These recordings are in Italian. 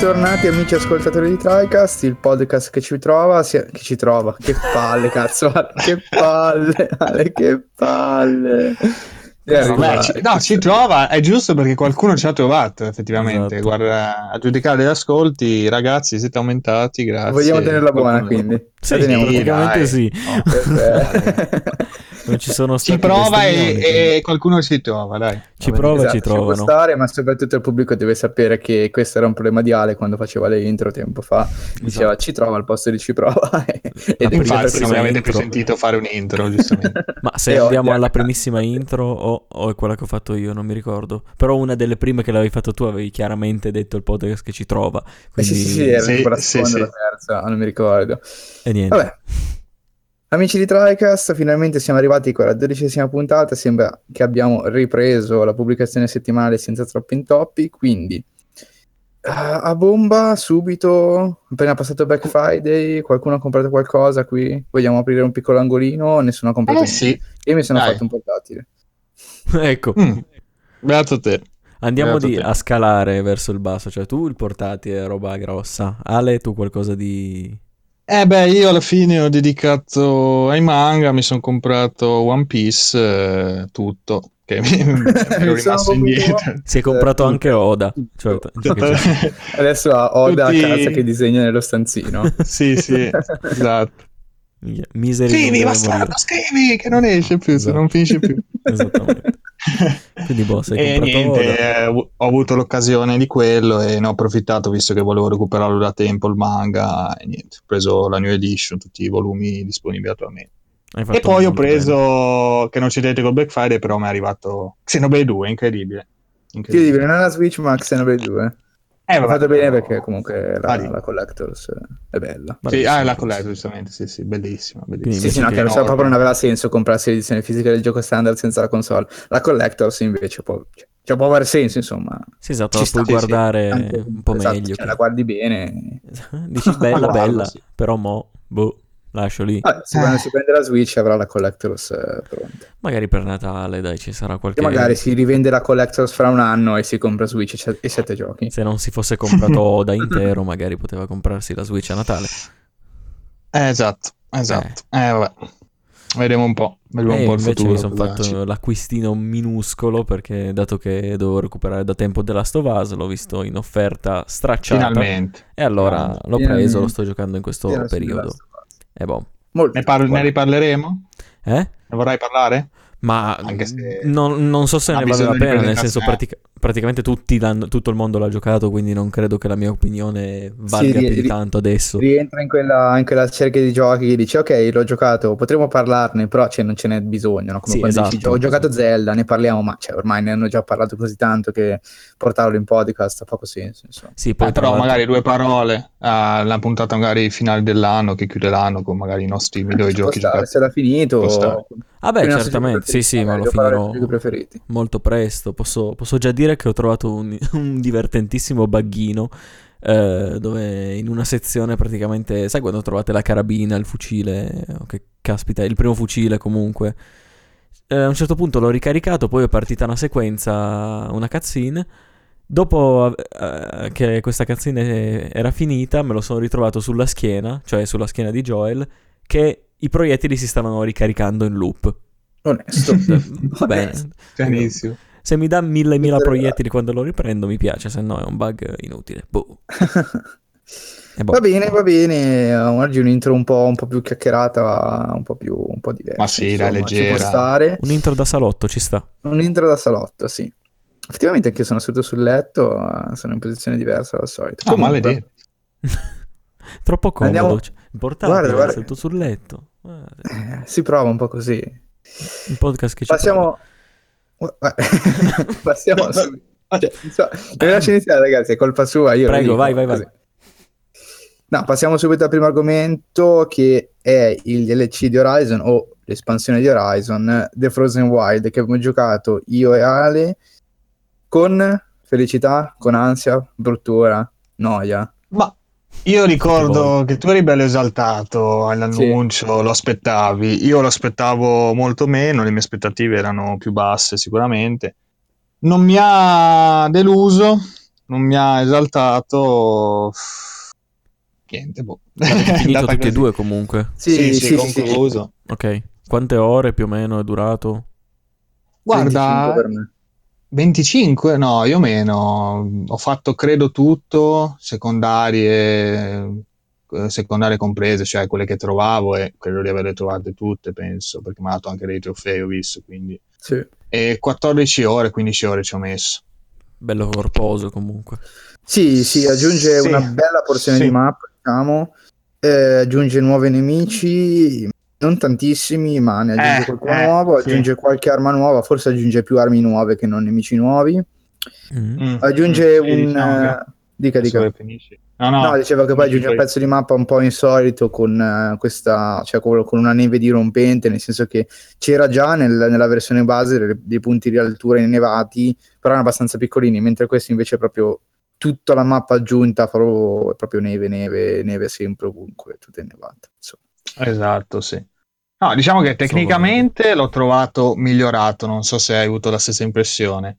Bentornati amici ascoltatori di TriCast, il podcast che ci trova, sia... che ci trova, che palle cazzo, che palle, Ale, che palle. No, beh, ci, no, ci trova, è giusto perché qualcuno ci ha trovato effettivamente. Esatto. Guarda, a giudicare gli ascolti, ragazzi, siete aumentati. Grazie. Vogliamo tenerla buona quindi. Sì, praticamente sì. Oh, non ci sono stati ci prova e, e, qualcuno ci trova dai. Ci prova esatto, ci trova ci stare ma soprattutto il pubblico deve sapere che questo era un problema di Ale quando faceva le intro tempo fa. Diceva esatto. ci trova al posto di ci prova. E infatti non mi avete più sentito fare un intro giustamente. Ma se andiamo alla primissima intro o, o, è quella che ho fatto io non mi ricordo. Però una delle prime che l'avevi fatto tu avevi chiaramente detto il podcast che ci trova. Quindi... eh sì sì sì era sì, la seconda sì, la terza non mi ricordo e niente vabbè Amici di TriCast, finalmente siamo arrivati con la dodicesima puntata, sembra che abbiamo ripreso la pubblicazione settimanale senza troppi intoppi, quindi uh, a bomba, subito, appena passato Black Friday, qualcuno ha comprato qualcosa qui? Vogliamo aprire un piccolo angolino? Nessuno ha comprato eh, niente. Sì. Io mi sono Dai. fatto un portatile. ecco. Mm. Beato te. Andiamo di, a scalare verso il basso, cioè tu il portatile è roba grossa, Ale tu qualcosa di eh beh, io alla fine ho dedicato ai manga, mi sono comprato One Piece, eh, tutto, che mi, mi ero rimasto indietro. Si è comprato anche Oda. Cioè, Adesso ha Oda Tutti... a casa che disegna nello stanzino. sì, sì, esatto. Miseria. Scrivi, bastardo, scrivi, che non esce più, esatto. non finisce più. Esattamente. Quindi boh, sei e niente, eh, ho avuto l'occasione di quello e ne ho approfittato visto che volevo recuperarlo da tempo il manga e niente, ho preso la new edition, tutti i volumi disponibili attualmente. E poi ho preso, bene. che non ci dite con Black Friday, però mi è arrivato Xenoblade 2, incredibile. Incredibile, incredibile non è una Switch ma Xenoblade 2. Eh, ho fatto bene perché comunque la, la Collectors è bella. Sì, ah, la Collectors, giustamente, sì, sì, bellissima. bellissima. Sì, sì, no, che so, proprio non aveva senso comprarsi l'edizione fisica del gioco standard senza la console. La Collectors invece può, cioè, può avere senso, insomma. Sì, esatto, la puoi guardare sì, un po' esatto, meglio. Cioè, che... La guardi bene. Dici bella, bella, sì. però mo, boh. Lascio lì. Ah, se quando si prende la Switch avrà la Collectors eh, pronta. Magari per Natale, dai, ci sarà qualche... E magari si rivende la Collectors fra un anno e si compra Switch e sette giochi. Se non si fosse comprato da intero, magari poteva comprarsi la Switch a Natale. Eh, esatto, esatto. Eh, eh vabbè. Vedremo un po'. Vedremo eh, un po' il invece futuro. mi sono fatto l'acquistino minuscolo perché dato che devo recuperare da tempo The Last of Us, l'ho visto in offerta stracciata. Finalmente. E allora l'ho preso, lo sto giocando in questo periodo. E boh. ne, par- ne riparleremo? Eh? Ne vorrai parlare? Ma non, non, so se ne vale la pena, nel senso pratica- praticamente tutto il mondo l'ha giocato, quindi non credo che la mia opinione valga sì, più di tanto adesso. Rientra in quella, in quella cerchia di giochi che dici ok l'ho giocato, potremmo parlarne, però cioè, non ce n'è bisogno, no? come sì, quando esatto, dici ho giocato Zelda, ne parliamo, ma cioè, ormai ne hanno già parlato così tanto che portarlo in podcast ha poco senso. Sì, poi, eh, però magari due parole alla puntata magari finale dell'anno che chiude l'anno con magari i nostri migliori giochi giocati. Se l'ha finito... Ah beh, certamente, sì sì, ma lo finirò molto presto. Posso, posso, già dire che ho trovato un, un divertentissimo buggino eh, dove in una sezione praticamente, sai quando trovate la carabina, il fucile, oh, che caspita, il primo fucile comunque. Eh, a un certo punto l'ho ricaricato, poi è partita una sequenza, una cutscene. Dopo eh, che questa cutscene era finita, me lo sono ritrovato sulla schiena, cioè sulla schiena di Joel, che i proiettili si stavano ricaricando in loop. Onesto. Va bene. Pianissimo. Se mi dà mille mila proiettili quando lo riprendo mi piace, se no è un bug inutile. Boh. boh. Va bene, va bene. Oggi un intro un po', un po', più chiacchierata, un po' più un po' diversa. Ma sì, insomma, dai, leggera. Un intro da salotto ci sta. Un intro da salotto, sì. Effettivamente anche io sono seduto sul letto, sono in posizione diversa dal solito. Ah, Comunque... maledetto. Troppo comodo. Andiamo... Portatile, guarda, guarda. seduto sul letto. Eh, si prova un po' così. Un podcast che ci Passiamo... Passiamo su... Cioè, insomma, mi lascio iniziare ragazzi, è colpa sua. Io Prego, vai, vai, vai. No, passiamo subito al primo argomento che è il DLC di Horizon o l'espansione di Horizon, The Frozen Wild, che abbiamo giocato io e Ale con felicità, con ansia, bruttura, noia. Ma io ricordo che tu eri bello esaltato all'annuncio, sì. lo aspettavi. Io lo aspettavo molto meno, le mie aspettative erano più basse sicuramente. Non mi ha deluso, non mi ha esaltato. Niente, boh. Avete finito tutti e due comunque? Sì, sì, sì, sì concluso. Ok. Quante ore più o meno è durato? Guarda, 25? No, io meno. Ho fatto credo tutto, secondarie, eh, secondarie comprese, cioè quelle che trovavo e credo di averle trovate tutte, penso, perché mi ha dato anche dei trofei, ho visto, quindi... Sì. E 14 ore, 15 ore ci ho messo. Bello corposo comunque. Sì, sì, aggiunge sì. una bella porzione sì. di mappa, diciamo, eh, aggiunge nuovi nemici, non tantissimi, ma ne aggiunge eh, qualcuno eh, nuovo, aggiunge qualche arma nuova, forse aggiunge più armi nuove che non nemici nuovi. Mm. Aggiunge mm, un... Diciamo dica, dica. No, no, no, dicevo che poi aggiunge un pezzo di mappa un po' insolito con uh, questa, cioè con, con, una neve dirompente, nel senso che c'era già nel, nella versione base dei, dei punti di altura innevati, però erano abbastanza piccolini, mentre questo invece è proprio tutta la mappa aggiunta, proprio, proprio neve, neve, neve sempre ovunque, tutta innevata. Insomma. Esatto, sì. No, diciamo che tecnicamente l'ho trovato migliorato, non so se hai avuto la stessa impressione.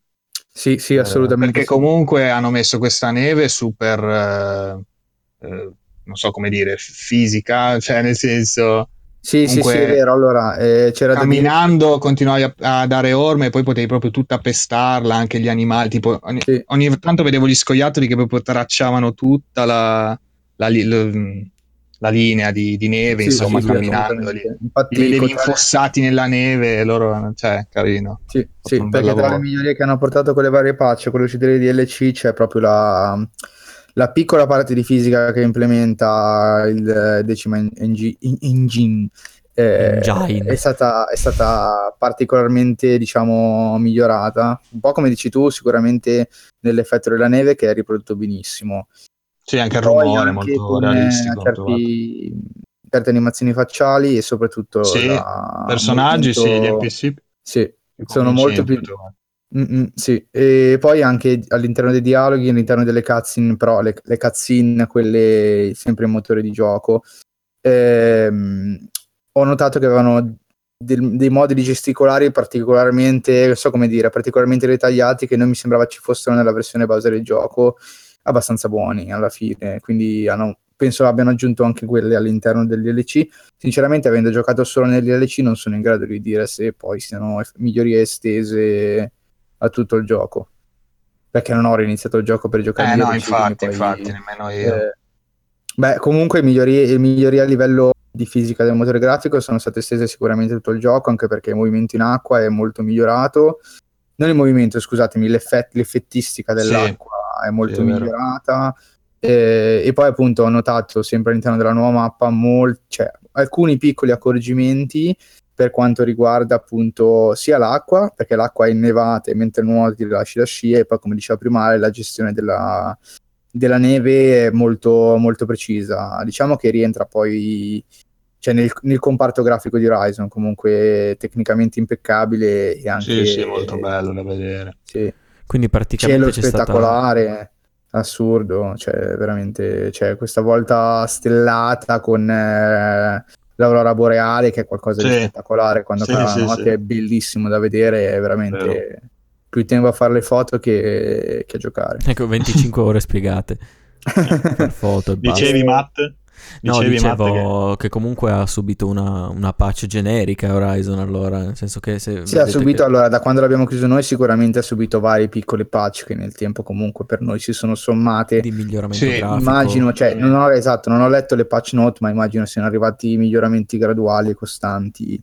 Sì, sì, assolutamente. perché sì. comunque hanno messo questa neve super, eh, eh, non so come dire, fisica, cioè nel senso... Sì, sì, sì, è vero. Allora, eh, c'era camminando dire... continuavi a, a, dare orme e poi potevi proprio tutta pestarla, anche gli animali. Tipo, ogni, sì. ogni tanto vedevo gli scoiattoli che proprio tracciavano tutta la, la, la, la linea di, di neve, sì, insomma, sì, camminando lì. Infatti, li vedevi infossati nella neve, loro, cioè, carino. Sì, sì perché lavoro. tra le migliorie che hanno portato con le varie patch, con le uscite di DLC, c'è proprio la, la piccola parte di fisica che implementa il Decima Engine. engine. Eh, è, stata, è stata particolarmente diciamo migliorata un po' come dici tu sicuramente nell'effetto della neve che è riprodotto benissimo sì, anche il rumore è molto realistico. Certi, certe animazioni facciali e soprattutto sì, personaggi, sì, gli NPC. Sì, sono molto più... Mm-mm, sì, e poi anche all'interno dei dialoghi, all'interno delle cutscene, però le, le cutscene, quelle sempre in motore di gioco, ehm, ho notato che avevano del, dei modi di gesticolare particolarmente, non so come dire, particolarmente dettagliati che non mi sembrava ci fossero nella versione base del gioco abbastanza buoni alla fine, quindi hanno, penso abbiano aggiunto anche quelle all'interno del DLC. Sinceramente, avendo giocato solo nel DLC, non sono in grado di dire se poi siano migliorie estese a tutto il gioco. Perché non ho riniziato il gioco per giocare eh, no, infatti, poi, infatti, nemmeno io. Eh, beh, comunque migliorie, migliorie a livello di fisica del motore grafico sono state estese sicuramente tutto il gioco, anche perché il movimento in acqua è molto migliorato. Non il movimento, scusatemi, l'effett- l'effettistica dell'acqua è molto sì, migliorata. E, e, poi appunto ho notato sempre all'interno della nuova mappa mol- cioè, alcuni piccoli accorgimenti per quanto riguarda appunto sia l'acqua, perché l'acqua è innevata e mentre nuoti lasci la scia e poi come diceva prima la gestione della, della neve è molto, molto precisa. Diciamo che rientra poi cioè nel, nel, comparto grafico di Horizon, comunque tecnicamente impeccabile e anche... Sì, sì, molto bello da vedere. Sì. Quindi praticamente cielo spettacolare, stata... assurdo, cioè veramente, cioè, questa volta stellata con eh, l'aurora boreale che è qualcosa sì. di spettacolare quando sì, la notte, sì. è bellissimo da vedere, è veramente... Vero. Più tempo a fare le foto che, che a giocare. Ecco, 25 ore spiegate. per foto Dicevi Matt? No, dicevo che... che... comunque ha subito una, una, patch generica Horizon allora, nel senso che se... Sì, ha subito, che... allora, da quando l'abbiamo chiuso noi sicuramente ha subito varie piccole patch che nel tempo comunque per noi si sono sommate. Di miglioramento sì, grafico. Immagino, cioè, non ho, esatto, non ho letto le patch note, ma immagino siano arrivati miglioramenti graduali e costanti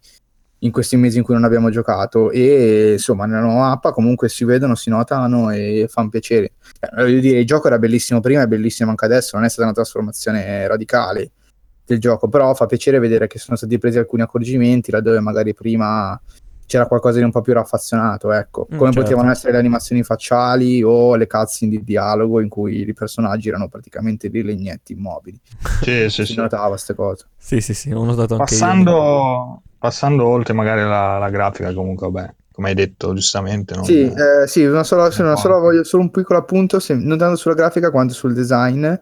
in questi mesi in cui non abbiamo giocato e insomma nella nuova mappa comunque si vedono, si notano e fanno piacere. Eh, voglio dire, il gioco era bellissimo prima e bellissimo anche adesso, non è stata una trasformazione radicale del gioco, però fa piacere vedere che sono stati presi alcuni accorgimenti laddove magari prima c'era qualcosa di un po' più raffazionato, ecco, mm, come certo. potevano essere le animazioni facciali o le cutscene di dialogo in cui i personaggi erano praticamente dei legnetti immobili. Sì, sì, si sì. notava queste cose. Sì, sì, sì, ho notato anche passando, io. Passando oltre magari la, la grafica, comunque, vabbè, come hai detto giustamente. Non sì, è... eh, sì una sola, una sola, voglio solo un piccolo appunto, se, non tanto sulla grafica quanto sul design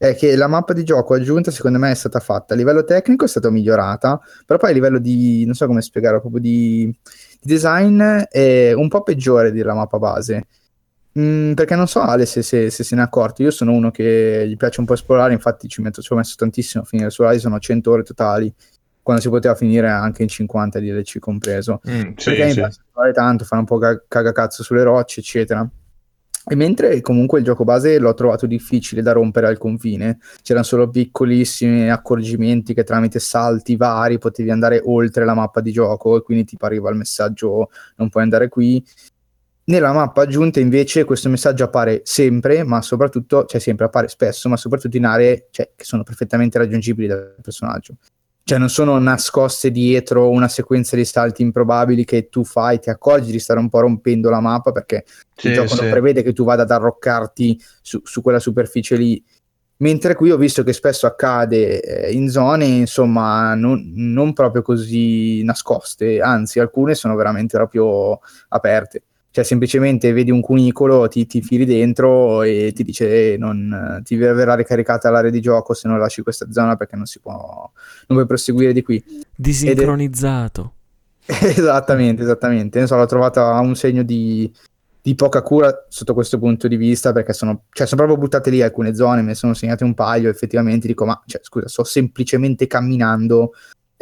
è che la mappa di gioco aggiunta secondo me è stata fatta a livello tecnico è stata migliorata però poi a livello di non so come spiegare proprio di, di design è un po' peggiore della mappa base Mm, perché non so Ale se, se, se, se ne è accorto, io sono uno che gli piace un po' esplorare, infatti ci, metto, ci ho messo tantissimo a finire su Horizon, ho 100 ore totali, quando si poteva finire anche in 50 DLC compreso. Mm, sì, perché sì. mi piace esplorare tanto, fare un po' cagacazzo sulle rocce, eccetera. E mentre comunque il gioco base l'ho trovato difficile da rompere al confine, c'erano solo piccolissimi accorgimenti che tramite salti vari potevi andare oltre la mappa di gioco e quindi ti arriva il messaggio non puoi andare qui nella mappa aggiunta invece questo messaggio appare sempre, ma soprattutto, cioè sempre appare spesso, ma soprattutto in aree cioè, che sono perfettamente raggiungibili dal personaggio. Cioè non sono nascoste dietro una sequenza di salti improbabili che tu fai, ti accorgi di stare un po' rompendo la mappa perché sì, il gioco sì. non prevede che tu vada ad arroccarti su, su, quella superficie lì. Mentre qui ho visto che spesso accade eh, in zone, insomma, non, non proprio così nascoste, anzi alcune sono veramente proprio aperte cioè semplicemente vedi un cunicolo, ti, ti fili dentro e ti dice eh, non, ti verrà ricaricata l'area di gioco se non lasci questa zona perché non si può, non puoi proseguire di qui. Disincronizzato. È... esattamente, esattamente. Non so, l'ho trovata un segno di, di, poca cura sotto questo punto di vista perché sono, cioè, sono proprio buttate lì alcune zone, me ne sono segnate un paio, effettivamente dico ma cioè, scusa, sto semplicemente camminando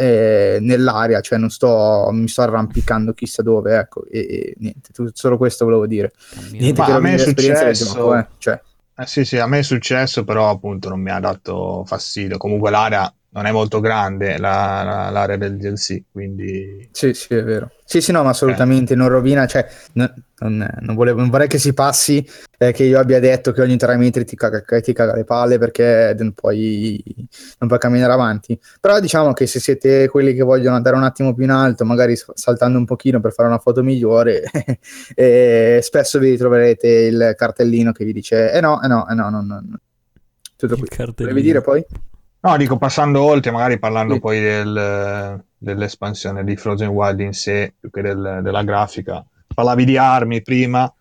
eh, nell'aria, cioè non sto, mi sto arrampicando chissà dove, ecco, e, e niente, tu, solo questo volevo dire. Niente Ma a me è successo, gioco, eh, cioè. eh, sì, sì, a me è successo, però appunto non mi ha dato fastidio. Comunque l'area non è molto grande la, la, l'area del DLC, quindi... Sì, sì, è vero. Sì, sì, no, ma assolutamente eh. non rovina, cioè, no, non, non, volevo, non, vorrei che si passi eh, che io abbia detto che ogni tre metri ti caga, ti caga le palle perché non puoi, non puoi camminare avanti. Però diciamo che se siete quelli che vogliono andare un attimo più in alto, magari saltando un pochino per fare una foto migliore, eh, spesso vi ritroverete il cartellino che vi dice eh no, eh no, eh no, no, no. Tutto qui. Volevi dire poi? No, dico passando oltre, magari parlando sì. poi del, dell'espansione di Frozen Wild in sé, più che del, della grafica. Parlavi di armi prima.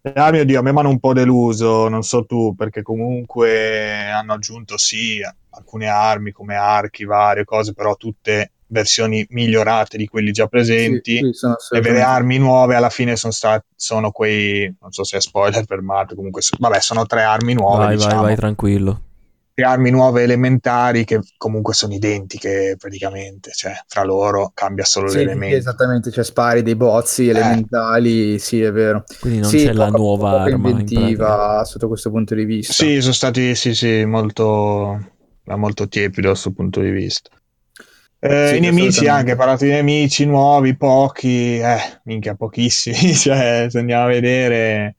Le armi, oddio, a me mi hanno un po' deluso, non so tu, perché comunque hanno aggiunto sì alcune armi come archi, varie cose, però tutte versioni migliorate di quelli già presenti. Sì, sì, le vere armi nuove alla fine sono, state, sono quei, non so se è spoiler per Matt, comunque, vabbè, sono tre armi nuove. Vai, diciamo. vai, vai, tranquillo armi nuove elementari che comunque sono identiche praticamente, cioè fra loro cambia solo sì, l'elemento. Esattamente, cioè spari dei bozzi eh. elementali, sì è vero. Quindi non sì, c'è la nuova poca arma inventiva in sotto questo punto di vista. Sì, sono stati sì, sì, molto, molto tiepido da questo punto di vista. Eh, sì, I nemici anche, parlato di nemici nuovi, pochi, eh, minchia, pochissimi, cioè se andiamo a vedere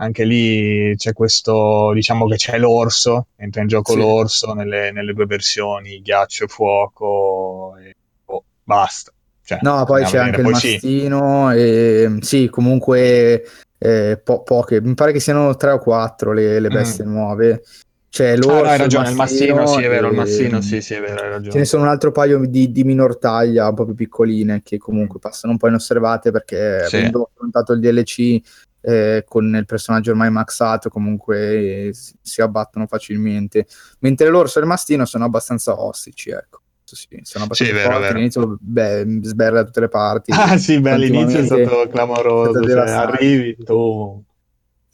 anche lì c'è questo, diciamo che c'è l'orso, entra in gioco sì. l'orso nelle, nelle, due versioni, ghiaccio e fuoco, e oh, basta. Cioè, no, poi c'è anche poi il mastino, sì. e sì, comunque eh, po- poche, mi pare che siano tre o quattro le, le mm. bestie mm. nuove. C'è l'orso, ah, no, hai ragione, il mastino, sì, è vero, il mastino, sì, sì, è vero, hai ragione. Ce ne sono un altro paio di, di minor taglia, un po' più piccoline, che comunque passano un po' inosservate perché sì. avendo affrontato il DLC eh, con il personaggio ormai maxato comunque eh, si abbattono facilmente. Mentre l'orso e il mastino sono abbastanza ostici ecco. Sì, sono abbastanza sì, forti. all'inizio beh, sberla da tutte le parti. Ah sì beh all'inizio è stato clamoroso cioè, arrivi tu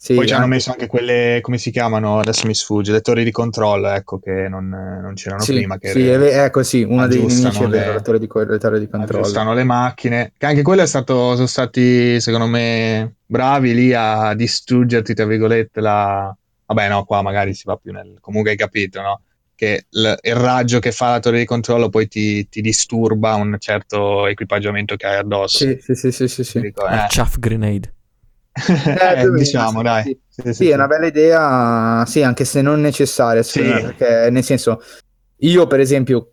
sì, Poi ci hanno messo anche quelle, come si chiamano, adesso mi sfugge, le torri di controllo, ecco, che non, non c'erano sì, prima. Che sì, re... ecco sì, una dei nemici è vero, le torri di, le torri di controllo. Aggiustano le macchine, che anche quello è stato, sono stati, secondo me, bravi lì a distruggerti, tra virgolette, la... Vabbè, no, qua magari si va più nel... Comunque hai capito, no? Che l... il raggio che fa la torre di controllo poi ti, ti, disturba un certo equipaggiamento che hai addosso. Sì, sì, sì, sì, sì. sì. Dico, eh. Chaff grenade. Eh, diciamo, dai. Sì, sì, sì, è una bella idea, sì, anche se non necessaria, perché nel senso, io per esempio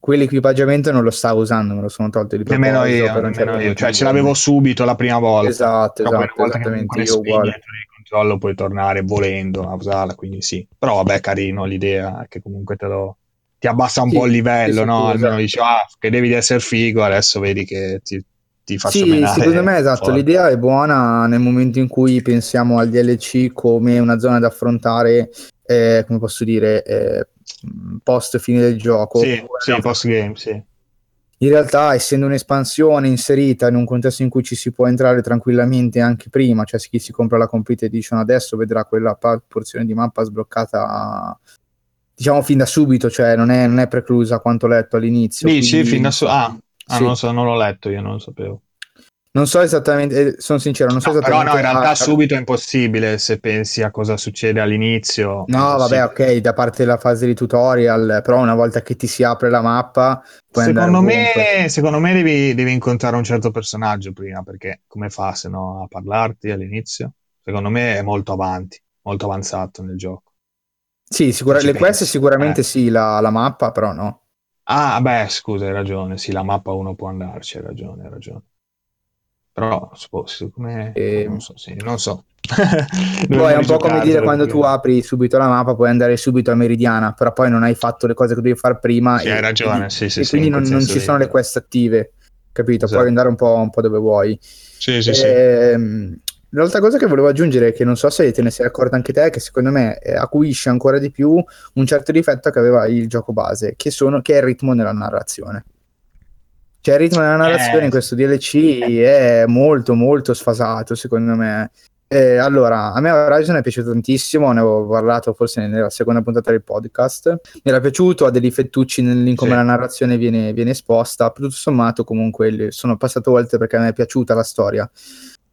quell'equipaggiamento non lo stavo usando, me lo sono tolto di. Nemmeno io, nemmeno io. cioè ce l'avevo subito la prima volta. Esatto, esatto, esattamente, io uguale. Il controllo puoi tornare volendo a usarla, quindi sì. Però vabbè, carino l'idea, che comunque te lo ti abbassa un sì, po' il livello, sì, no? Sì, Almeno esatto. dici, ah, che devi essere figo, adesso vedi che ti, ti faccio sì, menare. Secondo me esatto, forte. l'idea è buona nel momento in cui pensiamo al DLC come una zona da affrontare, eh, come posso dire, eh, post fine del gioco. Sì, sì post game, sì. in realtà essendo un'espansione inserita in un contesto in cui ci si può entrare tranquillamente anche prima, cioè chi si compra la Complete Edition adesso vedrà quella porzione di mappa sbloccata diciamo fin da subito, cioè non è, non è preclusa quanto letto all'inizio. Dici quindi... fin da subito? Ah, ah sì. non, so, non l'ho letto, io non lo sapevo. Non so esattamente, eh, sono sincero, non so no, esattamente. Però no, in realtà a... subito è impossibile se pensi a cosa succede all'inizio. No, vabbè, ok, da parte della fase di tutorial, però una volta che ti si apre la mappa... Secondo me, secondo me devi, devi, incontrare un certo personaggio prima, perché come fa se no a parlarti all'inizio? Secondo me è molto avanti, molto avanzato nel gioco. Sì, sicura- le quest sicuramente eh. sì, la, la mappa però no. Ah, beh, scusa, hai ragione, sì, la mappa uno può andarci, hai ragione, hai ragione. Però, come... E... Ehm, non so, sì, non so. poi è un po' come dire quando tu apri subito la mappa puoi andare subito a Meridiana, però poi non hai fatto le cose che devi fare prima. Sì, e, hai ragione, sì, sì, e sì, quindi non, non ci sono le quest attive, capito? Esatto. Puoi andare un po', un po', dove vuoi. Sì, sì, e, sì. L'altra cosa che volevo aggiungere, che non so se te ne sei accorto anche te, è che secondo me eh, acuisce ancora di più un certo difetto che aveva il gioco base, che, sono, che è il ritmo nella narrazione. Cioè il ritmo della narrazione eh. in questo DLC è molto molto sfasato secondo me. Eh, allora, a me Horizon è piaciuto tantissimo, ne avevo parlato forse nella seconda puntata del podcast. Mi era piaciuto, ha dei difettucci in come sì. la narrazione viene, viene, esposta. Tutto sommato, comunque, sono passato oltre perché a me è piaciuta la storia.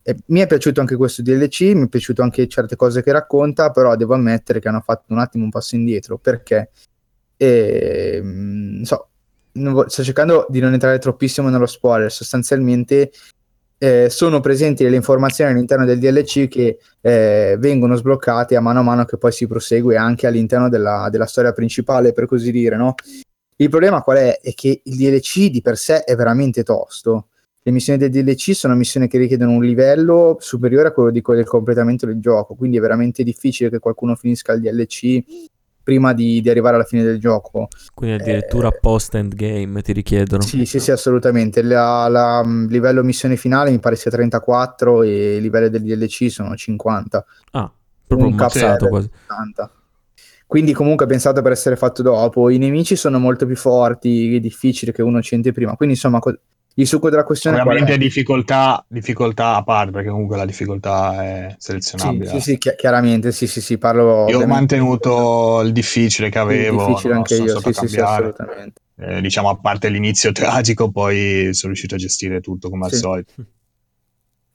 E mi è piaciuto anche questo DLC, mi è piaciuto anche certe cose che racconta, però devo ammettere che hanno fatto un attimo un passo indietro perché, eh, non so, sto cercando di non entrare troppissimo nello spoiler, sostanzialmente eh, sono presenti delle informazioni all'interno del DLC che eh, vengono sbloccate a mano a mano che poi si prosegue anche all'interno della, della storia principale, per così dire, no? Il problema qual è? È che il DLC di per sé è veramente tosto. Le missioni del DLC sono missioni che richiedono un livello superiore a quello di quello del completamento del gioco, quindi è veramente difficile che qualcuno finisca il DLC prima di, di, arrivare alla fine del gioco. Quindi addirittura eh, post endgame ti richiedono. Sì, sì, sì, assolutamente. Il mm, livello missione finale mi pare sia 34 e i livelli del DLC sono 50. Ah, proprio un capsato quasi. 80. Quindi comunque è pensato per essere fatto dopo. I nemici sono molto più forti, è difficile che uno ci entri prima. Quindi insomma co- il succo della questione Ovviamente è? difficoltà, difficoltà a parte, perché comunque la difficoltà è selezionabile. Sì, sì, sì chi- chiaramente, sì, sì, sì, parlo... Io ho mantenuto il difficile che avevo. Il difficile anche io, sì, sì, sì, assolutamente. Eh, diciamo, a parte l'inizio tragico, poi sono riuscito a gestire tutto come al solito.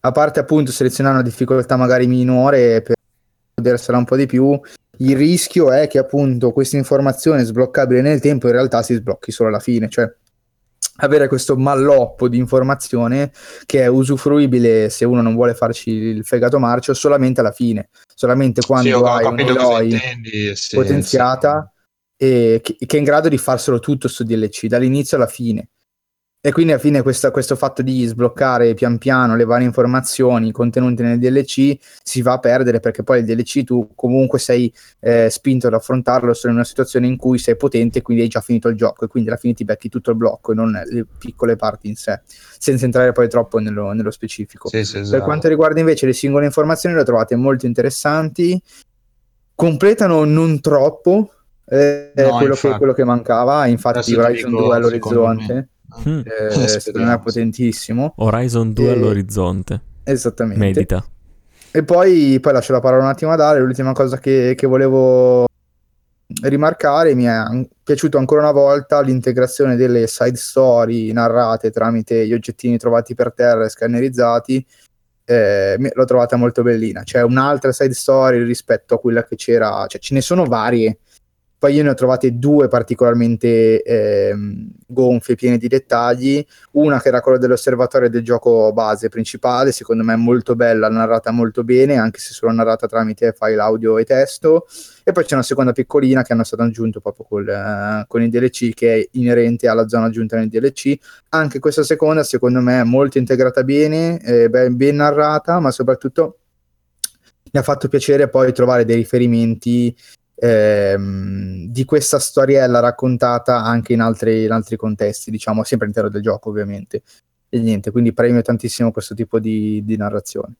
A parte appunto selezionare una difficoltà magari minore per godersela un po' di più, il rischio è che appunto questa informazione sbloccabile nel tempo in realtà si sblocchi solo alla fine, cioè avere questo malloppo di informazione che è usufruibile se uno non vuole farci il fegato marcio solamente alla fine, solamente quando sì, hai un'Eloy potenziata sì. e che, che, è in grado di farselo tutto su DLC dall'inizio alla fine. E quindi alla fine questa, questo fatto di sbloccare pian piano le varie informazioni contenute nel DLC si va a perdere perché poi il DLC tu comunque sei eh, spinto ad affrontarlo solo in una situazione in cui sei potente e quindi hai già finito il gioco e quindi alla fine ti becchi tutto il blocco e non le piccole parti in sé, senza entrare poi troppo nello, nello specifico. Sì, sì, esatto. Per quanto riguarda invece le singole informazioni le trovate molto interessanti, completano non troppo eh, no, quello, che, quello, che, mancava, infatti Horizon 2 all'orizzonte Mm. Eh, secondo me è potentissimo. Horizon 2 e... all'orizzonte. Esattamente. Medita. E poi, poi lascio la parola un attimo a Dale. L'ultima cosa che, che volevo rimarcare mi è piaciuto ancora una volta l'integrazione delle side story narrate tramite gli oggettini trovati per terra e scannerizzati. Eh, l'ho trovata molto bellina. C'è un'altra side story rispetto a quella che c'era, cioè ce ne sono varie poi io ne ho trovate due particolarmente eh, gonfie, piene di dettagli. Una che era quella dell'osservatorio del gioco base principale, secondo me molto bella, narrata molto bene, anche se solo narrata tramite file audio e testo. E poi c'è una seconda piccolina che hanno stato aggiunto proprio col, eh, con il DLC, che è inerente alla zona aggiunta nel DLC. Anche questa seconda, secondo me, è molto integrata bene, eh, ben, ben narrata, ma soprattutto mi ha fatto piacere poi trovare dei riferimenti ehm, di questa storiella raccontata anche in altri, in altri contesti, diciamo, sempre all'interno del gioco ovviamente. E niente, quindi premio tantissimo questo tipo di, di narrazione.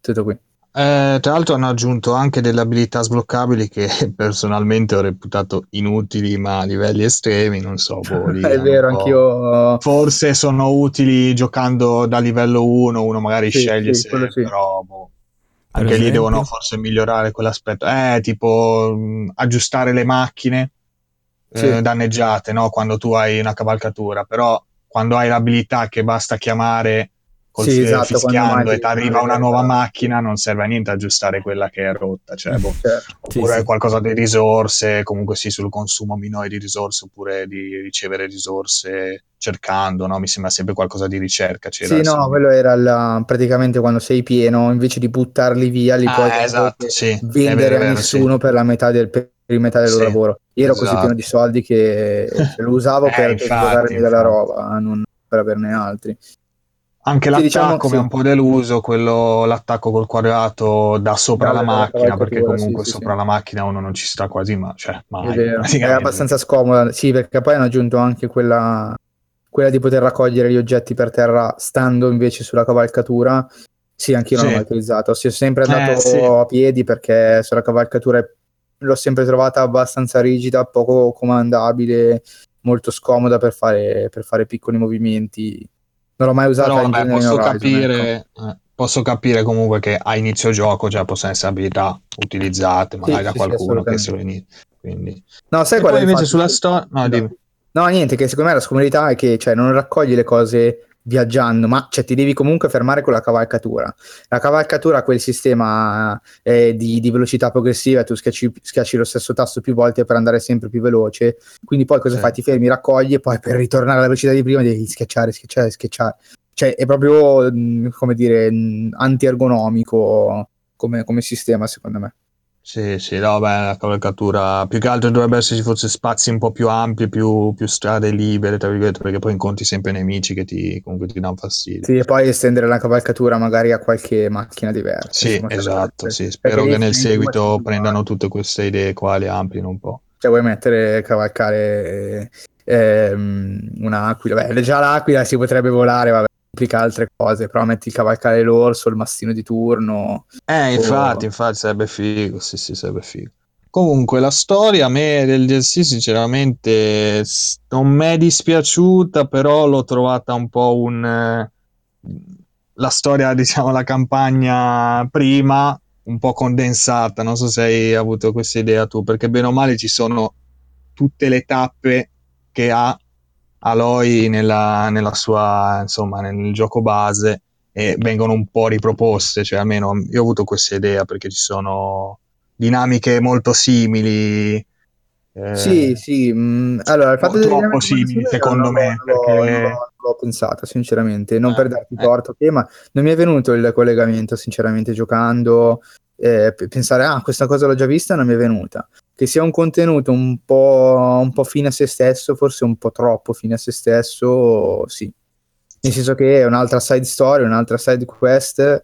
Tutto qui. eh, tra l'altro hanno aggiunto anche delle abilità sbloccabili che personalmente ho reputato inutili, ma a livelli estremi, non so. Boh, È vero, anch'io. Forse sono utili giocando da livello 1, uno magari sì, sceglie sì, se, sì. però boh, anche lì devono forse migliorare quell'aspetto. Eh, tipo mh, aggiustare le macchine eh, danneggiate, no? Quando tu hai una cavalcatura, però quando hai l'abilità che basta chiamare col sì, esatto, fischiando e ti arriva una nuova macchina non serve a niente aggiustare quella che è rotta cioè, boh. certo. oppure sì, sì. qualcosa di risorse comunque sì sul consumo minore di risorse oppure di ricevere risorse cercando no? mi sembra sempre qualcosa di ricerca c'era, sì no quello era la, praticamente quando sei pieno invece di buttarli via li ah, puoi esatto, sì. vendere vero, a nessuno per la metà del per metà del loro lavoro io ero esatto. così pieno di soldi che lo usavo eh, per sfogarmi della roba non per averne altri anche l'attacco diciamo, mi ha un po' deluso, quello, l'attacco col quadrato da sopra no, la macchina, perché comunque sì, sopra sì. la macchina uno non ci sta quasi mai, cioè mai. È, abbastanza scomoda, sì, perché poi hanno aggiunto anche quella, quella di poter raccogliere gli oggetti per terra stando invece sulla cavalcatura. Sì, anch'io non l'ho mai utilizzato, sono sempre eh, andato eh, a piedi perché sulla cavalcatura l'ho sempre trovata abbastanza rigida, poco comandabile, molto scomoda per fare, per fare piccoli movimenti non l'ho mai usata Però, vabbè, posso, Horizon, capire, ecco. eh, posso capire comunque che a inizio gioco già possono essere abilità utilizzate magari sì, da sì, qualcuno che se lo inizia. Quindi... No, sai e qual poi invece sulla storia... No, no, niente, che secondo me la scomodità è che cioè, non raccogli le cose viaggiando, ma cioè, ti devi comunque fermare con la cavalcatura. La cavalcatura ha quel sistema eh, di, di, velocità progressiva, tu schiacci, schiacci, lo stesso tasto più volte per andare sempre più veloce, quindi poi cosa sì. fai? Ti fermi, raccogli e poi per ritornare alla velocità di prima devi schiacciare, schiacciare, schiacciare. Cioè è proprio, mm, come dire, mm, anti-ergonomico come, come sistema secondo me. Sì, sì, no, beh, la cavalcatura più che altro dovrebbe esserci forse spazi un po' più ampi, più, più strade libere, tra virgolette, perché poi incontri sempre nemici che ti, comunque ti danno fastidio. Sì, e poi estendere la cavalcatura magari a qualche macchina diversa. Sì, insomma, esatto, sì. Spero che nel seguito prendano tutte queste idee qua, le amplino un po'. Cioè vuoi mettere, cavalcare ehm, un'aquila? Beh, già l'aquila si potrebbe volare, vabbè implica altre cose, però metti il cavalcare l'orso, il mastino di turno. Eh, infatti, o... infatti sarebbe figo, sì, sì, sarebbe figo. Comunque, la storia a me del DLC, sinceramente, non mi è dispiaciuta, però l'ho trovata un po' un... Eh, la storia, diciamo, la campagna prima, un po' condensata. Non so se hai avuto questa idea tu, perché bene o male ci sono tutte le tappe che ha Aloy nella, nella sua, insomma, nel gioco base e vengono un po' riproposte, cioè almeno io ho avuto questa idea perché ci sono dinamiche molto simili. Eh, sì, sì, mm, allora il fatto troppo simili secondo non, me. Non, perché... non, l'ho pensato sinceramente, non eh, per darti eh. torto, che, ma non mi è venuto il collegamento sinceramente giocando, eh, pensare ah questa cosa l'ho già vista non mi è venuta che sia un contenuto un po', un po' fine a se stesso, forse un po' troppo fine a se stesso, sì. Nel senso che è un'altra side story, un'altra side quest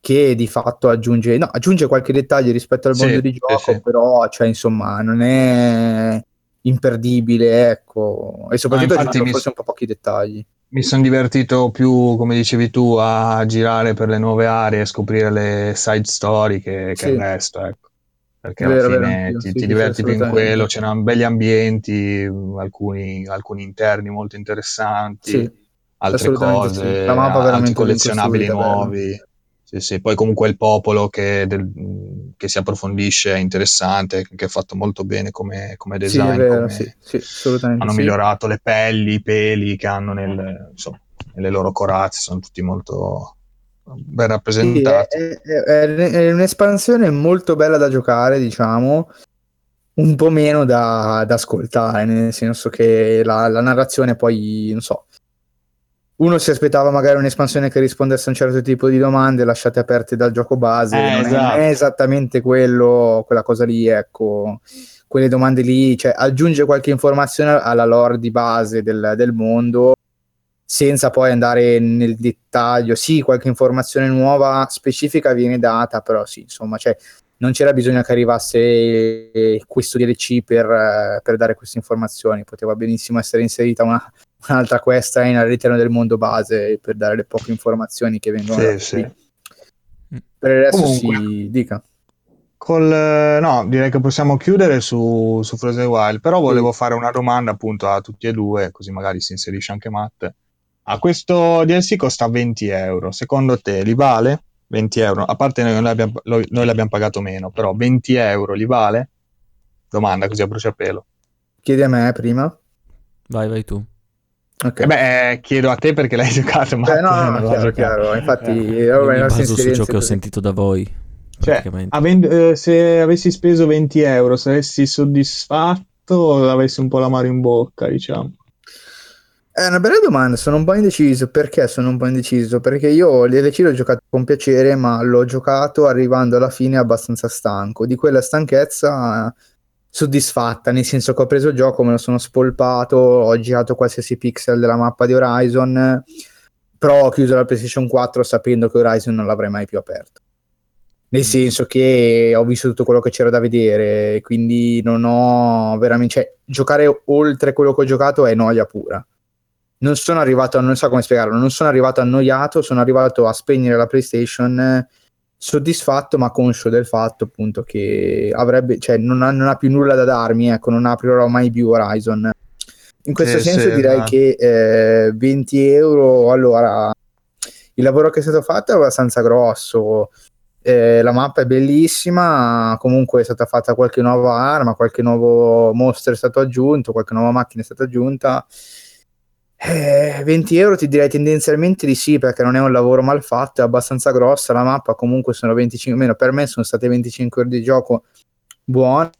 che di fatto aggiunge, no, aggiunge qualche dettaglio rispetto al mondo sì, di gioco, sì, sì. però cioè, insomma non è imperdibile, ecco, e soprattutto ah, forse mi... un po' pochi dettagli. Mi sono divertito più, come dicevi tu, a girare per le nuove aree e scoprire le side story che, che il resto, ecco perché alla vero, fine vero, ti, sì, ti diverti più in quello, c'erano belli ambienti, alcuni, alcuni interni molto interessanti, sì, altre cose, La mappa altri collezionabili nuovi. Sì, sì. Poi comunque il popolo che, del, che, si approfondisce è interessante, che è fatto molto bene come, come design. Vero, come hanno migliorato le pelli, i peli che hanno nel, insomma, nelle loro corazze, sono tutti molto, ben rappresentati. Sì, è, è, è, un'espansione molto bella da giocare, diciamo, un po' meno da, da ascoltare, nel senso che la, la, narrazione poi, non so, uno si aspettava magari un'espansione che rispondesse a un certo tipo di domande lasciate aperte dal gioco base, eh, non, esatto. è, esattamente quello, quella cosa lì, ecco quelle domande lì, cioè aggiunge qualche informazione alla lore di base del, del mondo, senza poi andare nel dettaglio. Sì, qualche informazione nuova specifica viene data, però sì, insomma, cioè, non c'era bisogno che arrivasse questo DLC per, per dare queste informazioni, poteva benissimo essere inserita una, un'altra quest all'interno del mondo base per dare le poche informazioni che vengono sì, sì. Per il resto Comunque, si dica. Col, no, direi che possiamo chiudere su, su Frozen Wild, però volevo sì. fare una domanda appunto a tutti e due, così magari si inserisce anche Matt. A questo DLC costa 20 euro, secondo te li vale? 20 euro, a parte noi l'abbiamo, noi l'abbiamo pagato meno, però 20 euro li vale? Domanda così a bruciapelo. Chiedi a me prima. Vai, vai tu. Okay. Eh beh, eh, chiedo a te perché l'hai giocato, ma eh, no, no, chiaro, chiaro. Infatti, eh. vabbè, mi baso su ciò che ho sentito da voi. Cioè, avendo, eh, se avessi speso 20 euro, saresti soddisfatto o avessi un po' l'amaro in bocca, diciamo? È una bella domanda, sono un po' indeciso. Perché sono un po' indeciso? Perché io l'LC l'ho giocato con piacere, ma l'ho giocato arrivando alla fine abbastanza stanco. Di quella stanchezza soddisfatta, nel senso che ho preso il gioco, me lo sono spolpato, ho girato qualsiasi pixel della mappa di Horizon, però ho chiuso la PlayStation 4 sapendo che Horizon non l'avrei mai più aperto nel senso che ho visto tutto quello che c'era da vedere, quindi non ho veramente... Cioè, giocare oltre quello che ho giocato è noia pura. Non sono arrivato, non so come spiegarlo, non sono arrivato annoiato, sono arrivato a spegnere la PlayStation soddisfatto ma conscio del fatto appunto che avrebbe, cioè non ha, non ha più nulla da darmi, ecco, non aprirò mai più Horizon. In questo sì, senso sì, direi ma... che eh, 20 euro, allora, il lavoro che è stato fatto è abbastanza grosso, eh, la mappa è bellissima, comunque è stata fatta qualche nuova arma, qualche nuovo mostro è stato aggiunto, qualche nuova macchina è stata aggiunta. Eh, 20 euro ti direi tendenzialmente di sì perché non è un lavoro mal fatto, è abbastanza grossa la mappa, comunque sono 25, meno per me sono state 25 ore di gioco buone.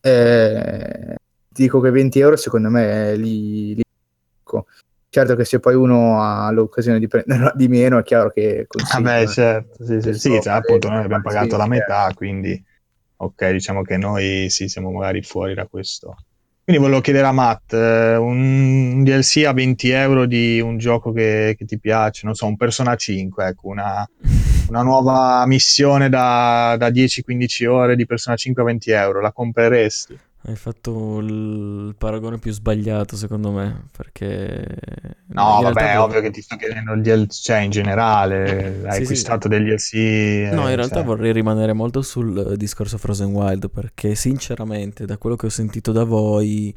Eh, dico che 20 euro secondo me li, li Certo che se poi uno ha l'occasione di prenderla di meno è chiaro che... Vabbè, ah certo, sì, sì, sì cioè, appunto noi abbiamo pagato la metà, certo. quindi ok, diciamo che noi sì, siamo magari fuori da questo. Quindi volevo chiedere a Matt, eh, un DLC a 20 euro di un gioco che, che ti piace, non so, un Persona 5, ecco, una, una nuova missione da, da 10-15 ore di Persona 5 a 20 euro, la compreresti? Hai fatto il paragone più sbagliato secondo me, perché... No, vabbè, è ovvio che ti sto chiedendo il DLC, cioè in generale, hai sì, acquistato sì. degli DLC... No, in realtà cioè... vorrei rimanere molto sul discorso Frozen Wild, perché sinceramente, da quello che ho sentito da voi,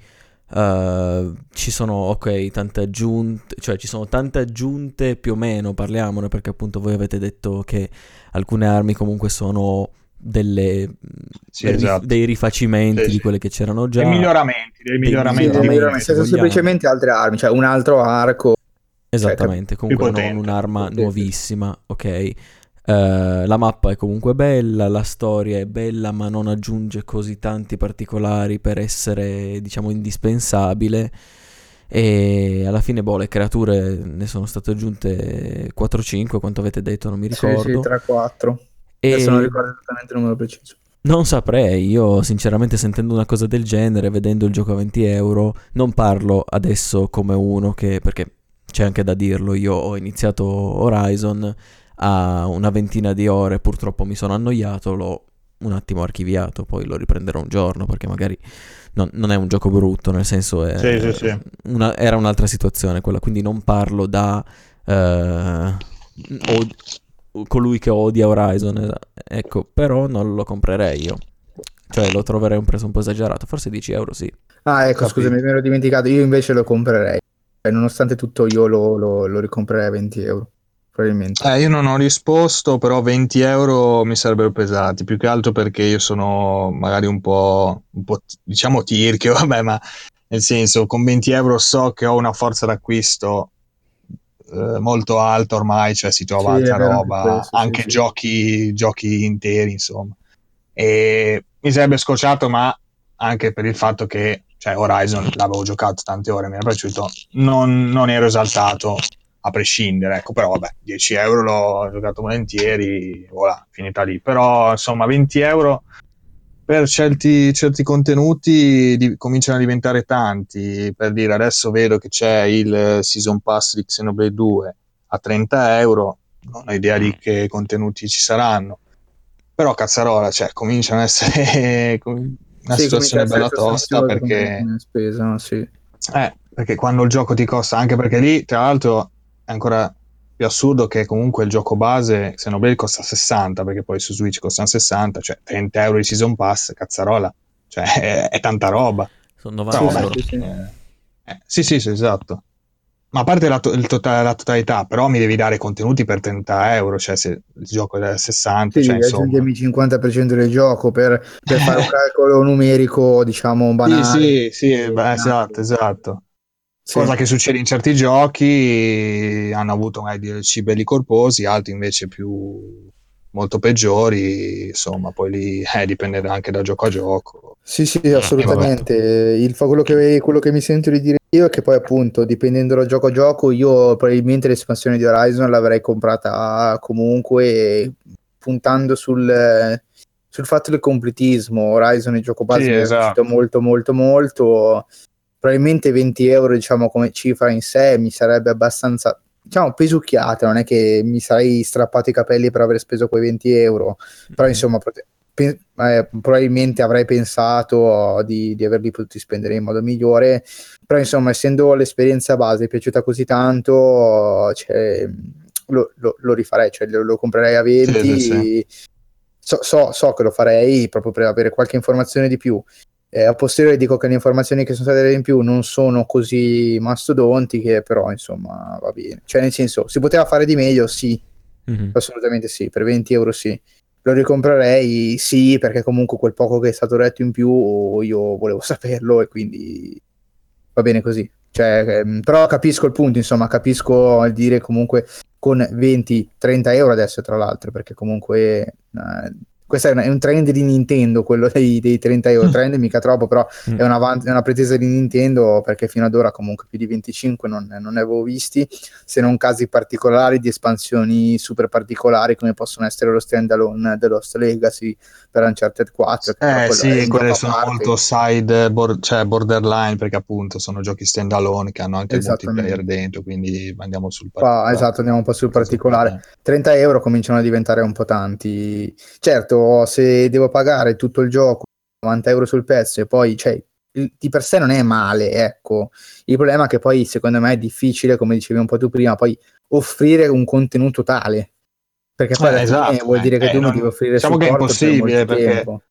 uh, ci sono, ok, tante aggiunte, cioè ci sono tante aggiunte più o meno, parliamone, perché appunto voi avete detto che alcune armi comunque sono delle, sì, esatto. dei rifacimenti sì, di quelle che c'erano già. Dei miglioramenti, dei miglioramenti. Dei miglioramenti, se semplicemente altre armi, cioè un altro arco. Esattamente, cioè, comunque non un'arma nuovissima, ok. Uh, la mappa è comunque bella, la storia è bella, ma non aggiunge così tanti particolari per essere, diciamo, indispensabile. E alla fine, boh, le creature ne sono state aggiunte 4-5, quanto avete detto, non mi ricordo. Sì, sì 3-4. E... Adesso non ricordo esattamente il numero preciso. Non saprei, io sinceramente sentendo una cosa del genere, vedendo il gioco a 20 euro, non parlo adesso come uno che, perché c'è anche da dirlo, io ho iniziato Horizon a una ventina di ore, purtroppo mi sono annoiato, l'ho un attimo archiviato, poi lo riprenderò un giorno perché magari non, non è un gioco brutto, nel senso è, sì, sì, sì. Una, era un'altra situazione quella, quindi non parlo da... Uh, colui che odia Horizon, ecco, però non lo comprerei io. Cioè lo troverei un prezzo un po' esagerato, forse 10 euro sì. Ah ecco, Capito. scusami, mi ero dimenticato, io invece lo comprerei. Cioè, nonostante tutto io lo, lo, lo ricomprerei a 20 euro. Probabilmente. Eh, io non ho risposto, però 20 euro mi sarebbero pesati, più che altro perché io sono magari un po', un po' diciamo tirchio, vabbè, ma nel senso con 20 euro so che ho una forza d'acquisto eh, molto alta ormai, cioè si trova sì, altra roba, questo, anche sì, giochi, sì. giochi interi, insomma. E mi sarebbe scocciato, ma anche per il fatto che cioè, Horizon l'avevo giocato tante ore, mi era piaciuto, non, non ero esaltato a prescindere, ecco, però vabbè, 10 euro l'ho giocato volentieri, voilà, finita lì. Però insomma, 20 euro per certi, certi contenuti di, cominciano a diventare tanti. Per dire, adesso vedo che c'è il Season Pass di Xenoblade 2 a 30 euro, non ho idea di che contenuti ci saranno. Però cazzarola, cioè, cominciano a essere una sì, situazione bella tosta perché... Spesa, sì. Eh, perché quando il gioco ti costa, anche perché lì, tra l'altro, è ancora più assurdo che comunque il gioco base Xenoblade costa 60 perché poi su Switch costano 60 cioè 30 euro di season pass cazzarola. Cioè è, è tanta roba. Sono 90 no, euro. sì, eh, sì, sì, sì, esatto. Ma a parte la, to- tota-, la, totalità, però mi devi dare contenuti per 30 euro, cioè se il gioco è da 60, sì, cioè, aggiungimi il 50% del gioco per, per fare un calcolo numerico, diciamo, banale. Sì, sì, sì beh, esatto, esatto. Sì. Cosa che succede in certi giochi, hanno avuto magari DLC belli corposi, altri invece più molto peggiori, insomma, poi lì eh, dipende anche da gioco a gioco. Sì, sì, assolutamente. Il, quello, che, quello che mi sento di dire io è che poi appunto, dipendendo da gioco a gioco, io probabilmente l'espansione di Horizon l'avrei comprata comunque puntando sul, sul fatto del completismo. Horizon il gioco base sì, esatto. è molto molto molto probabilmente 20 euro diciamo come cifra in sé mi sarebbe abbastanza diciamo pesucchiata non è che mi sarei strappato i capelli per aver speso quei 20 euro però mm-hmm. insomma pe- eh, probabilmente avrei pensato di, di, averli potuti spendere in modo migliore però insomma essendo l'esperienza base piaciuta così tanto cioè, lo, lo, lo, rifarei cioè lo, lo comprerei a 20 sì, sì, sì. So, so, so che lo farei proprio per avere qualche informazione di più eh, a posteriori dico che le informazioni che sono state in più non sono così mastodontiche, però insomma va bene. Cioè nel senso, si poteva fare di meglio? Sì, mm-hmm. assolutamente sì, per 20 euro sì. Lo ricomprerei? Sì, perché comunque quel poco che è stato detto in più io volevo saperlo e quindi va bene così. Cioè, ehm, però capisco il punto, insomma, capisco il dire comunque con 20-30 euro adesso tra l'altro, perché comunque... Eh, questo è, un trend di Nintendo, quello dei, dei 30 euro. Mm. Trend mica troppo, però mm. è, una, è, una, pretesa di Nintendo perché fino ad ora comunque più di 25 non, non, ne avevo visti, se non casi particolari di espansioni super particolari come possono essere lo standalone The Lost Legacy per Uncharted 4. Eh sì, quelle sono parte. molto side, board, cioè borderline perché appunto sono giochi standalone che hanno anche il multiplayer dentro, quindi andiamo sul particolare. Ah, esatto, andiamo un po' sul particolare. 30 euro cominciano a diventare un po' tanti. Certo, detto se devo pagare tutto il gioco 90 euro sul pezzo e poi cioè, di per sé non è male ecco il problema è che poi secondo me è difficile come dicevi un po' tu prima poi offrire un contenuto tale perché poi eh, esatto, vuol dire che eh, tu non, mi devi offrire diciamo che è impossibile per perché tempo.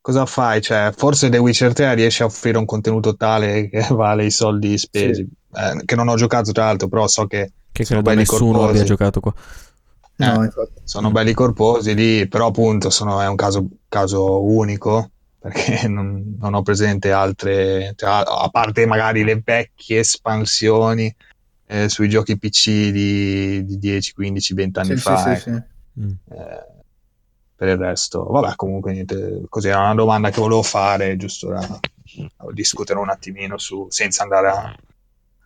cosa fai cioè forse The Witcher 3 riesce a offrire un contenuto tale che vale i soldi spesi sì. eh, che non ho giocato tra l'altro però so che che credo nessuno corposi. abbia giocato qua No, eh, sono belli corposi lì, però appunto sono, è un caso, caso unico perché non, non, ho presente altre, cioè, a parte magari le vecchie espansioni eh, sui giochi PC di, di 10, 15, 20 anni sì, fa. Sì, ecco. sì, mm. eh, per il resto, vabbè, comunque niente, così era una domanda che volevo fare, giusto da, da discutere un attimino su, senza andare a,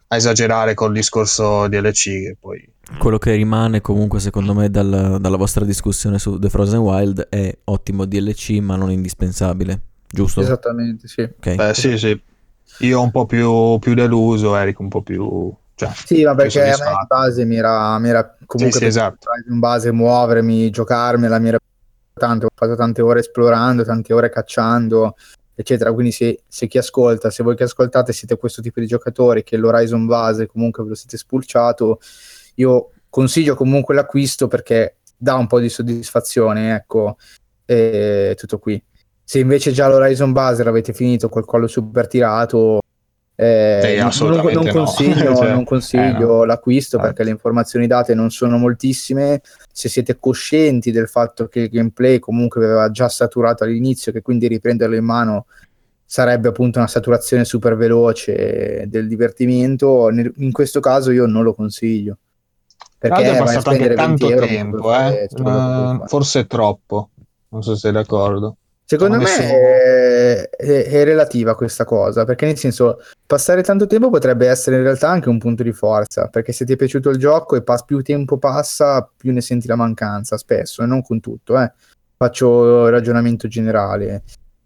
a esagerare col discorso DLC che poi quello che rimane comunque secondo me dal, dalla vostra discussione su The Frozen Wild è ottimo DLC ma non indispensabile, giusto? Esattamente, sì. Okay. Beh, sì, sì. Io un po' più, più deluso, Eric un po' più... Cioè, sì, ma perché a me in base mi era, mi era comunque sì, sì, esatto. in base muovermi, giocarmela, mi era tanto, ho fatto tante ore esplorando, tante ore cacciando, eccetera. Quindi se, se, chi ascolta, se voi che ascoltate siete questo tipo di giocatori che l'Horizon base comunque ve lo siete spulciato, io consiglio comunque l'acquisto perché dà un po' di soddisfazione, ecco, e tutto qui. Se invece già l'Horizon base l'avete finito col collo super tirato, eh, non, non, consiglio, cioè, non consiglio eh, no. l'acquisto ah. perché le informazioni date non sono moltissime. Se siete coscienti del fatto che il gameplay comunque aveva già saturato all'inizio, che quindi riprenderlo in mano sarebbe appunto una saturazione super veloce del divertimento, in questo caso io non lo consiglio. Perché è passato anche tanto tempo, eh? uh, forse troppo. Non so se sei d'accordo. Secondo me è, è, è, relativa questa cosa, perché nel senso, passare tanto tempo potrebbe essere in realtà anche un punto di forza, perché se ti è piaciuto il gioco e pass- più tempo passa, più ne senti la mancanza, spesso, e non con tutto, eh. Faccio ragionamento generale.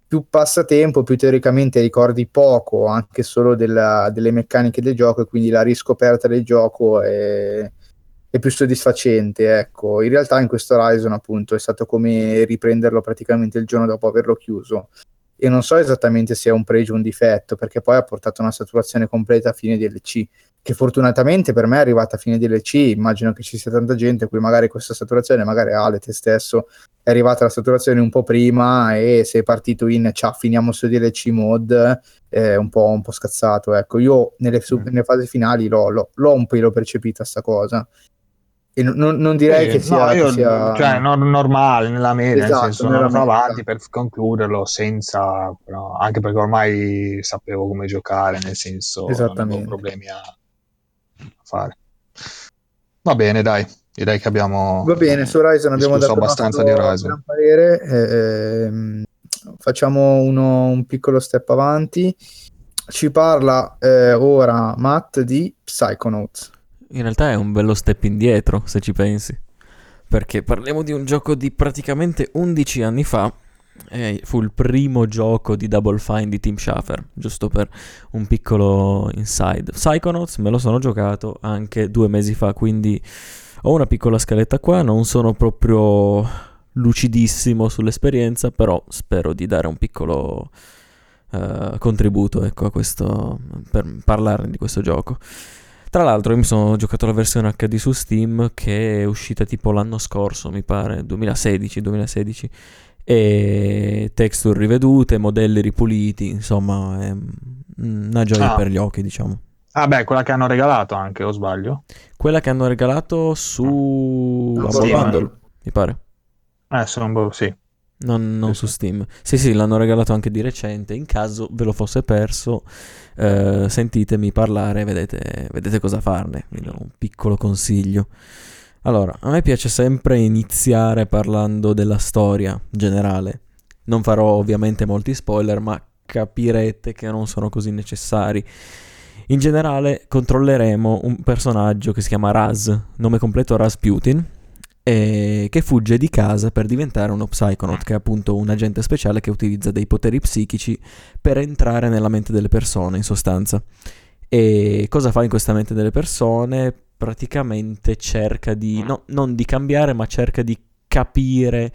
Più passa tempo, più teoricamente ricordi poco, anche solo della, delle meccaniche del gioco, e quindi la riscoperta del gioco è è più soddisfacente. Ecco, in realtà in questo Horizon appunto è stato come riprenderlo praticamente il giorno dopo averlo chiuso. E non so esattamente se è un pregio o un difetto, perché poi ha portato una saturazione completa a fine DLC. che fortunatamente per me è arrivata a fine DLC, immagino che ci sia tanta gente qui magari questa saturazione, magari Ale te stesso è arrivata la saturazione un po' prima e sei partito in ciao finiamo su DLC mod è un po', un po scazzato ecco io nelle, su, mm. nelle fasi finali l'ho, l'ho, l'ho un po' percepita sta cosa e non, non direi eh, che, sia, no, io, che sia... Cioè, no, normale, nella media, esatto, nel senso, andavo avanti per concluderlo senza... No, anche perché ormai sapevo come giocare, nel senso, non avevo problemi a, a fare. Va bene, dai. Direi che abbiamo... Va bene, su Horizon abbiamo dato abbastanza di Horizon. Parere, eh, ehm, facciamo uno, un piccolo step avanti. Ci parla eh, ora Matt di Psychonauts. In realtà è un bello step indietro, se ci pensi. Perché parliamo di un gioco di praticamente 11 anni fa. E fu il primo gioco di Double Fine di Team Schafer, giusto per un piccolo inside. Psychonauts me lo sono giocato anche due mesi fa, quindi ho una piccola scaletta qua, non sono proprio lucidissimo sull'esperienza, però spero di dare un piccolo uh, contributo ecco, questo, per parlare di questo gioco. Tra l'altro io mi sono giocato la versione HD su Steam che è uscita tipo l'anno scorso, mi pare, 2016-2016 e texture rivedute, modelli ripuliti, insomma è una gioia ah. per gli occhi, diciamo. Ah beh, quella che hanno regalato anche, o sbaglio? Quella che hanno regalato su Humble Bundle, mi pare. Eh, su Humble, sì. Non, non sì, su Steam. Sì, sì, l'hanno regalato anche di recente. In caso ve lo fosse perso, eh, sentitemi parlare, vedete, vedete cosa farne. Vi do un piccolo consiglio. Allora, a me piace sempre iniziare parlando della storia generale. Non farò ovviamente molti spoiler, ma capirete che non sono così necessari. In generale controlleremo un personaggio che si chiama Raz, nome completo Rasputin, e che fugge di casa per diventare uno Psychonaut, che è appunto un agente speciale che utilizza dei poteri psichici per entrare nella mente delle persone, in sostanza. E cosa fa in questa mente delle persone? Praticamente cerca di, no, non di cambiare, ma cerca di capire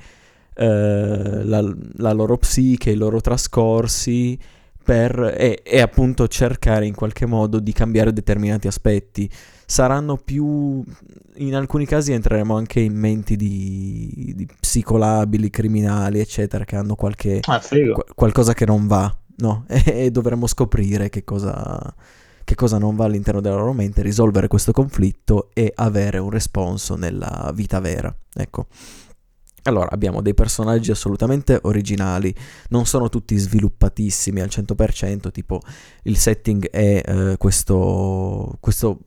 eh, la, la loro psiche, i loro trascorsi per, e, e, appunto cercare in qualche modo di cambiare determinati aspetti. Saranno più, in alcuni casi entreremo anche in menti di, di psicolabili, criminali, eccetera, che hanno qualche, ah, qu- qualcosa che non va, no? E, e dovremo scoprire che cosa, che cosa non va all'interno della loro mente, risolvere questo conflitto e avere un responso nella vita vera. Ecco. Allora, abbiamo dei personaggi assolutamente originali, non sono tutti sviluppatissimi al 100%, tipo il setting è eh, questo, questo,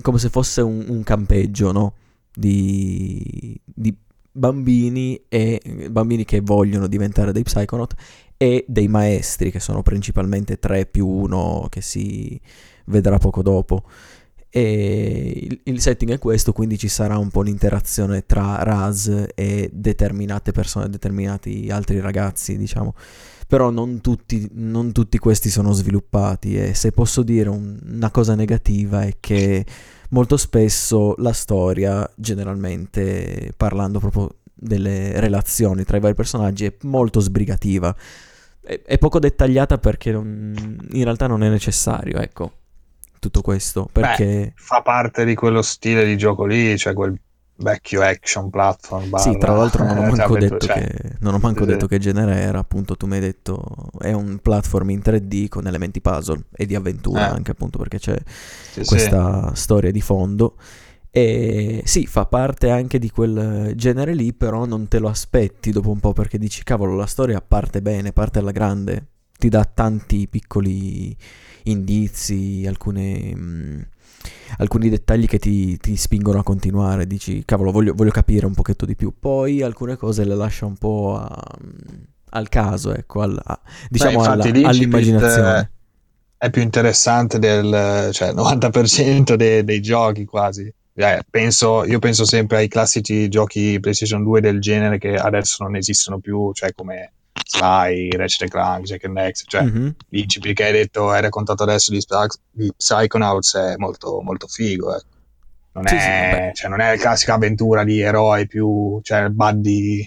come se fosse un, un campeggio, no? Di, di bambini e bambini che vogliono diventare dei Psychonaut e dei maestri che sono principalmente 3 più 1 che si vedrà poco dopo. E il, il, setting è questo, quindi ci sarà un po' l'interazione tra Raz e determinate persone, determinati altri ragazzi, diciamo. Però non tutti, non tutti questi sono sviluppati e se posso dire un, una cosa negativa è che molto spesso la storia, generalmente parlando proprio delle relazioni tra i vari personaggi, è molto sbrigativa. È, è poco dettagliata perché non, in realtà non è necessario, ecco tutto questo perché Beh, fa parte di quello stile di gioco lì, cioè quel vecchio action platform. Barra, sì, tra l'altro non ho eh, manco, detto, cioè, che, non ho manco sì. detto che genere era, appunto tu mi hai detto è un platform in 3D con elementi puzzle e di avventura eh. anche appunto perché c'è sì, questa storia di fondo. E sì, fa parte anche di quel genere lì, però non te lo aspetti dopo un po' perché dici cavolo, la storia parte bene, parte alla grande, ti dà tanti piccoli indizi, alcune, mh, mm, alcuni dettagli che ti, ti, spingono a continuare. Dici, cavolo, voglio, voglio, capire un pochetto di più. Poi alcune cose le lascia un po' a, al caso, ecco, al, a, diciamo Beh, alla, all'immaginazione. È più interessante del cioè, 90% dei, dei giochi quasi. Eh, penso, io penso sempre ai classici giochi PlayStation 2 del genere che adesso non esistono più, cioè come Sly, Ratchet Clank, Jack and Next, cioè mm-hmm. l'incipit che hai detto, hai raccontato adesso di, di Psychonauts è molto, molto figo, ecco. Non, sì, è, sì, cioè, non è la classica avventura di eroi più, cioè buddy,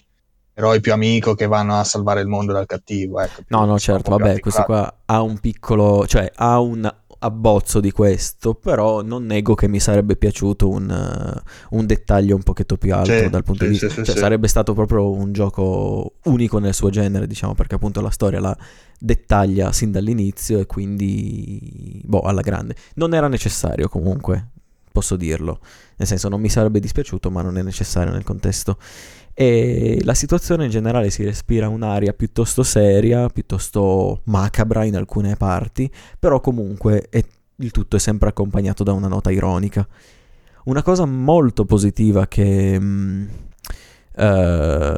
eroi più amico che vanno a salvare il mondo dal cattivo, ecco. No, no, certo, vabbè, questo qua ha un piccolo, cioè ha un abbozzo di questo, però non nego che mi sarebbe piaciuto un, uh, un dettaglio un pochetto più alto sì, dal punto sì, di vista. Sì, cioè, sarebbe stato proprio un gioco unico nel suo genere, diciamo, perché appunto la storia la dettaglia sin dall'inizio e quindi, boh, alla grande. Non era necessario comunque, posso dirlo. Nel senso, non mi sarebbe dispiaciuto, ma non è necessario nel contesto e la situazione in generale si respira un'aria piuttosto seria, piuttosto macabra in alcune parti, però comunque è, il tutto è sempre accompagnato da una nota ironica. Una cosa molto positiva che, uh,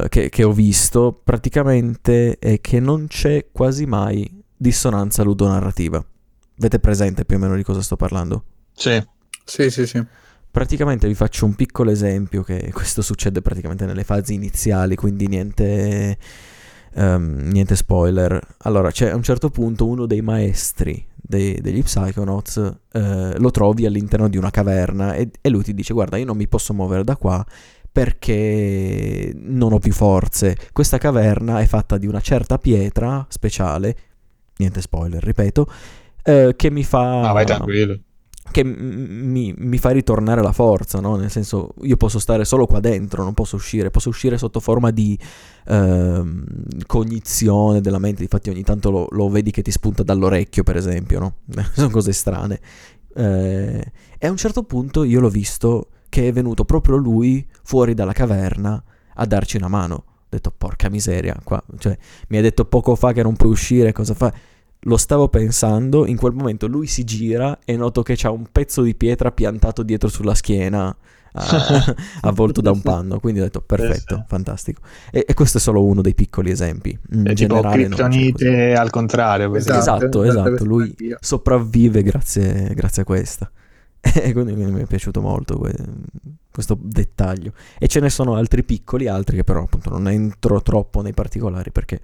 che, che ho visto praticamente è che non c'è quasi mai dissonanza ludonarrativa. Avete presente più o meno di cosa sto parlando? Sì. Sì, sì, sì. Praticamente vi faccio un piccolo esempio che questo succede praticamente nelle fasi iniziali, quindi niente, um, niente spoiler. Allora, c'è a un certo punto uno dei maestri dei, degli Psychonauts, uh, lo trovi all'interno di una caverna e, e lui ti dice guarda io non mi posso muovere da qua perché non ho più forze. Questa caverna è fatta di una certa pietra speciale, niente spoiler, ripeto, eh, che mi fa... Ah, vai tranquillo che mi, mi, fa ritornare la forza, no? Nel senso, io posso stare solo qua dentro, non posso uscire, posso uscire sotto forma di eh, cognizione della mente, infatti ogni tanto lo, lo, vedi che ti spunta dall'orecchio, per esempio, no? Sono cose strane. Eh, e a un certo punto io l'ho visto che è venuto proprio lui fuori dalla caverna a darci una mano. Ho detto, porca miseria, qua, cioè, mi hai detto poco fa che non puoi uscire, cosa fai? Lo stavo pensando, in quel momento lui si gira e noto che c'ha un pezzo di pietra piantato dietro sulla schiena. Uh, avvolto da un panno quindi ho detto perfetto, sì. fantastico e, e, questo è solo uno dei piccoli esempi in è generale tipo Kryptonite al contrario esatto, esatto, esatto. lui sopravvive grazie, grazie a questa e quindi mi è piaciuto molto questo dettaglio e ce ne sono altri piccoli altri che però appunto non entro troppo nei particolari perché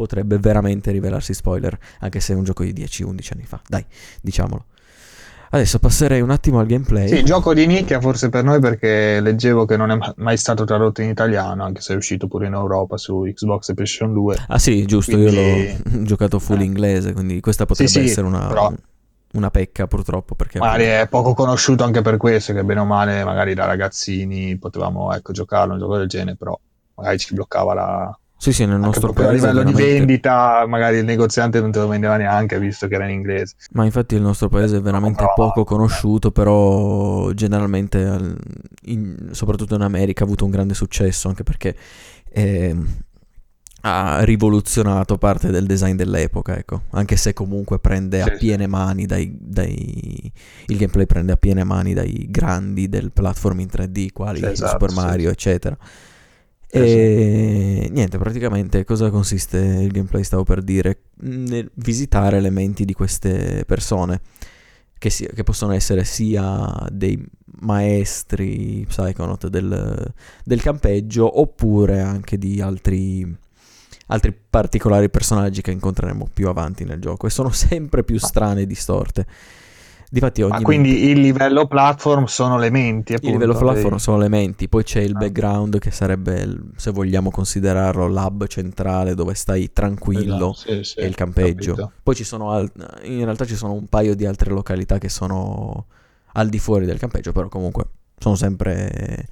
potrebbe veramente rivelarsi spoiler, anche se è un gioco di 10-11 anni fa. Dai, diciamolo. Adesso passerei un attimo al gameplay. Sì, gioco di nicchia forse per noi perché leggevo che non è mai stato tradotto in italiano, anche se è uscito pure in Europa su Xbox e PlayStation 2. Ah sì, giusto, quindi... io l'ho giocato full eh. inglese, quindi questa potrebbe sì, essere una, però... una pecca purtroppo. Perché magari è poco conosciuto anche per questo, che bene o male magari da ragazzini potevamo ecco, giocarlo, un gioco del genere, però magari ci bloccava la, sì, sì, nel nostro paese. A livello veramente... di vendita, magari il negoziante non te lo vendeva neanche visto che era in inglese. Ma infatti il nostro paese è veramente no, poco conosciuto, però generalmente, in, soprattutto in America, ha avuto un grande successo anche perché eh, ha rivoluzionato parte del design dell'epoca, ecco. Anche se comunque prende sì, a piene sì. mani dai, dai, Il gameplay prende a piene mani dai grandi del platform in 3D, quali sì, esatto, Super Mario, eccetera. E niente, praticamente cosa consiste il gameplay? Stavo per dire, nel visitare elementi di queste persone, che, si, che possono essere sia dei maestri Psychonaut del, del campeggio, oppure anche di altri, altri particolari personaggi che incontreremo più avanti nel gioco, e sono sempre più strane e distorte. Difatti ogni Ma quindi mente... il livello platform sono elementi, appunto. Il livello platform sono elementi, poi c'è il ah. background che sarebbe, se vogliamo considerarlo, l'hub centrale dove stai tranquillo esatto, sì, sì, e il campeggio. Capito. Poi ci sono, al... in realtà ci sono un paio di altre località che sono al di fuori del campeggio, però comunque sono sempre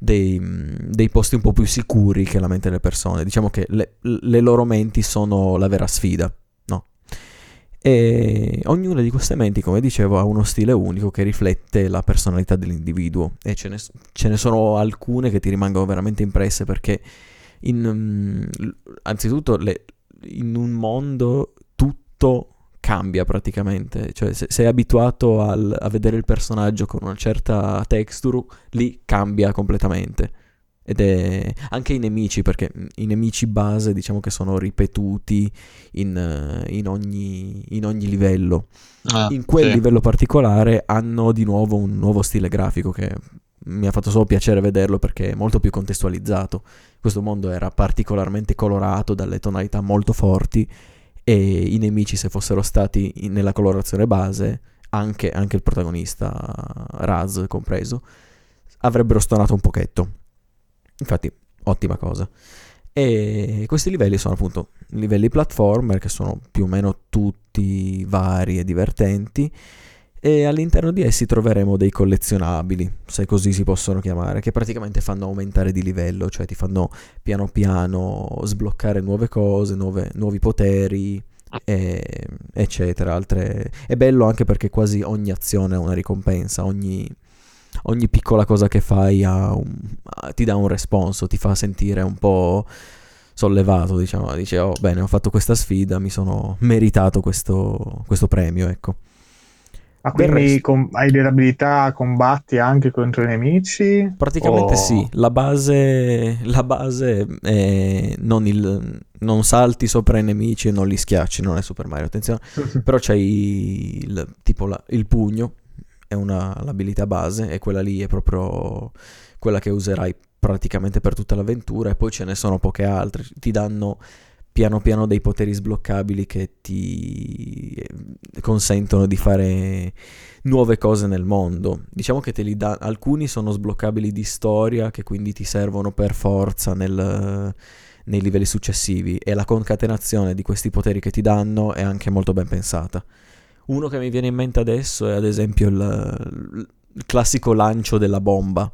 dei, dei posti un po' più sicuri che la mente delle persone. Diciamo che le, le loro menti sono la vera sfida e ognuna di queste menti, come dicevo, ha uno stile unico che riflette la personalità dell'individuo e ce ne, ce ne sono alcune che ti rimangono veramente impresse perché in, um, anzitutto le, in un mondo tutto cambia praticamente, cioè se sei abituato al, a vedere il personaggio con una certa texture, lì cambia completamente ed è anche i nemici, perché i nemici base diciamo che sono ripetuti in, eh, in, ogni, in ogni, livello. Ah, in quel sì. livello particolare hanno di nuovo un nuovo stile grafico che mi ha fatto solo piacere vederlo perché è molto più contestualizzato. Questo mondo era particolarmente colorato dalle tonalità molto forti e i nemici se fossero stati nella colorazione base, anche, anche il protagonista Raz compreso, avrebbero stonato un pochetto Infatti, ottima cosa. E E questi livelli sono appunto livelli platformer che sono più o meno tutti vari e divertenti e all'interno di essi troveremo dei collezionabili, se così si possono chiamare, che praticamente fanno aumentare di livello, cioè ti fanno piano piano sbloccare nuove cose, nuove, nuovi poteri, e, eccetera. Altre... È bello anche perché quasi ogni azione ha una ricompensa, ogni, ogni piccola cosa che fai un, ti dà un responso, ti fa sentire un po' sollevato, diciamo, dice, oh bene, ho fatto questa sfida, mi sono meritato questo, questo premio, ecco. Ma quindi com- hai delle abilità, combatti anche contro i nemici? Praticamente o... sì, la base, la base è non, il, non, salti sopra i nemici e non li schiacci, non è Super Mario, attenzione, però c'hai il, tipo la, il pugno, è una, l'abilità base e quella lì è proprio quella che userai praticamente per tutta l'avventura e poi ce ne sono poche altre, ti danno piano piano dei poteri sbloccabili che ti eh, consentono di fare nuove cose nel mondo. Diciamo che te li dà, alcuni sono sbloccabili di storia che quindi ti servono per forza nel, nei livelli successivi e la concatenazione di questi poteri che ti danno è anche molto ben pensata. Uno che mi viene in mente adesso è ad esempio il, il classico lancio della bomba?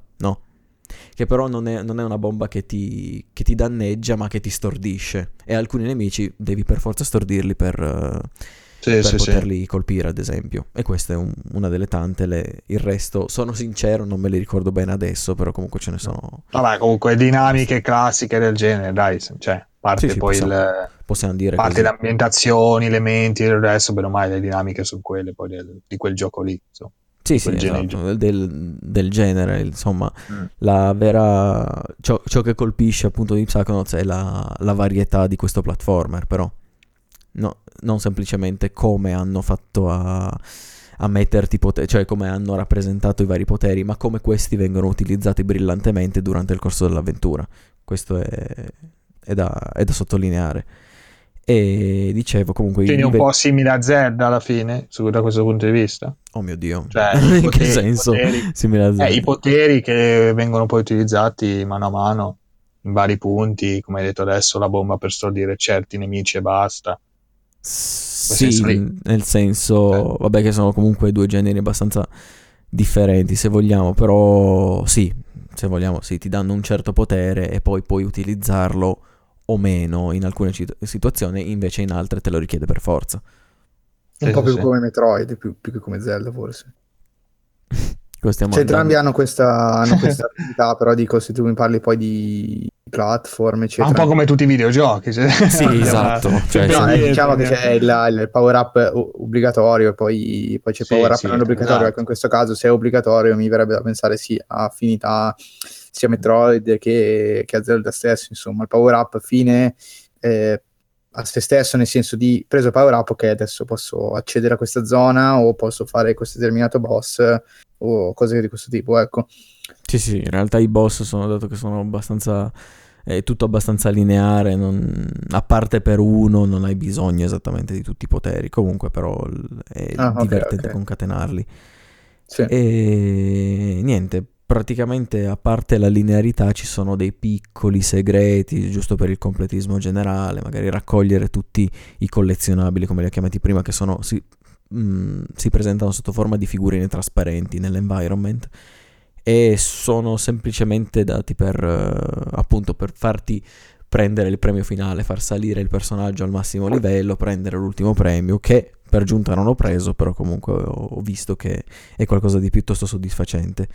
Che però non è, non è una bomba che ti, che ti, danneggia ma che ti stordisce e alcuni nemici devi per forza stordirli per, eh, sì, per sì, poterli sì. colpire ad esempio e questa è un, una delle tante le, il resto sono sincero non me li ricordo bene adesso però comunque ce ne sono vabbè comunque dinamiche classiche del genere dai cioè parte poi possiamo, il possiamo dire parte le ambientazioni elementi il resto bene o male le dinamiche sono quelle poi del, di quel gioco lì insomma. Sì, sì, esatto, del, del, genere, insomma, mm. la vera... Ciò, ciò, che colpisce appunto di Psychonauts è la, la varietà di questo platformer, però. No, non semplicemente come hanno fatto a, a metterti poteri, cioè come hanno rappresentato i vari poteri, ma come questi vengono utilizzati brillantemente durante il corso dell'avventura. Questo è, è, da, è da sottolineare. E dicevo comunque... Quindi un po' simile a Zelda alla fine, su, da questo punto di vista. Oh mio Dio. Cioè, in poteri, che senso? Poteri, simile a Zelda. Eh, I poteri che vengono poi utilizzati mano a mano in vari punti, come hai detto adesso, la bomba per stordire certi nemici e basta. Sì, senso nel senso, eh. vabbè che sono comunque due generi abbastanza differenti se vogliamo, però sì, se vogliamo, sì, ti danno un certo potere e poi puoi utilizzarlo o meno in alcune situazioni, invece in altre te lo richiede per forza. Un po' più sì. come Metroid, più, più, che come Zelda forse. cioè, entrambi hanno questa, hanno questa abilità, però dico, se tu mi parli poi di platform, eccetera. un po' come tutti i videogiochi. Cioè. Sì, esatto. Cioè, no, sì, diciamo che c'è il, il, power up obbligatorio e poi, poi c'è il sì, power up sì, non obbligatorio. Esatto. Ecco, in questo caso, se è obbligatorio, mi verrebbe da pensare sì a affinità sia Metroid che, che a Zelda stesso. Insomma, il power up fine eh, a se stesso, nel senso di preso power up, ok, adesso posso accedere a questa zona o posso fare questo determinato boss o cose di questo tipo, ecco. Sì, sì, in realtà i boss sono dato che sono abbastanza è tutto abbastanza lineare, non, a parte per uno non hai bisogno esattamente di tutti i poteri, comunque però è ah, divertente okay, okay. concatenarli. Sì. E niente, praticamente a parte la linearità ci sono dei piccoli segreti giusto per il completismo generale, magari raccogliere tutti i collezionabili come li ho chiamati prima che sono, si, mm, si presentano sotto forma di figurine trasparenti nell'environment e sono semplicemente dati per uh, appunto per farti prendere il premio finale, far salire il personaggio al massimo livello, prendere l'ultimo premio che per giunta non ho preso, però comunque ho visto che è qualcosa di piuttosto soddisfacente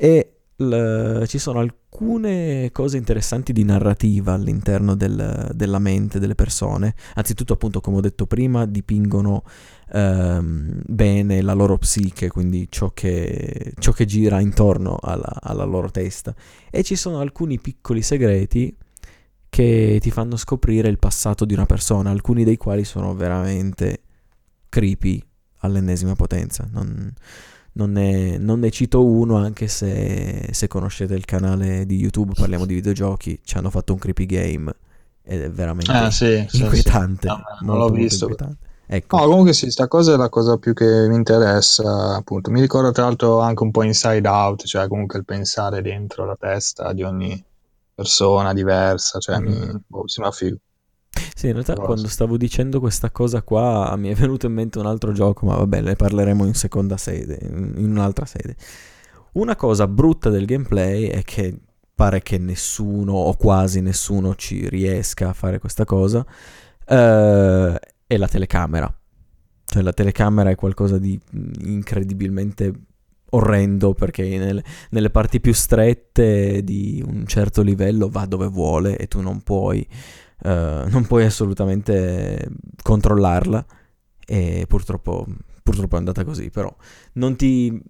e l- ci sono alcune cose interessanti di narrativa all'interno del, della mente delle persone. Anzitutto, appunto, come ho detto prima, dipingono ehm, bene la loro psiche, quindi ciò che, ciò che gira intorno alla, alla loro testa. E ci sono alcuni piccoli segreti che ti fanno scoprire il passato di una persona, alcuni dei quali sono veramente creepy all'ennesima potenza. Non, non ne, non ne, cito uno, anche se, se, conoscete il canale di YouTube, parliamo di videogiochi, ci hanno fatto un creepy game ed è veramente ah, sì, inquietante. Sì, sì. No, non l'ho visto. Ecco. No, comunque sì, sta cosa è la cosa più che mi interessa, appunto. Mi ricordo tra l'altro anche un po' Inside Out, cioè comunque il pensare dentro la testa di ogni, persona diversa, cioè mm-hmm. mi, boh, sembra figo. Sì, in realtà quando stavo dicendo questa cosa qua mi è venuto in mente un altro gioco, ma vabbè, ne parleremo in seconda sede, in un'altra sede. Una cosa brutta del gameplay è che pare che nessuno o quasi nessuno ci riesca a fare questa cosa, eh, è la telecamera. Cioè la telecamera è qualcosa di incredibilmente orrendo perché nelle, nelle, parti più strette di un certo livello va dove vuole e tu non puoi, uh, non puoi assolutamente controllarla e purtroppo, purtroppo, è andata così però non ti,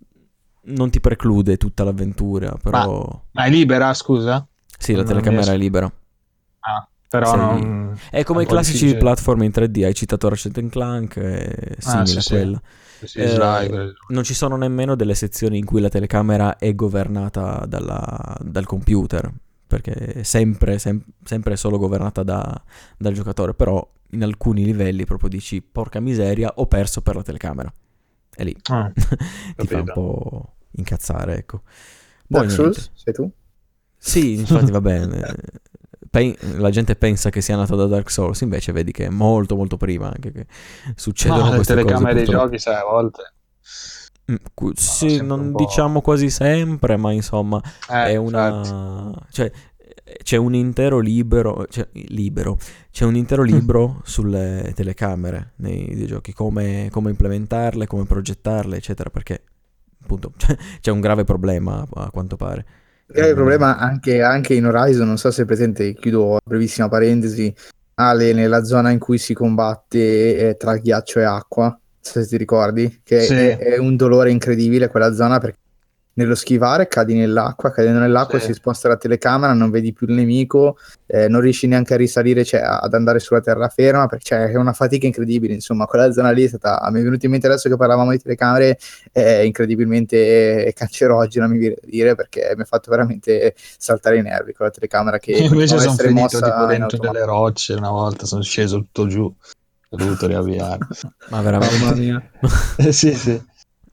non ti preclude tutta l'avventura però... ma, ma è libera scusa? sì la non telecamera è libera. Ah però non... è come i classici difficile. platform in 3D hai citato Ratchet Clank è simile ah, sì, a quella. Sì, eh, non ci sono nemmeno delle sezioni in cui la telecamera è governata dalla, dal computer, perché è sempre, sem- sempre solo governata da, dal giocatore, però in alcuni livelli proprio dici porca miseria ho perso per la telecamera. E lì ah, ti fa un po' incazzare, ecco. Dark Souls, sei tu? Sì, infatti va bene. Pen- la gente pensa che sia nato da Dark Souls, invece vedi che è molto molto prima anche che succedono no, queste cose. Le telecamere dei giochi, sai, a volte. Mm, sì, no, non diciamo quasi sempre, ma insomma eh, è una... Cioè, c'è un intero libro, cioè, libero, c'è un intero libro sulle telecamere nei videogiochi, come, come implementarle, come progettarle, eccetera, perché appunto c'è un grave problema a quanto pare. Il problema anche, anche, in Horizon, non so se è presente, chiudo brevissima parentesi, Ale nella zona in cui si combatte eh, tra ghiaccio e acqua, se ti ricordi, che sì. è, è, un dolore incredibile quella zona perché nello schivare cadi nell'acqua, cadendo nell'acqua sì. si sposta la telecamera, non vedi più il nemico, eh, non riesci neanche a risalire, cioè ad andare sulla terraferma, perché cioè, è una fatica incredibile, insomma, quella zona lì è stata, mi è venuto in mente adesso che parlavamo di telecamere, è incredibilmente cancerogena, mi viene a dire, perché mi ha fatto veramente saltare i nervi con la telecamera che invece sono finito tipo dentro delle rocce una volta, sono sceso tutto giù, ho dovuto riavviare. Ma veramente? sì, sì.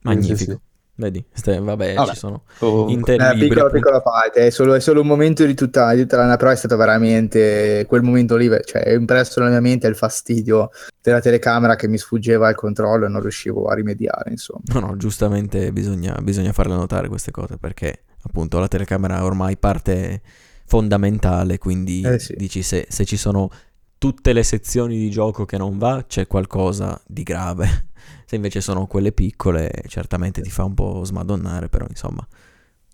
Magnifico. Sì, sì. Vedi, Ste, vabbè, vabbè, ci sono oh. interi eh, piccola, piccola parte, è solo, è solo, un momento di tutta, di tutta l'anno, però è stato veramente quel momento lì, cioè è impresso nella mia mente il fastidio della telecamera che mi sfuggeva il controllo e non riuscivo a rimediare, insomma. No, no, giustamente bisogna, bisogna farle notare queste cose perché appunto la telecamera è ormai parte fondamentale, quindi eh sì. dici se, se ci sono tutte le sezioni di gioco che non va, c'è qualcosa di grave. Se invece sono quelle piccole, certamente ti fa un po' smadonnare, però insomma,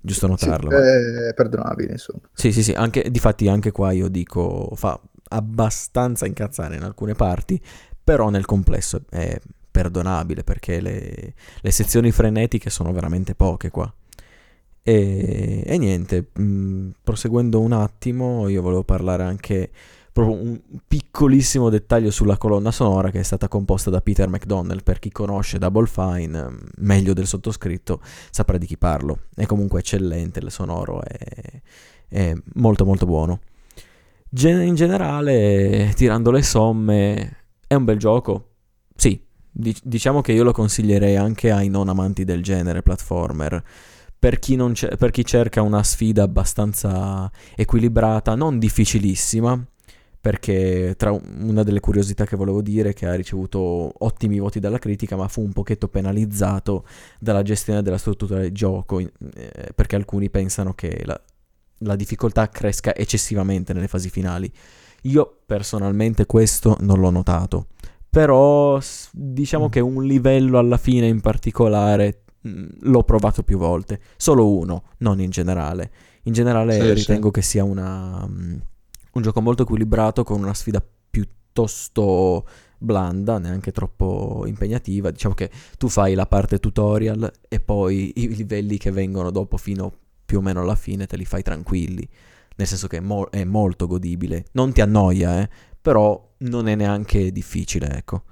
giusto notarlo. Sì, è perdonabile, insomma. Sì, sì, sì, anche, difatti anche qua io dico, fa abbastanza incazzare in alcune parti, però nel complesso è perdonabile perché le, le sezioni frenetiche sono veramente poche qua. E, e niente, mh, mm, proseguendo un attimo, io volevo parlare anche proprio un piccolissimo dettaglio sulla colonna sonora che è stata composta da Peter McDonnell. Per chi conosce Double Fine, mm, meglio del sottoscritto, saprà di chi parlo. È comunque eccellente, il sonoro è, è molto molto buono. Gen- in generale, tirando le somme, è un bel gioco? Sì, diciamo che io lo consiglierei anche ai non amanti del genere platformer. Per chi, per chi, cerca una sfida abbastanza equilibrata, non difficilissima, perché tra una delle curiosità che volevo dire è che ha ricevuto ottimi voti dalla critica, ma fu un pochetto penalizzato dalla gestione della struttura del gioco, eh, perché alcuni pensano che la, la difficoltà cresca eccessivamente nelle fasi finali. Io personalmente questo non l'ho notato, però diciamo mm. che un livello alla fine in particolare mh, mm, l'ho provato più volte, solo uno, non in generale. In generale sì, ritengo sì. che sia una... Mh, mm, un gioco molto equilibrato con una sfida piuttosto blanda, neanche troppo impegnativa. Diciamo che tu fai la parte tutorial e poi i livelli che vengono dopo fino più o meno alla fine te li fai tranquilli. Nel senso che è, mo- è molto godibile. Non ti annoia, eh, però non è neanche difficile, ecco.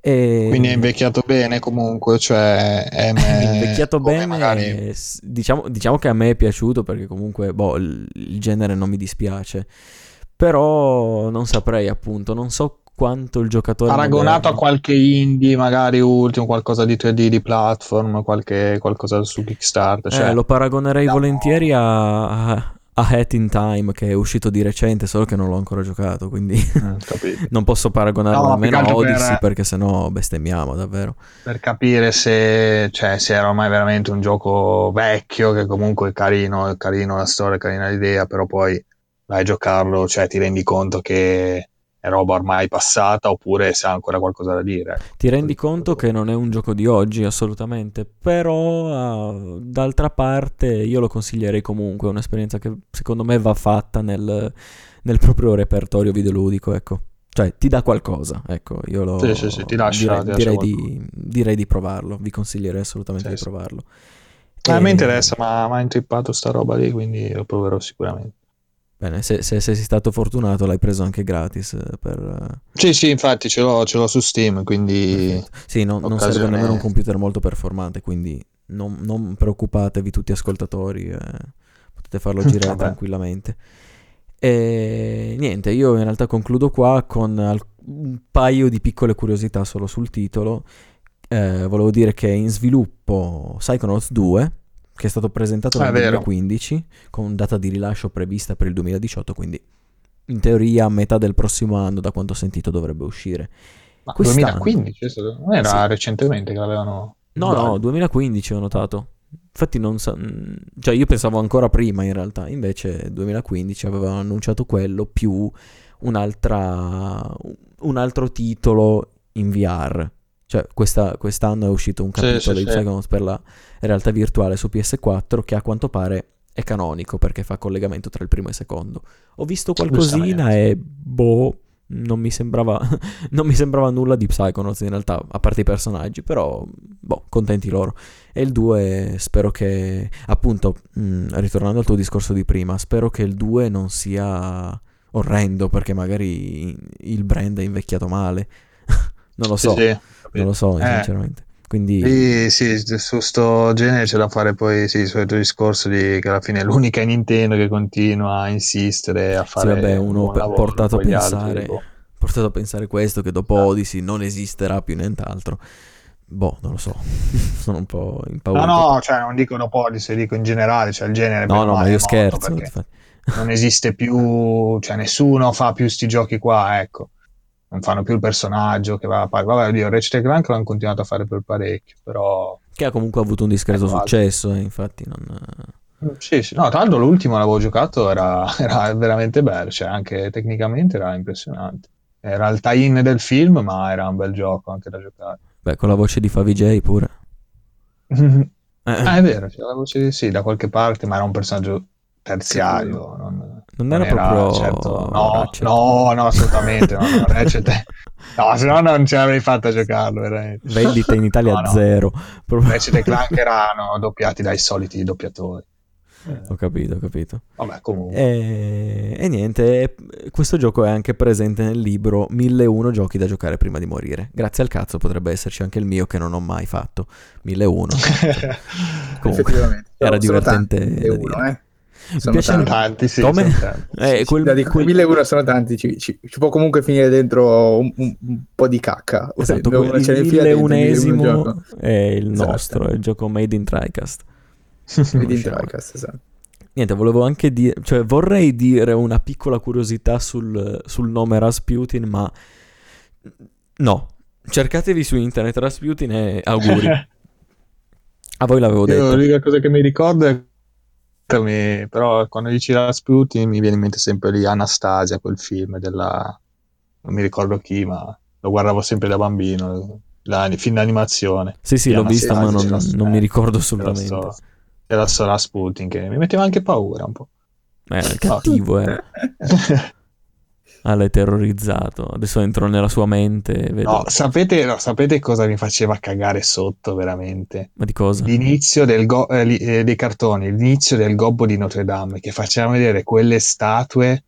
E... Quindi è invecchiato bene comunque, cioè è me... invecchiato bene, magari... diciamo, diciamo, che a me è piaciuto perché comunque boh, il, genere non mi dispiace, però non saprei appunto, non so quanto il giocatore... Paragonato moderno... a qualche indie, magari ultimo, qualcosa di 3D di platform, qualche, qualcosa su Kickstarter. Cioè... Eh, lo paragonerei no. volentieri a, a, A Hat in Time che è uscito di recente, solo che non l'ho ancora giocato, quindi mm, non posso paragonarlo no, nemmeno a Odyssey per... perché sennò bestemmiamo davvero. Per capire se, cioè, se era ormai veramente un gioco vecchio, che comunque è carino, è carino la storia, è carina l'idea, però poi vai a giocarlo, cioè ti rendi conto che è roba ormai passata oppure se ha ancora qualcosa da dire. Ti rendi conto che non è un gioco di oggi assolutamente, però uh, d'altra parte io lo consiglierei comunque, è un'esperienza che secondo me va fatta nel, nel proprio repertorio videoludico, ecco. Cioè, ti dà qualcosa, ecco, io lo... Sì, sì, sì, ti lascia, direi, ti direi, di, direi, di, provarlo, vi consiglierei assolutamente sì, di provarlo. Sì. E... Eh, mi interessa, ma mi ha intrippato sta roba lì, quindi lo proverò sicuramente. Bene, se, se, se, sei stato fortunato l'hai preso anche gratis eh, per... Eh, sì, sì, infatti ce l'ho, ce l'ho su Steam, quindi... Perfetto. Sì, no, non serve nemmeno un computer molto performante, quindi non, non preoccupatevi tutti ascoltatori, eh, potete farlo girare tranquillamente. E niente, io in realtà concludo qua con al- un paio di piccole curiosità solo sul titolo. Eh, volevo dire che è in sviluppo Psychonauts 2 che è stato presentato nel 2015 con data di rilascio prevista per il 2018, quindi in teoria a metà del prossimo anno, da quanto ho sentito, dovrebbe uscire. Ma Quest'anno, 2015? Non era sì. recentemente che l'avevano... No, no, 2015 ho notato. Infatti non sa... Cioè io pensavo ancora prima in realtà, invece 2015 avevano annunciato quello più un'altra... un altro titolo in VR cioè, questa, quest'anno è uscito un capitolo sì, sì, di Psychonauts sì. per la realtà virtuale su PS4 che a quanto pare è canonico perché fa collegamento tra il primo e il secondo. Ho visto qualcosina e boh, non mi sembrava, non mi sembrava nulla di Psychonauts in realtà, a parte i personaggi, però boh, contenti loro. E il 2 spero che, appunto, mh, ritornando al tuo discorso di prima, spero che il 2 non sia orrendo perché magari il brand è invecchiato male. non lo so. Sì, sì non lo so, eh. sinceramente. Quindi... Sì, sì, su sto genere c'è da fare poi sì, il solito discorso di che alla fine è l'unica Nintendo che continua a insistere a fare sì, vabbè, uno per, portato a pensare altri, portato a pensare questo che dopo eh. Odyssey non esisterà più nient'altro. Boh, non lo so, sono un po' impaurito. No, no, cioè non dico dopo Odyssey, dico in generale, cioè il genere No, no, ma io scherzo, non esiste più, cioè nessuno fa più sti giochi qua, ecco non fanno più il personaggio che va a fare. Vabbè, oddio, Ratchet Clank l'hanno continuato a fare per parecchio, però... Che ha comunque avuto un discreto successo, eh, infatti non... Mm, sì, sì, no, tra l'altro l'ultimo l'avevo giocato, era, era veramente bello, cioè anche tecnicamente era impressionante. Era il tie-in del film, ma era un bel gioco anche da giocare. Beh, con la voce di Favij pure. eh. Ah, è vero, c'era la voce di sì, da qualche parte, ma era un personaggio terziario. Non, non era, era proprio... Certo, no, no, no, assolutamente. no, no, Ratchet... No, se no non ce l'avrei fatta a giocarlo, veramente. Vendita in Italia no, no. zero. Proprio... Ratchet e Clank erano doppiati dai soliti doppiatori. Ho capito, ho capito. Vabbè, comunque. E... e, niente, questo gioco è anche presente nel libro 1001 giochi da giocare prima di morire. Grazie al cazzo potrebbe esserci anche il mio che non ho mai fatto. 1001. comunque, era divertente da dire. Eh? Sono tanti, tanti, sì. Come? Tanti. Eh, quel, da di quel... 1000 euro sono tanti, ci, ci, ci, può comunque finire dentro un, un, un po' di cacca. Esatto, quel, il milleunesimo è il esatto. nostro, è il gioco Made in TriCast. Made in TriCast, esatto. Niente, volevo anche dire, cioè vorrei dire una piccola curiosità sul, sul nome Rasputin, ma no, cercatevi su internet Rasputin e auguri. A voi l'avevo detto. L'unica cosa che mi ricordo è però quando dici Rasputin mi viene in mente sempre lì Anastasia, quel film della... non mi ricordo chi, ma lo guardavo sempre da bambino, la, film d'animazione. Sì, sì, l'ho visto, ma non, non, mi ricordo assolutamente. Era solo Rasputin che mi metteva anche paura un po'. Eh, è cattivo, eh. Ah, l'hai terrorizzato. Adesso entro nella sua mente. Vedo... No, sapete, no, sapete cosa mi faceva cagare sotto veramente? Ma di cosa? L'inizio del go- eh, eh, dei cartoni, l'inizio del gobbo di Notre Dame che faceva vedere quelle statue,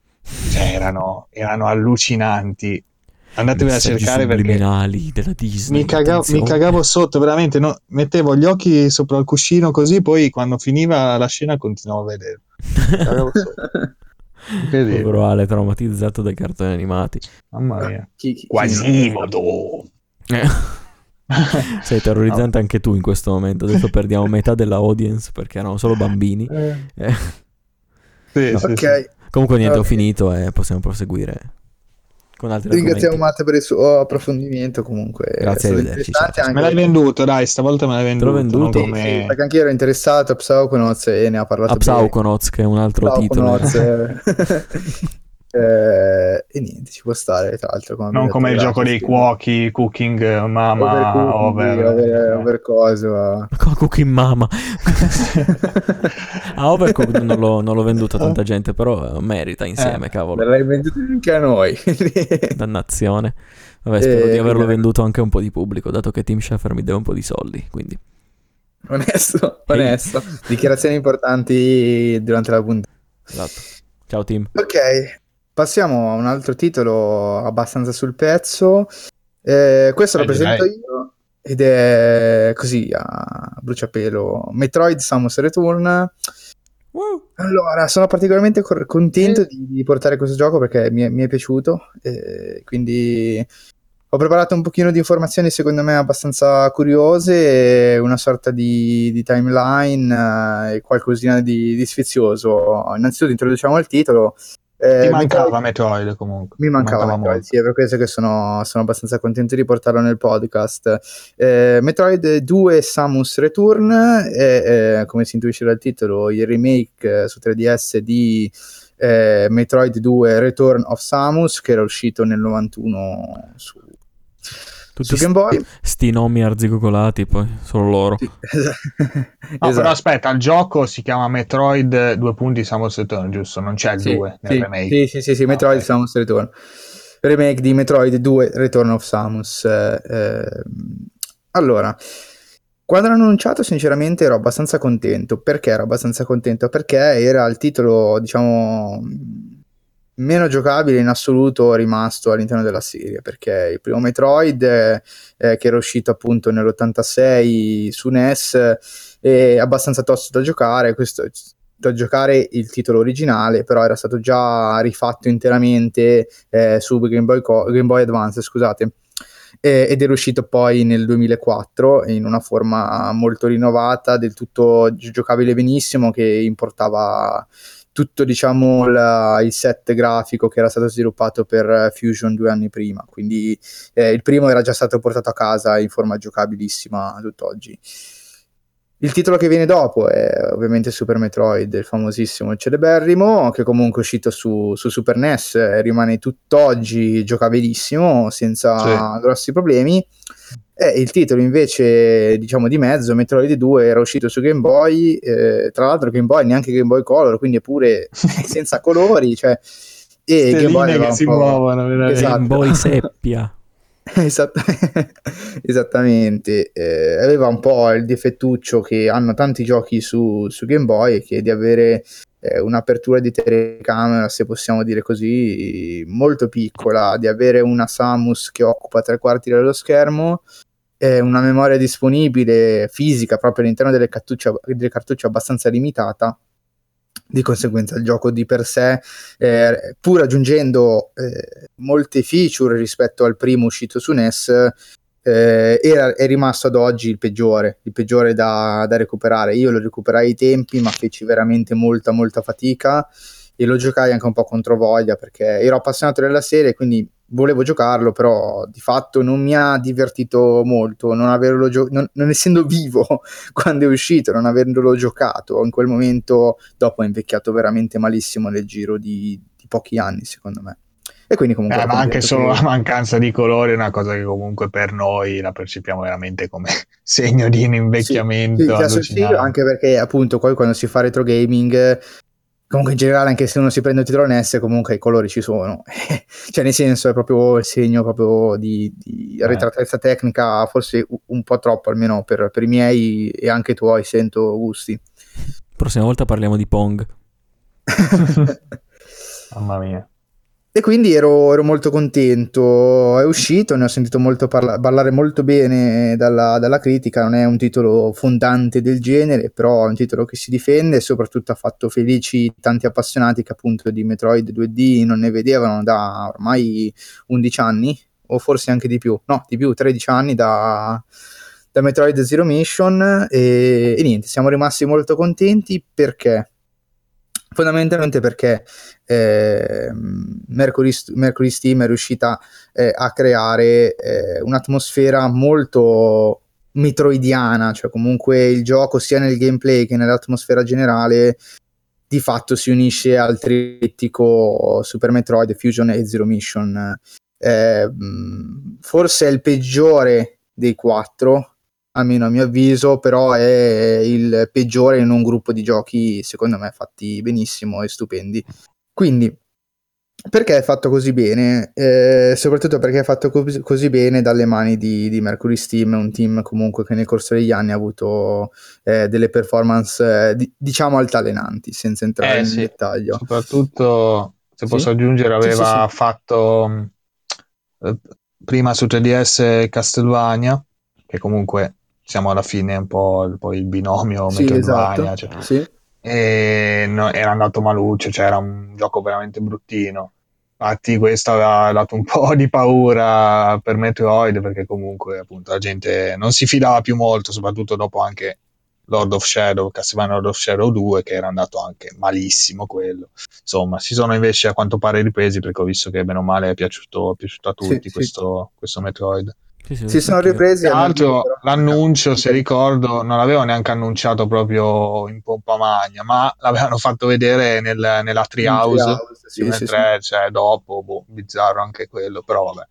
cioè erano, erano allucinanti. Andatevi a cercare perché della Disney. Mi, caga- mi cagavo sotto, veramente. No? Mettevo gli occhi sopra il cuscino così, poi quando finiva la scena continuavo a vedere. Mi cagavo sotto. Povero Ale traumatizzato dai cartoni animati. Mamma mia. Quasimodo. Eh. Sei terrorizzante no. anche tu in questo momento. Adesso perdiamo metà della audience perché erano solo bambini. Eh. Eh. Sì, no. sì, ok. Sì. Comunque niente, ho finito e possiamo proseguire con altri Ringraziamo Matte per il suo approfondimento comunque. Grazie, arrivederci. Anche... Me l'hai venduto, dai, stavolta me l'hai venduto. Te l'ho venduto? Come... Sì, perché anche io ero interessato a Psauconoz e ne ha parlato A Psauconoz, che è un altro titolo. Eh, e niente, ci può stare tra l'altro. Come non come il gioco dei cuochi, Cooking Mama, over, over, over, over cosa. Cooking Mama. a Overcooked non l'ho, non l'ho venduto a tanta gente, però merita insieme, eh, cavolo. L'hai venduto anche a noi. Dannazione. Vabbè, spero e... di averlo venduto anche a un po' di pubblico, dato che Team Schafer mi deve un po' di soldi, quindi... Onesto, onesto. Dichiarazioni importanti durante la puntata. Esatto. Ciao team. Ok, Passiamo a un altro titolo abbastanza sul pezzo. Eh, questo eh, lo presento dai. io ed è così a bruciapelo Metroid Samus Return. Uh. Allora, sono particolarmente cor- contento eh. di, di, portare questo gioco perché mi è, mi è piaciuto. Eh, quindi ho preparato un pochino di informazioni secondo me abbastanza curiose, una sorta di, di timeline eh, e qualcosina di, di sfizioso. Innanzitutto introduciamo il titolo. Eh, Ti mancava Metroid, Metroid comunque. Mi mancava, mancava Metroid, sì, è per questo che sono, sono, abbastanza contento di portarlo nel podcast. Eh, Metroid 2 Samus Return, è, è, come si intuisce dal titolo, il remake su 3DS di eh, Metroid 2 Return of Samus, che era uscito nel 91 su tutti su Game Boy. Sti nomi arzigogolati, poi solo loro. Sì, esatto. no, però aspetta, il gioco si chiama Metroid 2 punti Samus Return, giusto? Non c'è il sì, 2 nel sì, remake. Sì, sì, sì, sì Metroid okay. Samus Return. Remake di Metroid 2 Return of Samus. Eh, eh, allora, quando l'hanno annunciato, sinceramente ero abbastanza contento. Perché ero abbastanza contento? Perché era il titolo, diciamo meno giocabile in assoluto rimasto all'interno della serie perché il primo Metroid eh, che era uscito appunto nell'86 su NES è abbastanza tosto da giocare questo da giocare il titolo originale però era stato già rifatto interamente eh, su Game Boy, Co- Game Boy Advance scusate ed era uscito poi nel 2004 in una forma molto rinnovata del tutto giocabile benissimo che importava tutto diciamo la, il set grafico che era stato sviluppato per Fusion due anni prima quindi eh, il primo era già stato portato a casa in forma giocabilissima tutt'oggi il titolo che viene dopo è ovviamente Super Metroid, il famosissimo, celeberrimo, che comunque è uscito su, su Super NES e rimane tutt'oggi giocabilissimo senza sì. grossi problemi. E il titolo invece, diciamo di mezzo, Metroid 2, era uscito su Game Boy, eh, tra l'altro Game Boy neanche Game Boy Color, quindi è pure senza colori, cioè... E Game Boy che si muovono, esatto. Game Boy seppia. Esatt- esattamente, eh, aveva un po' il difettuccio che hanno tanti giochi su, su Game Boy, che è di avere eh, un'apertura di telecamera, se possiamo dire così, molto piccola, di avere una Samus che occupa tre quarti dello schermo, eh, una memoria disponibile fisica proprio all'interno delle cartucce, delle cartucce abbastanza limitata di conseguenza il gioco di per sé, eh, pur aggiungendo eh, molte feature rispetto al primo uscito su NES, eh, era, è rimasto ad oggi il peggiore, il peggiore da, da, recuperare. Io lo recuperai ai tempi, ma feci veramente molta, molta fatica e lo giocai anche un po' contro voglia perché ero appassionato della serie, quindi volevo giocarlo, però di fatto non mi ha divertito molto, non, gio- non, non essendo vivo quando è uscito, non avendolo giocato, in quel momento dopo è invecchiato veramente malissimo nel giro di, di pochi anni, secondo me. E quindi comunque... Eh, ma anche solo che... la mancanza di colori è una cosa che comunque per noi la percepiamo veramente come segno di un invecchiamento. Sì, sì, anche perché appunto poi quando si fa retro gaming comunque in generale anche se uno si prende il titolo NES comunque i colori ci sono. Cioè nel senso è proprio il segno proprio di, di eh. arretratezza tecnica forse un po' troppo almeno per, per, i miei e anche i tuoi sento gusti. Prossima volta parliamo di Pong. Mamma mia e quindi ero, ero, molto contento, è uscito, ne ho sentito molto parla- parlare molto bene dalla, dalla, critica, non è un titolo fondante del genere, però è un titolo che si difende e soprattutto ha fatto felici tanti appassionati che appunto di Metroid 2D non ne vedevano da ormai 11 anni, o forse anche di più, no, di più, 13 anni da, da Metroid Zero Mission. E, e niente, siamo rimasti molto contenti. Perché fondamentalmente perché eh, Mercury, Mercury, Steam è riuscita eh, a creare eh, un'atmosfera molto metroidiana, cioè comunque il gioco sia nel gameplay che nell'atmosfera generale di fatto si unisce al trittico Super Metroid, Fusion e Zero Mission. Eh, forse è il peggiore dei quattro, almeno a mio avviso, però è il peggiore in un gruppo di giochi, secondo me, fatti benissimo e stupendi. Quindi, perché è fatto così bene? Eh, soprattutto perché è fatto co- così bene dalle mani di, di, Mercury Steam, un team comunque che nel corso degli anni ha avuto eh, delle performance, eh, di- diciamo, altalenanti, senza entrare eh, nel sì. dettaglio. Soprattutto, se sì? posso aggiungere, aveva sì, sì, fatto eh, prima su 3DS Castlevania, che comunque siamo alla fine un po' poi il binomio sì, Metroidvania. Esatto. Cioè, sì. E no, era andato maluccio, cioè era un gioco veramente bruttino. Infatti questo aveva dato un po' di paura per Metroid perché comunque appunto la gente non si fidava più molto, soprattutto dopo anche Lord of Shadow, Castlevania Lord of Shadow 2 che era andato anche malissimo quello. Insomma, si sono invece a quanto pare ripresi perché ho visto che bene o male è piaciuto, è piaciuto a tutti sì, questo, sì. questo Metroid. Sì, sì, si sono ripresi. Tra l'altro, l'annuncio, se ricordo, non l'avevano neanche annunciato proprio in pompa magna, ma l'avevano fatto vedere nel, nella Treehouse sì, sì, 3, cioè dopo, boh, bizzarro anche quello, però vabbè.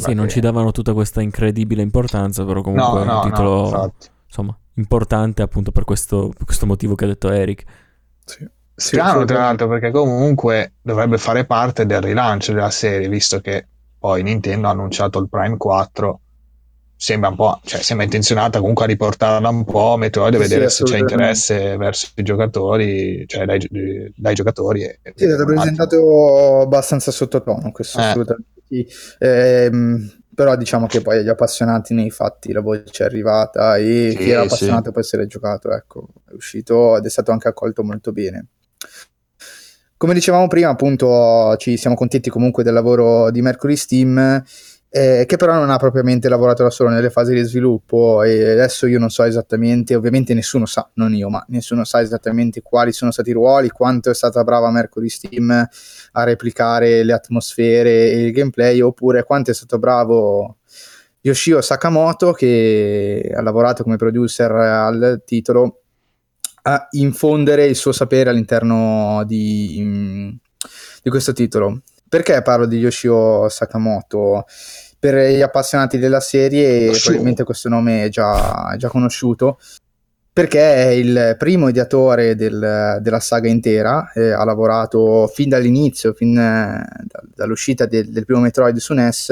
Sì, non ci davano tutta questa incredibile importanza, però comunque no, è no, un titolo no, insomma, importante appunto per questo, per questo motivo che ha detto Eric. Sì. Strano, tra l'altro, perché comunque dovrebbe fare parte del rilancio della serie, visto che poi Nintendo ha annunciato il Prime 4 sembra un po', cioè sembra intenzionata comunque a riportarla un po' Metroid e sì, vedere se c'è interesse verso i giocatori, cioè dai, dai giocatori. E, sì, è stato presentato abbastanza sottotono, questo Eh. assolutamente sì. Ehm, però diciamo che poi agli appassionati nei fatti la voce è arrivata e Sì, chi era sì. appassionato può essere giocato, ecco, è uscito ed è stato anche accolto molto bene. Come dicevamo prima, appunto, ci siamo contenti comunque del lavoro di Mercury Steam, eh, che però non ha propriamente lavorato da solo nelle fasi di sviluppo e adesso io non so esattamente, ovviamente nessuno sa, non io, ma nessuno sa esattamente quali sono stati i ruoli, quanto è stata brava Mercury Steam a replicare le atmosfere e il gameplay, oppure quanto è stato bravo Yoshio Sakamoto che ha lavorato come producer al titolo a infondere il suo sapere all'interno di, di questo titolo. Perché parlo di Yoshio Sakamoto? Per gli appassionati della serie, Yoshio. probabilmente questo nome è già, è già conosciuto, perché è il primo ideatore del- della saga intera, eh, ha lavorato fin dall'inizio, fin eh, da- dall'uscita del, del primo Metroid su NES,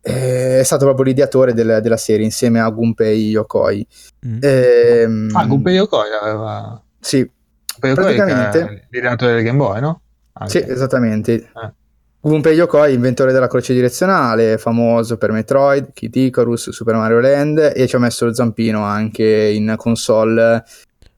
eh, è stato proprio l'ideatore del- della serie insieme a Gunpei Yokoi. Mm. Ehm, Ah, Gunpei Yokoi aveva... Sì, Gunpei Yokoi praticamente- l'ideatore del Game Boy, no? sì, Anche. esattamente. Eh. Gunpei Yokoi, inventore della croce direzionale, famoso per Metroid, Kid Icarus, Super Mario Land e ci ha messo lo zampino anche in console,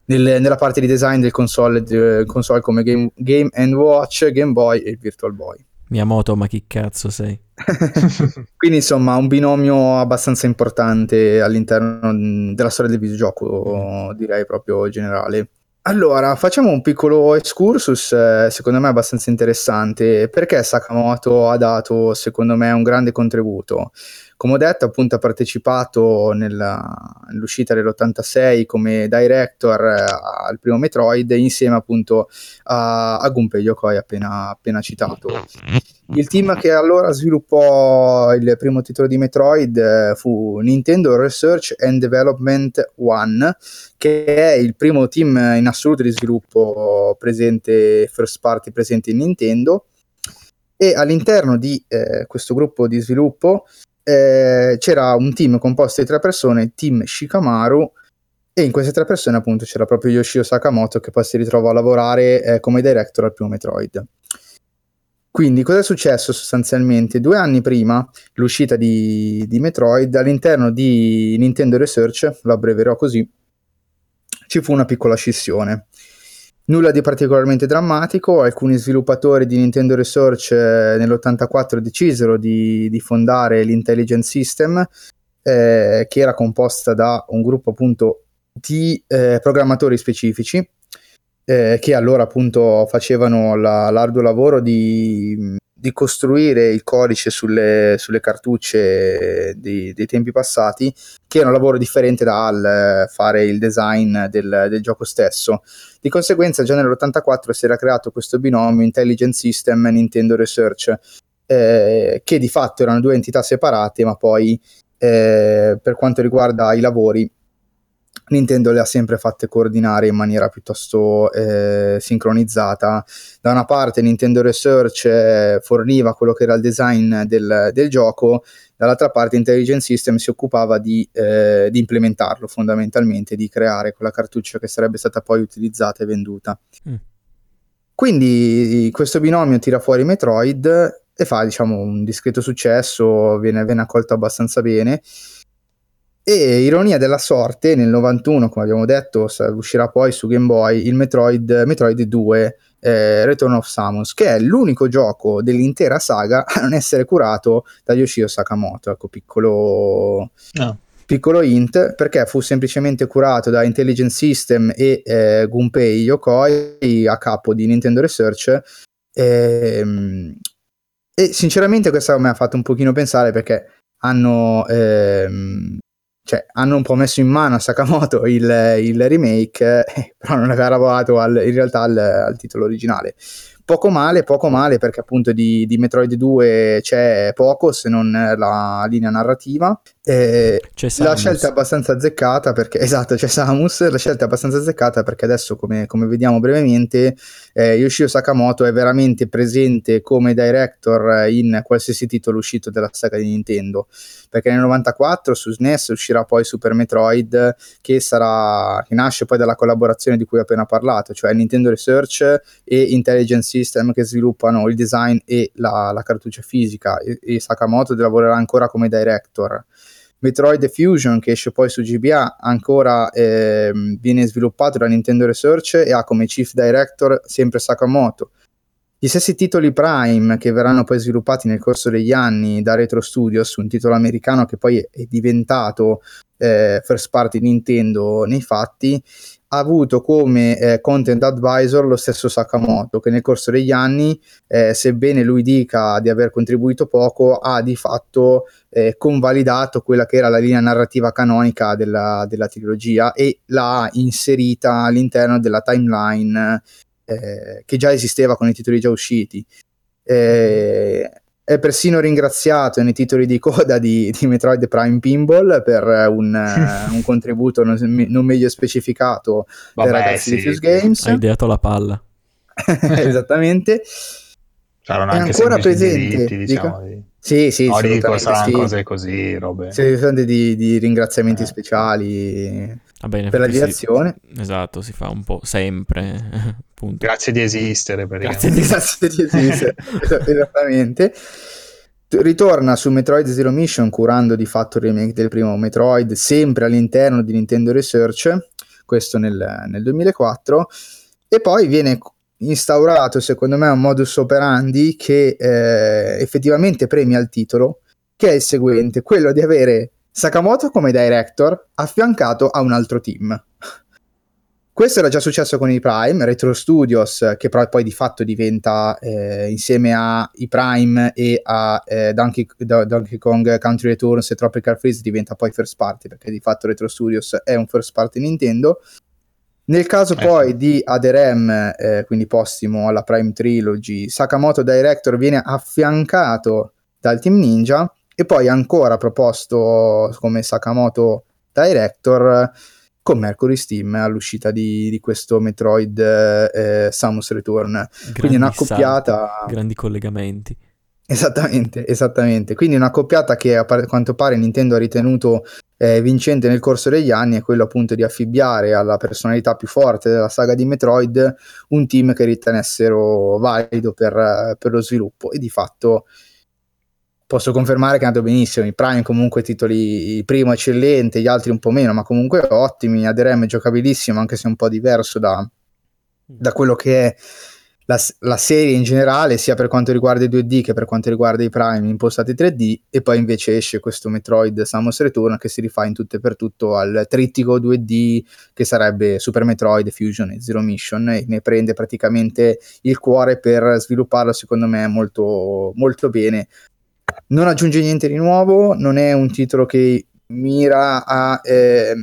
nel- nella parte di design del console, di- console come Game, Game Watch, Game Boy e Virtual Boy. Miyamoto, ma chi cazzo sei? Quindi insomma un binomio abbastanza importante all'interno mh, della storia del videogioco, direi proprio generale. Allora, facciamo un piccolo excursus, eh, secondo me abbastanza interessante, perché Sakamoto ha dato, secondo me, un grande contributo. Come ho detto, appunto, ha partecipato nella- nell'uscita dell'86 come director eh, al primo Metroid, insieme appunto a, a Gunpei Yokoi appena, appena citato. Il team che allora sviluppò il primo titolo di Metroid eh, fu Nintendo Research and Development One, che è il primo team in assoluto di sviluppo presente, first party presente in Nintendo. E all'interno di eh, questo gruppo di sviluppo eh, c'era un team composto di tre persone, team Shikamaru, e in queste tre persone appunto c'era proprio Yoshio Sakamoto che poi si ritrovò a lavorare eh, come director al primo Metroid. Quindi cosa è successo sostanzialmente? Due anni prima l'uscita di, di Metroid, all'interno di Nintendo Research, lo abbreverò così, ci fu una piccola scissione. Nulla di particolarmente drammatico, alcuni sviluppatori di Nintendo Research eh, nell'84 decisero di, di fondare l'Intelligent System, eh, che era composta da un gruppo appunto di eh, programmatori specifici eh, che allora appunto facevano la, l'arduo lavoro di, di, costruire il codice sulle, sulle cartucce di, dei tempi passati, che era un lavoro differente dal fare il design del, del gioco stesso. Di conseguenza già nell'84 si era creato questo binomio Intelligent System e Nintendo Research, eh, che di fatto erano due entità separate, ma poi eh, per quanto riguarda i lavori Nintendo le ha sempre fatte coordinare in maniera piuttosto eh, sincronizzata. Da una parte Nintendo Research eh, forniva quello che era il design del, del, gioco, dall'altra parte Intelligent System si occupava di, eh, di, implementarlo fondamentalmente, di creare quella cartuccia che sarebbe stata poi utilizzata e venduta. Mm. Quindi questo binomio tira fuori Metroid e fa diciamo un discreto successo, viene, viene accolto abbastanza bene e ironia della sorte, nel 91, come abbiamo detto, uscirà poi su Game Boy il Metroid, Metroid 2 eh, Return of Samus, che è l'unico gioco dell'intera saga a non essere curato da Yoshio Sakamoto. Ecco, piccolo, no. piccolo hint, perché fu semplicemente curato da Intelligent System e eh, Gunpei Yokoi a capo di Nintendo Research. Ehm, e sinceramente questa mi ha fatto un pochino pensare perché hanno ehm, cioè, hanno un po' messo in mano a Sakamoto il, il remake, eh, però non aveva lavorato al, in realtà al, al, titolo originale. Poco male, poco male perché appunto di, di Metroid 2 c'è poco se non la linea narrativa eh, la scelta è abbastanza azzeccata perché, esatto, c'è Samus, la scelta è abbastanza azzeccata perché adesso, come, come vediamo brevemente, eh, Yoshio Sakamoto è veramente presente come director in qualsiasi titolo uscito della saga di Nintendo, perché nel 94 su SNES uscirà poi Super Metroid, che, sarà, che nasce poi dalla collaborazione di cui ho appena parlato, cioè Nintendo Research e Intelligent System che sviluppano il design e la, la cartuccia fisica, e, e Sakamoto lavorerà ancora come director. Metroid Fusion che esce poi su GBA ancora eh, viene sviluppato da Nintendo Research e ha come chief director sempre Sakamoto. Gli stessi titoli Prime che verranno poi sviluppati nel corso degli anni da Retro Studios, un titolo americano che poi è diventato eh, first party Nintendo nei fatti, ha avuto come eh, content advisor lo stesso Sakamoto che nel corso degli anni, eh, sebbene lui dica di aver contribuito poco, ha di fatto eh, convalidato quella che era la linea narrativa canonica della, della trilogia e l'ha inserita all'interno della timeline eh, che già esisteva con i titoli già usciti. Eh, è persino ringraziato nei titoli di coda di, di Metroid Prime Pinball per un, un contributo non, non, meglio specificato Vabbè, dai ragazzi sì, di Fuse Games. Ha ideato la palla. Esattamente. Saranno è ancora presente. Diritti, diciamo, di... Sì, sì, no, dico, saranno sì. cose così, robe. Sì, di, di ringraziamenti eh. speciali Vabbè, per la direzione. Si... Esatto, si fa un po' sempre. Punto. Grazie di esistere. Grazie di, grazie di esistere, esattamente. Ritorna su Metroid Zero Mission curando di fatto il remake del primo Metroid, sempre all'interno di Nintendo Research, questo nel, nel 2004, e poi viene instaurato secondo me un modus operandi che eh, effettivamente premia il titolo, che è il seguente, quello di avere Sakamoto come director affiancato a un altro team. Questo era già successo con i Prime, Retro Studios, che però poi di fatto diventa eh, insieme ai Prime e a eh, Donkey, Donkey, Kong Country Returns e Tropical Freeze diventa poi first party, perché di fatto Retro Studios è un first party Nintendo. Nel caso eh. poi di Aderem, eh, quindi postimo alla Prime Trilogy, Sakamoto Director viene affiancato dal Team Ninja e poi ancora proposto come Sakamoto Director con Mercury Steam all'uscita di, di questo Metroid eh, Samus Return. Grandi Quindi una accoppiata... grandi collegamenti. Esattamente, esattamente. Quindi una accoppiata che a quanto pare Nintendo ha ritenuto eh, vincente nel corso degli anni è quello appunto di affibbiare alla personalità più forte della saga di Metroid un team che ritenessero valido per, per lo sviluppo e di fatto posso confermare che è andato benissimo. I Prime comunque titoli, il primo eccellente, gli altri un po' meno, ma comunque ottimi. Aderem è giocabilissimo, anche se un po' diverso da, da quello che è la, la, serie in generale, sia per quanto riguarda i 2D che per quanto riguarda i prime impostati 3D, e poi invece esce questo Metroid Samus Return che si rifà in tutto e per tutto al trittico 2D che sarebbe Super Metroid, Fusion e Zero Mission, e ne prende praticamente il cuore per svilupparlo, secondo me, molto, molto bene. Non aggiunge niente di nuovo, non è un titolo che mira a. Eh,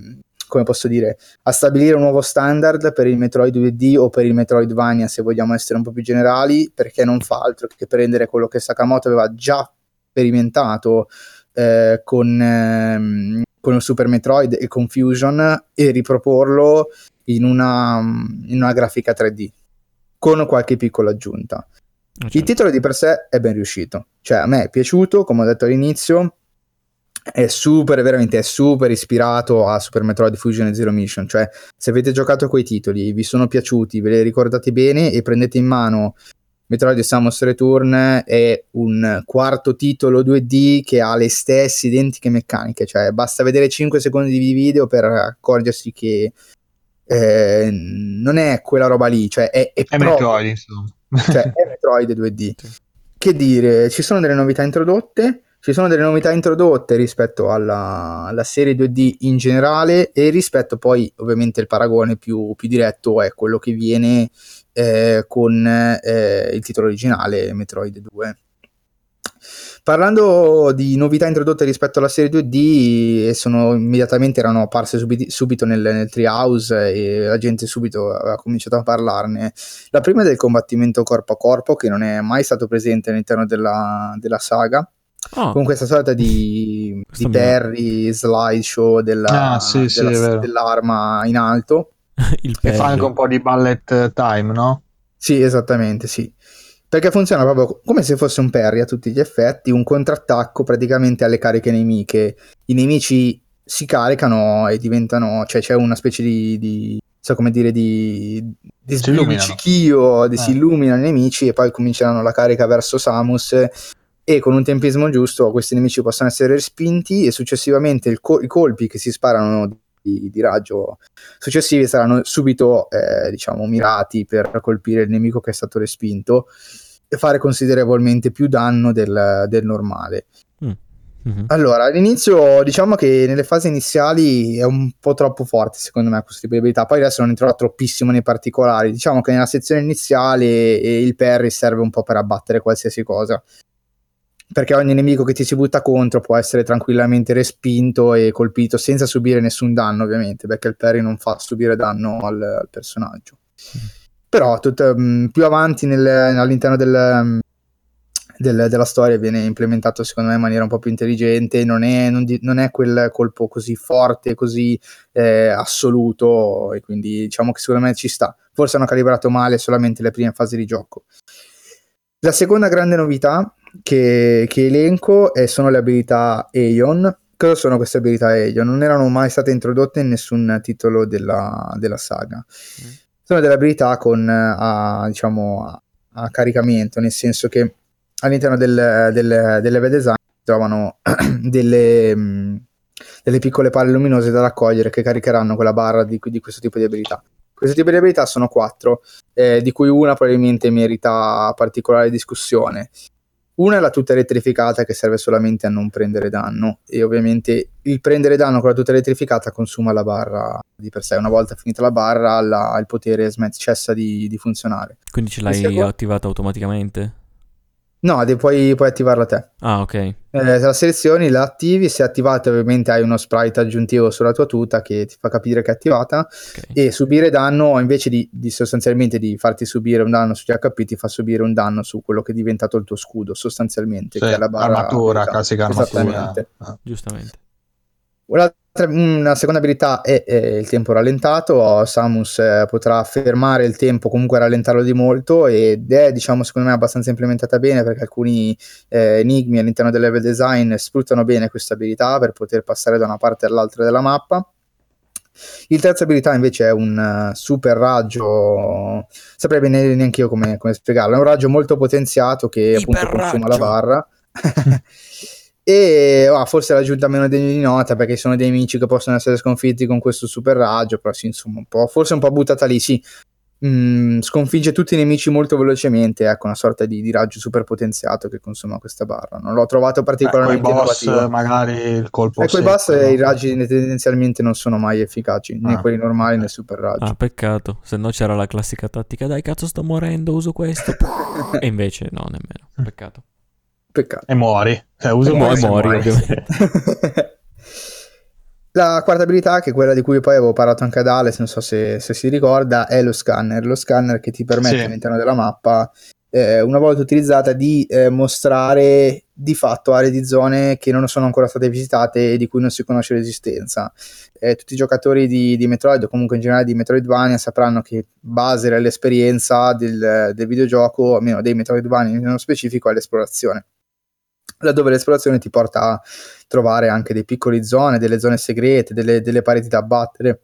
come posso dire, a stabilire un nuovo standard per il Metroid 2D o per il Metroidvania, se vogliamo essere un po' più generali, perché non fa altro che prendere quello che Sakamoto aveva già sperimentato eh, con, ehm, con il Super Metroid e con Fusion e riproporlo in una, in una grafica 3D con qualche piccola aggiunta. Okay. Il titolo di per sé è ben riuscito, cioè a me è piaciuto, come ho detto all'inizio, è super, veramente è super ispirato a Super Metroid Fusion e Zero Mission. Cioè, se avete giocato a quei titoli, vi sono piaciuti, ve li ricordate bene e prendete in mano Metroid Samus Return, è un quarto titolo 2D che ha le stesse identiche meccaniche. Cioè, basta vedere 5 secondi di video per accorgersi che eh, non è quella roba lì. Cioè, è, è, è proprio, Metroid, insomma. Cioè, è Metroid 2D. Che dire, ci sono delle novità introdotte ci sono delle novità introdotte rispetto alla, alla, serie 2D in generale e rispetto poi ovviamente il paragone più, più diretto è quello che viene eh, con eh, il titolo originale Metroid 2. Parlando di novità introdotte rispetto alla serie 2D, sono, immediatamente erano apparse subito, subito nel, nel treehouse e la gente subito aveva cominciato a parlarne. La prima è del combattimento corpo a corpo, che non è mai stato presente all'interno della, della saga Oh. con questa sorta di, di Perry slideshow della, ah, sì, della, sì, dell'arma in alto. Che fa anche un po' di ballet time, no? Sì, esattamente, sì. Perché funziona proprio come se fosse un parry a tutti gli effetti, un contrattacco praticamente alle cariche nemiche. I nemici si caricano e diventano, cioè c'è una specie di, di so come dire, di, di sbrilluccichio, di eh. si illuminano i nemici e poi cominceranno la carica verso Samus e con un tempismo giusto questi nemici possono essere respinti e successivamente co- i colpi che si sparano di, di, raggio successivi saranno subito eh, diciamo mirati per colpire il nemico che è stato respinto e fare considerevolmente più danno del, del normale. Mm. Mm-hmm. Allora, all'inizio diciamo che nelle fasi iniziali è un po' troppo forte secondo me questo tipo di abilità, poi adesso non entrerò troppissimo nei particolari, diciamo che nella sezione iniziale il parry serve un po' per abbattere qualsiasi cosa perché ogni nemico che ti si butta contro può essere tranquillamente respinto e colpito senza subire nessun danno, ovviamente, perché il parry non fa subire danno al, al personaggio. Però tut, um, più avanti nel, all'interno del, um, del, della storia viene implementato secondo me in maniera un po' più intelligente, non è, non di, non è quel colpo così forte, così eh, assoluto, e quindi diciamo che secondo me ci sta. Forse hanno calibrato male solamente le prime fasi di gioco. La seconda grande novità che, che elenco e sono le abilità Aeon. Cosa sono queste abilità Aeon? Non erano mai state introdotte in nessun titolo della, della saga. Mm. Sono delle abilità con a, diciamo, a, a, caricamento, nel senso che all'interno del, del, del level design si trovano delle, mh, delle piccole palle luminose da raccogliere che caricheranno quella barra di, di questo tipo di abilità. Questo tipo di abilità sono quattro, eh, di cui una probabilmente merita particolare discussione. Una è la tuta elettrificata che serve solamente a non prendere danno e ovviamente il prendere danno con la tuta elettrificata consuma la barra di per sé. Una volta finita la barra la, il potere smet- cessa di, di funzionare. Quindi ce l'hai attivata automaticamente? No, puoi, puoi attivarla te. Ah, ok. Eh, la selezioni, la attivi, se attivata ovviamente hai uno sprite aggiuntivo sulla tua tuta che ti fa capire che è attivata okay. e subire danno invece di, di, sostanzialmente di farti subire un danno sugli HP ti fa subire un danno su quello che è diventato il tuo scudo sostanzialmente, sì, che è la barra armatura, classica armatura. Ah. Giustamente. Una una seconda abilità è, è, il tempo rallentato, Samus eh, potrà fermare il tempo, comunque rallentarlo di molto ed è diciamo secondo me abbastanza implementata bene perché alcuni eh, enigmi all'interno del level design sfruttano bene questa abilità per poter passare da una parte all'altra della mappa. Il terza abilità invece è un uh, super raggio, saprei bene neanche io come, come, spiegarlo, è un raggio molto potenziato che Iper appunto consuma la barra. E oh, forse l'aggiunta meno degna di nota perché sono dei nemici che possono essere sconfitti con questo super raggio, però sì, insomma, un po', forse un po' buttata lì, sì. mm, sconfigge tutti i nemici molto velocemente, ecco, una sorta di, di, raggio super potenziato che consuma questa barra. Non l'ho trovato particolarmente eh, boss, innovativo. magari il colpo Ecco, i boss no? i raggi tendenzialmente non sono mai efficaci, né ah, quelli normali né super raggi. Ah, peccato, se no c'era la classica tattica, dai cazzo sto morendo, uso questo. e invece no, nemmeno, peccato. Peccato. E muori. Cioè, uso e, muori, muori ovviamente. La quarta abilità, che è quella di cui poi avevo parlato anche ad Alex, non so se, se si ricorda, è lo scanner. Lo scanner che ti permette sì. all'interno della mappa, eh, una volta utilizzata, di eh, mostrare di fatto aree di zone che non sono ancora state visitate e di cui non si conosce l'esistenza. Eh, tutti i giocatori di, di, Metroid o comunque in generale di Metroidvania sapranno che base dell'esperienza del, del videogioco, almeno dei Metroidvania nello specifico, è l'esplorazione laddove l'esplorazione ti porta a trovare anche dei piccoli zone, delle zone segrete, delle, delle pareti da abbattere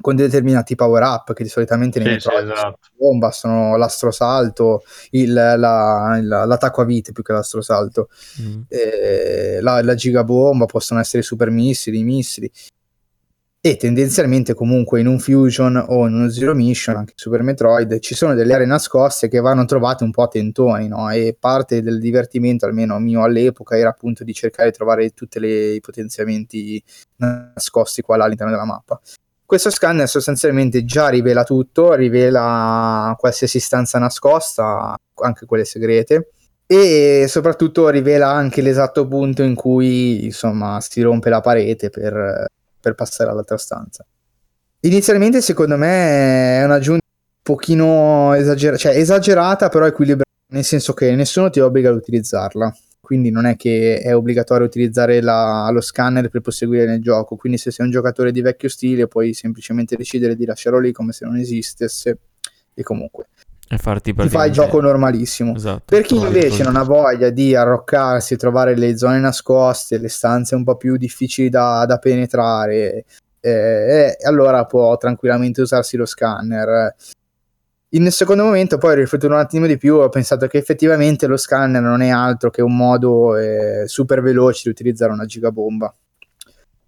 con determinati power up che di solitamente sì, sì, esatto. bomba sono l'astrosalto, il, la, la, l'attacco a vite più che l'astrosalto, mm. eh, la, la gigabomba possono essere super missili, missili e tendenzialmente comunque in un Fusion o in uno Zero Mission, anche Super Metroid, ci sono delle aree nascoste che vanno trovate un po' a tentoni, no? E parte del divertimento, almeno mio all'epoca, era appunto di cercare di trovare tutti i potenziamenti nascosti qua là all'interno della mappa. Questo scanner sostanzialmente già rivela tutto, rivela qualsiasi stanza nascosta, anche quelle segrete, e soprattutto rivela anche l'esatto punto in cui insomma si rompe la parete per per passare all'altra stanza. Inizialmente, secondo me, è un'aggiunta un pochino esagerata, cioè esagerata, però equilibrata, nel senso che nessuno ti obbliga ad utilizzarla. Quindi non è che è obbligatorio utilizzare la, lo scanner per proseguire nel gioco. Quindi, se sei un giocatore di vecchio stile, puoi semplicemente decidere di lasciarlo lì come se non esistesse. E comunque, e farti ti fai il gioco normalissimo. Esatto, per chi invece non ha voglia di arroccarsi, trovare le zone nascoste, le stanze un po' più difficili da, da penetrare, eh, eh, allora può tranquillamente usarsi lo scanner. In secondo momento, poi riflettuto un attimo di più, ho pensato che effettivamente lo scanner non è altro che un modo eh, super veloce di utilizzare una gigabomba.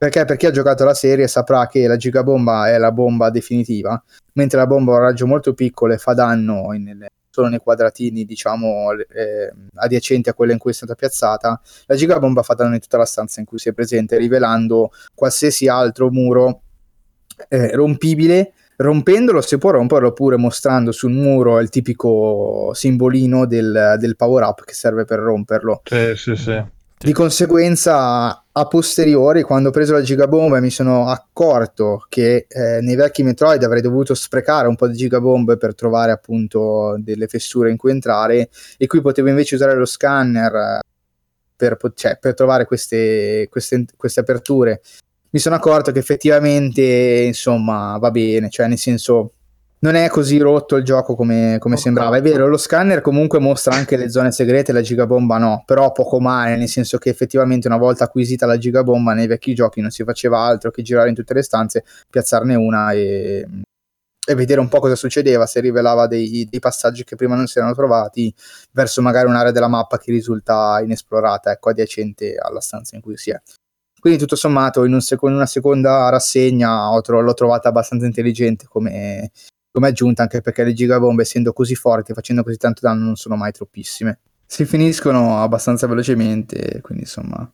Perché per chi ha giocato la serie saprà che la gigabomba è la bomba definitiva, mentre la bomba ha un raggio molto piccolo e fa danno in, solo nei quadratini, diciamo, eh, adiacenti a quella in cui è stata piazzata, la gigabomba fa danno in tutta la stanza in cui si è presente, rivelando qualsiasi altro muro eh, rompibile. Rompendolo si può romperlo oppure mostrando sul muro il tipico simbolino del, del power up che serve per romperlo. Sì, sì, sì. Di conseguenza, a posteriori, quando ho preso la gigabomba, mi sono accorto che eh, nei vecchi Metroid avrei dovuto sprecare un po' di gigabombe per trovare appunto delle fessure in cui entrare, e qui potevo invece usare lo scanner eh, per, cioè, per trovare queste, queste, queste aperture. Mi sono accorto che effettivamente, insomma, va bene, cioè nel senso non è così rotto il gioco come, come sembrava. È vero, lo scanner comunque mostra anche le zone segrete, la gigabomba no, però poco male, nel senso che effettivamente una volta acquisita la gigabomba nei vecchi giochi non si faceva altro che girare in tutte le stanze, piazzarne una e, e vedere un po' cosa succedeva, se rivelava dei, dei, passaggi che prima non si erano trovati verso magari un'area della mappa che risulta inesplorata, ecco, adiacente alla stanza in cui si è. Quindi tutto sommato in, un sec- in una seconda rassegna tro- l'ho trovata abbastanza intelligente come, come aggiunta anche perché le gigabombe essendo così forti facendo così tanto danno non sono mai troppissime. Si finiscono abbastanza velocemente quindi insomma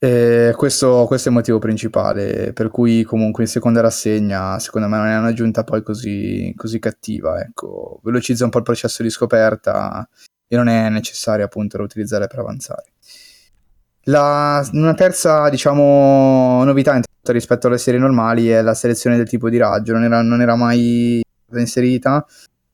eh, questo, questo, è il motivo principale per cui comunque in seconda rassegna secondo me non è un'aggiunta poi così, così cattiva ecco. Velocizza un po' il processo di scoperta e non è necessario appunto da utilizzare per avanzare. La, una terza, diciamo, novità rispetto alle serie normali è la selezione del tipo di raggio, non era, non era mai inserita.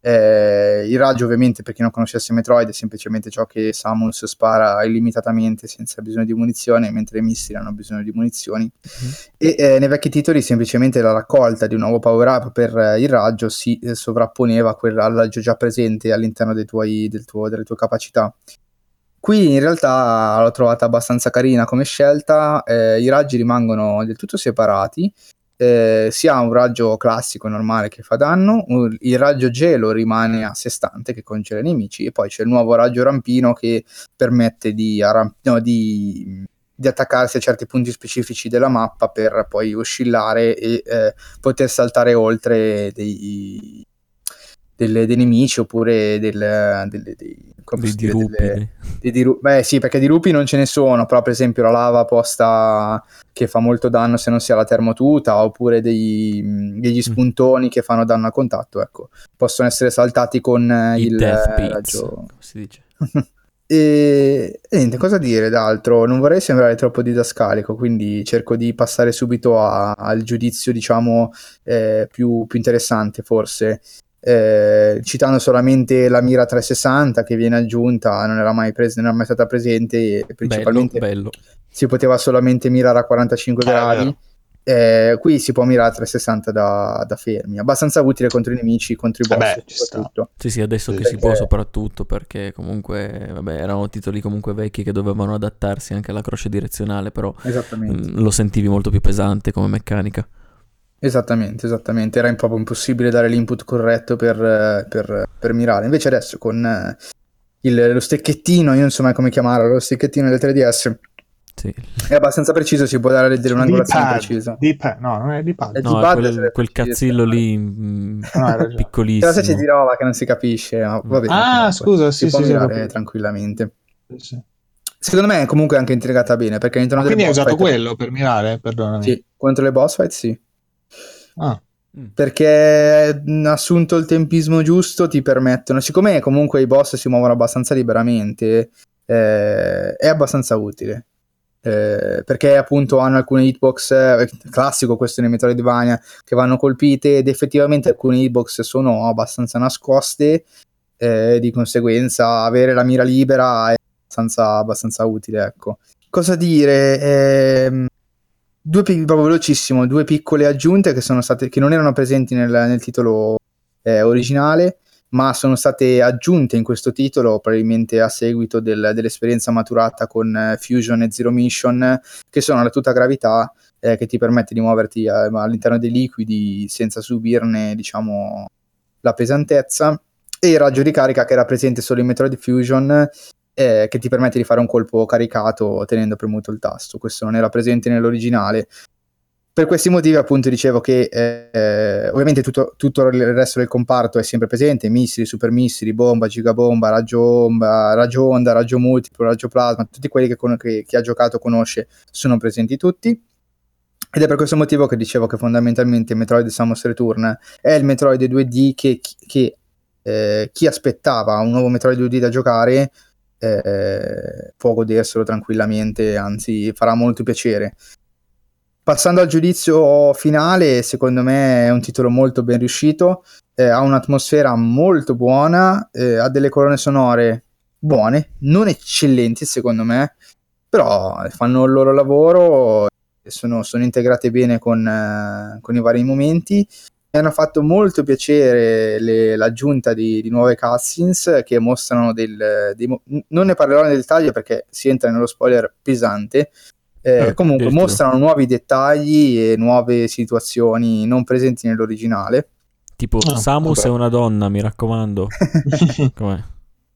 Eh, il raggio, ovviamente, per chi non conoscesse Metroid, è semplicemente ciò che Samus spara illimitatamente senza bisogno di munizioni, mentre i missili hanno bisogno di munizioni. Mm-hmm. E eh, nei vecchi titoli, semplicemente la raccolta di un nuovo power up per eh, il raggio si eh, sovrapponeva a quel, raggio già presente all'interno tuoi, del tuo, delle tue capacità. Qui in realtà l'ho trovata abbastanza carina come scelta, eh, i raggi rimangono del tutto separati, eh, si ha un raggio classico normale che fa danno, il raggio gelo rimane a sé stante che congela i nemici e poi c'è il nuovo raggio rampino che permette di, arramp- no, di, di attaccarsi a certi punti specifici della mappa per poi oscillare e eh, poter saltare oltre dei, delle, dei nemici oppure del, delle, dei, dei dirupi. Delle, dei diru- beh sì, perché dirupi non ce ne sono, però per esempio la lava posta che fa molto danno se non si ha la termotuta, oppure dei, degli mm. spuntoni mm. che fanno danno a contatto, ecco. Possono essere saltati con I il raggio... come si dice? E, e, niente, cosa dire d'altro? Non vorrei sembrare troppo didascalico, quindi cerco di passare subito a, al giudizio, diciamo, eh, più, più, interessante forse. Eh, citando solamente la mira 360 che viene aggiunta, non era mai, pres- non era mai stata presente e principalmente bello, bello. si poteva solamente mirare a 45 eh, gradi. Eh, qui si può mirare a 360 da, da, fermi, abbastanza utile contro i nemici, contro i boss eh beh, soprattutto. Sì, sì, adesso sì, che perché... si può soprattutto perché comunque vabbè, erano titoli comunque vecchi che dovevano adattarsi anche alla croce direzionale, però mh, mm, lo sentivi molto più pesante come meccanica. Esattamente, esattamente, era proprio impossibile dare l'input corretto per, per, per mirare. Invece adesso con eh, il, lo stecchettino, io non so mai come chiamarlo, lo stecchettino del 3DS sì. È abbastanza preciso, si può dare un'angolazione precisa. D-pad, no, non è D-pad. È no, D-pad quel, quel cazzillo lì mh, no, piccolissimo. C'è una specie di roba che non si capisce. Ma va bene, ah, scusa, sì, si sì, può sì, tranquillamente. Sì. Secondo me è comunque anche integrata bene perché all'interno ma Quindi hai usato quello per mirare? Perdonami. Sì, contro le boss fight sì. Ah. Mm. Perché assunto il tempismo giusto ti permettono, siccome comunque i boss si muovono abbastanza liberamente, eh, è abbastanza utile eh, perché appunto hanno alcune hitbox, eh, classico questo nei Metroidvania, che vanno colpite ed effettivamente alcune hitbox sono abbastanza nascoste, eh, di conseguenza avere la mira libera è abbastanza, abbastanza utile, ecco. Cosa dire? Due, proprio velocissimo, due piccole aggiunte che, sono state, che non erano presenti nel, nel titolo eh, originale, ma sono state aggiunte in questo titolo probabilmente a seguito del, dell'esperienza maturata con eh, Fusion e Zero Mission, che sono la tuta gravità eh, che ti permette di muoverti eh, all'interno dei liquidi senza subirne, diciamo, la pesantezza, e il raggio di carica che era presente solo in Metroid Fusion, eh, che ti permette di fare un colpo caricato tenendo premuto il tasto. Questo non era presente nell'originale, per questi motivi appunto dicevo che eh, ovviamente tutto, tutto, il resto del comparto è sempre presente, missili, super missili, bomba, gigabomba, raggio omba, raggio onda, raggio multiplo, raggio plasma, tutti quelli che, con- che chi ha giocato conosce sono presenti tutti. Ed è per questo motivo che dicevo che fondamentalmente Metroid Samus Return è il Metroid 2D che, che eh, chi aspettava un nuovo Metroid 2D da giocare eh, può goderselo tranquillamente, anzi farà molto piacere. Passando al giudizio finale, secondo me è un titolo molto ben riuscito, eh, ha un'atmosfera molto buona, eh, ha delle colonne sonore buone, non eccellenti secondo me, però fanno il loro lavoro sono, sono integrate bene con, eh, con, i vari momenti. Mi hanno fatto molto piacere le, l'aggiunta di, di, nuove cutscenes che mostrano del, dei, non ne parlerò nel dettaglio perché si entra nello spoiler pesante, eh, eh, comunque mostrano nuovi dettagli e nuove situazioni non presenti nell'originale. Tipo ah, Samus vabbè. è una donna, mi raccomando. Com'è?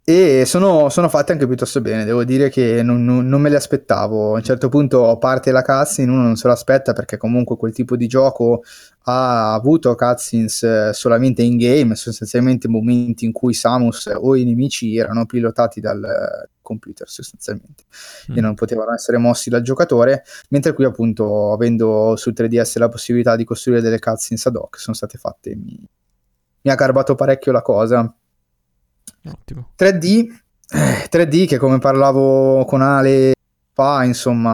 E sono, sono, fatte anche piuttosto bene, devo dire che non, non, non, me le aspettavo. A un certo punto parte la cutscene, uno non se l'aspetta perché comunque quel tipo di gioco ha avuto cutscenes eh, solamente in game, sostanzialmente momenti in cui Samus o i nemici erano pilotati dal computer sostanzialmente mm. e non potevano essere mossi dal giocatore, mentre qui appunto avendo sul 3DS la possibilità di costruire delle cutscenes ad hoc sono state fatte, mi, mi ha garbato parecchio la cosa Ottimo. 3D, 3D che come parlavo con Ale fa, insomma,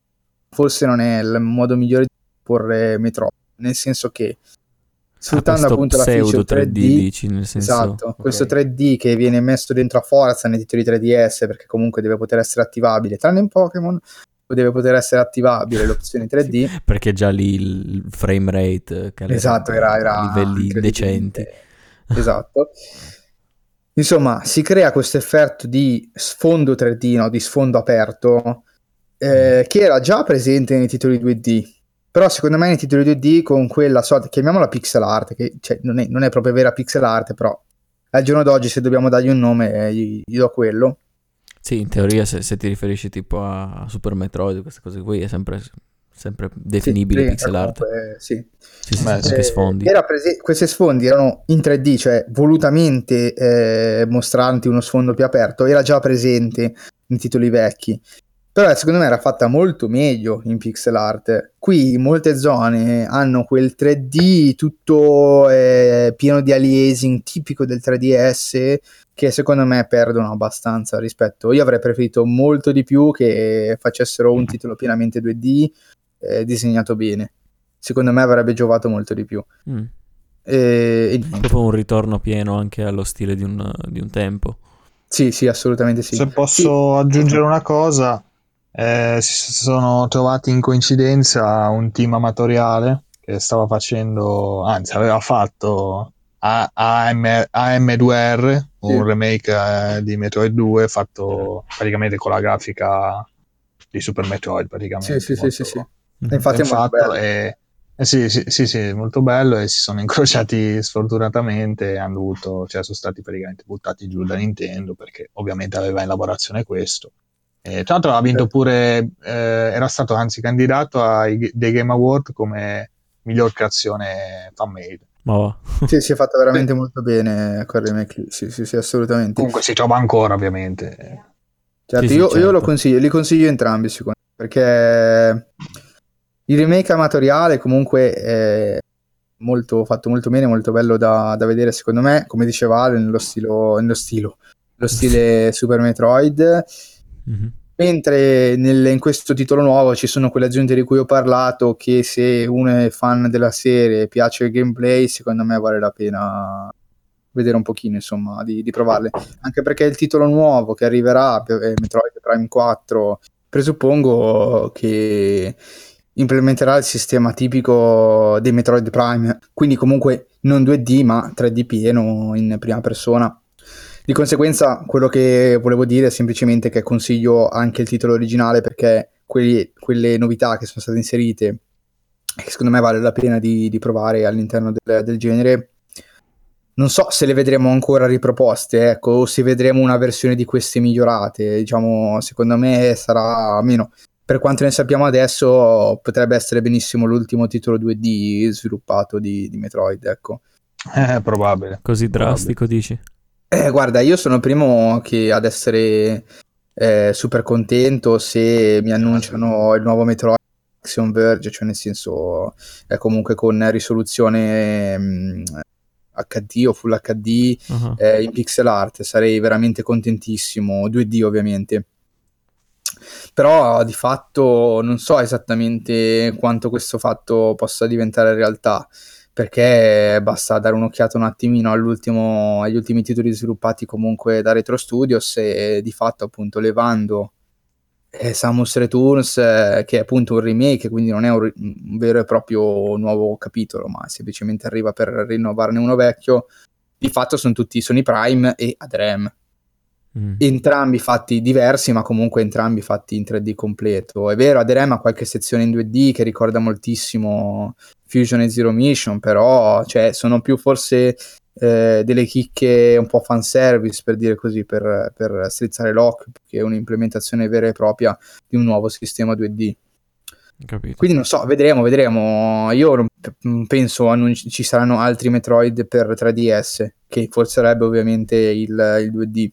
forse non è il modo migliore di porre Metro, nel senso che sfruttando ah, appunto la feature 3D, 3D dici, nel senso, esatto, okay. questo 3D che viene messo dentro a forza nei titoli 3DS perché comunque deve poter essere attivabile, tranne in Pokémon deve poter essere attivabile l'opzione 3D sì, perché già lì il frame rate esatto, era, era livelli decenti esatto Insomma, si crea questo effetto di sfondo 3D, no? di sfondo aperto, eh, mm. che era già presente nei titoli 2D. Però secondo me nei titoli 2D con quella sorta, chiamiamola pixel art, che cioè, non, è, non, è, proprio vera pixel art, però al giorno d'oggi se dobbiamo dargli un nome eh, gli, gli, do quello. Sì, in teoria se, se, ti riferisci tipo a Super Metroid, queste cose qui è sempre sempre definibile sì, pixel art. Comunque, sì. Sì, sì, Beh, sì. sfondi. Prese- questi sfondi erano in 3D, cioè volutamente eh, mostranti uno sfondo più aperto, era già presente in titoli vecchi. Però secondo me era fatta molto meglio in pixel art. Qui molte zone hanno quel 3D tutto eh, pieno di aliasing tipico del 3DS che secondo me perdono abbastanza rispetto. Io avrei preferito molto di più che facessero un titolo pienamente 2D eh, disegnato bene. Secondo me avrebbe giovato molto di più. Mm. E, e Proprio un ritorno pieno anche allo stile di un, di un tempo. Sì, sì, assolutamente sì. Se posso sì. aggiungere una cosa, eh, si sono trovati in coincidenza un team amatoriale che stava facendo, anzi aveva fatto AM, AM2R, un remake eh, di Metroid 2 fatto praticamente con la grafica di Super Metroid praticamente. Sì, sì, sì, sì, Infatti è molto bello. E, eh sì, sì, sì, sì, molto bello e si sono incrociati sfortunatamente e hanno dovuto, cioè sono stati praticamente buttati giù da Nintendo perché ovviamente aveva in lavorazione questo. E, tra l'altro ha vinto pure, eh, era stato anzi candidato ai dei Game Award come miglior creazione fan made. Ma sì, si è fatta veramente sì. molto bene quel remake. Sì, sì, sì, assolutamente. Comunque si trova ancora, ovviamente. Certo, sì, io, certo. io, lo consiglio, li consiglio entrambi, secondo me, perché il remake amatoriale comunque è molto, fatto molto bene, molto bello da, da vedere, secondo me, come diceva Ale, nello, stilo, nello, stilo, lo stile Super Metroid. Mm-hmm. Mentre nel, in questo titolo nuovo ci sono quelle aggiunte di cui ho parlato che se uno è fan della serie e piace il gameplay, secondo me vale la pena vedere un pochino, insomma, di, di provarle. Anche perché il titolo nuovo che arriverà, Metroid Prime 4, presuppongo che implementerà il sistema tipico dei Metroid Prime, quindi comunque non 2D ma 3D pieno in prima persona di conseguenza, quello che volevo dire è semplicemente che consiglio anche il titolo originale perché quelli, quelle novità che sono state inserite, che secondo me vale la pena di, di provare all'interno del, del, genere, non so se le vedremo ancora riproposte, ecco, o se vedremo una versione di queste migliorate. Diciamo, secondo me sarà almeno per quanto ne sappiamo adesso, potrebbe essere benissimo l'ultimo titolo 2D sviluppato di, di Metroid, ecco. Eh, probabile. Così drastico, probabile. dici? Eh, guarda, io sono il primo che ad essere eh, super contento se mi annunciano il nuovo Metroid Action Verge, cioè nel senso è comunque con risoluzione mh, mm, HD o Full HD uh-huh. eh, in pixel art, sarei veramente contentissimo, 2D ovviamente. Però di fatto non so esattamente quanto questo fatto possa diventare realtà perché basta dare un'occhiata un attimino agli ultimi titoli sviluppati comunque da Retro Studios e di fatto appunto levando eh, Samus Returns eh, che è appunto un remake quindi non è un, un, vero e proprio nuovo capitolo ma semplicemente arriva per rinnovarne uno vecchio. Di fatto sono tutti sono i Prime e Adrem mm. entrambi fatti diversi ma comunque entrambi fatti in 3D completo è vero Adrem ha qualche sezione in 2D che ricorda moltissimo Fusion e Zero Mission, però cioè, sono più forse eh, delle chicche un po' fanservice per dire così, per, per strizzare l'occhio, che è un'implementazione vera e propria di un nuovo sistema 2D. Capito. Quindi non so, vedremo, vedremo. Io non penso annunci- ci saranno altri Metroid per 3DS, che forzerebbe ovviamente il, il 2D.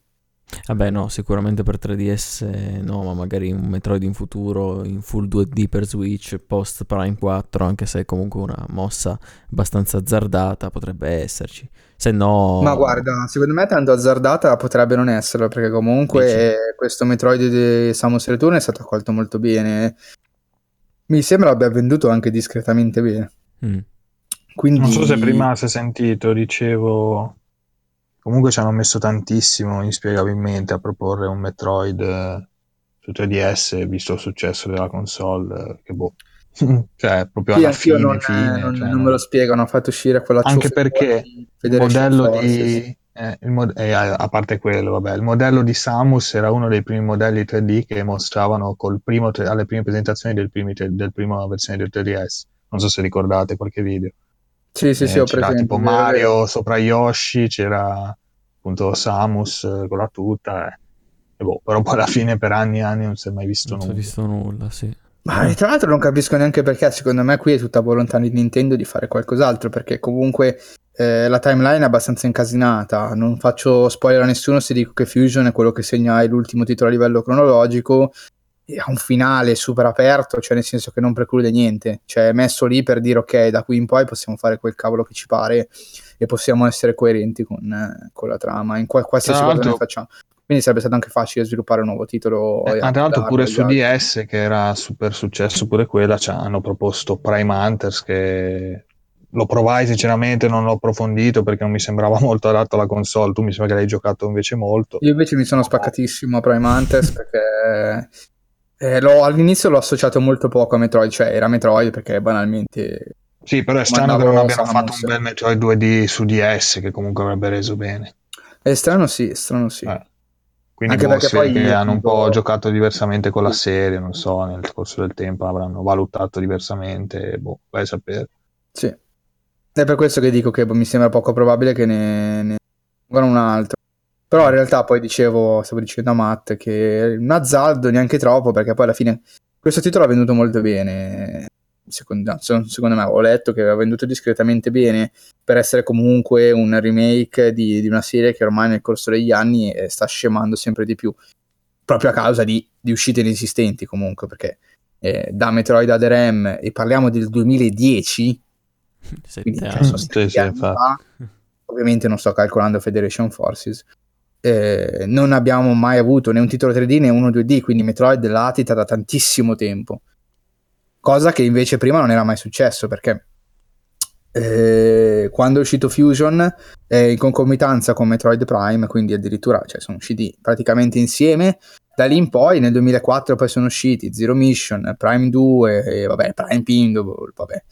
Vabbè, no, sicuramente per 3DS no, ma magari un Metroid in futuro in full 2D per Switch post Prime 4, anche se è comunque una mossa abbastanza azzardata, potrebbe esserci. Se no... Ma guarda, secondo me tanto azzardata potrebbe non esserlo, perché comunque Dici. questo Metroid di Samus Return è stato accolto molto bene. Mi sembra abbia venduto anche discretamente bene. Mm. Quindi... Non so se prima si è sentito, dicevo Comunque ci hanno messo tantissimo inspiegabilmente a proporre un Metroid eh, su 3DS, visto il successo della console, eh, che boh. cioè, proprio sì, alla fine, non, fine non, cioè, non, me lo spiegano, hanno fatto uscire quella Anche perché il modello di... Eh, il mod- eh, a parte quello, vabbè, il modello di Samus era uno dei primi modelli 3D che mostravano primo, alle prime presentazioni del, primi, del prima versione del 3DS. Non so se ricordate qualche video. Sì, sì, eh, sì, ho c'era presente. tipo Mario sopra Yoshi, c'era appunto Samus eh, con la tuta. Eh. E boh, però poi alla fine per anni e anni non si è mai visto non nulla. Non si è visto nulla, sì. Ma tra l'altro non capisco neanche perché, secondo me qui è tutta volontà di Nintendo di fare qualcos'altro, perché comunque eh, la timeline è abbastanza incasinata, non faccio spoiler a nessuno se dico che Fusion è quello che segna l'ultimo titolo a livello cronologico, ha un finale super aperto, cioè nel senso che non preclude niente, cioè è messo lì per dire ok, da qui in poi possiamo fare quel cavolo che ci pare e possiamo essere coerenti con, eh, con la trama, in qual- qualsiasi cosa ne facciamo. Quindi sarebbe stato anche facile sviluppare un nuovo titolo. Eh, tra l'altro pure su DS, che era super successo pure quella, cioè, hanno proposto Prime Hunters che lo provai sinceramente, non l'ho approfondito perché non mi sembrava molto adatto alla console. Tu mi sembra che l'hai giocato invece molto. Io invece mi sono spaccatissimo a Prime Hunters perché eh, all'inizio l'ho associato molto poco a Metroid, cioè era Metroid perché banalmente... Sì, però è strano che non abbiano fatto un bel Metroid 2D su DS che comunque avrebbe reso bene. È strano sì, è strano sì. Eh. Quindi Anche boh, perché poi che hanno un po' giocato diversamente con la serie, non so, nel corso del tempo avranno valutato diversamente, boh, vai a sapere. Sì. È per questo che dico che mi sembra poco probabile che ne, ne... un altro. Però in realtà poi dicevo, stavo dicendo a Matt che un azzardo neanche troppo, perché poi alla fine questo titolo ha venduto molto bene. Secondo, secondo me, ho letto che aveva venduto discretamente bene per essere comunque un remake di, di, una serie che ormai nel corso degli anni sta scemando sempre di più, proprio a causa di, di uscite inesistenti comunque, perché eh, da Metroid ad RM e parliamo del 2010, quindi cioè, sì, sì, fa, ovviamente non sto calcolando Federation Forces, eh, non abbiamo mai avuto né un titolo 3D né uno 2D, quindi Metroid latita da tantissimo tempo. Cosa che invece prima non era mai successo perché eh, quando è uscito Fusion eh, in concomitanza con Metroid Prime, quindi addirittura cioè, sono usciti praticamente insieme. Da lì in poi, nel 2004, poi sono usciti Zero Mission, Prime 2, e, vabbè, Prime Pinball, vabbè.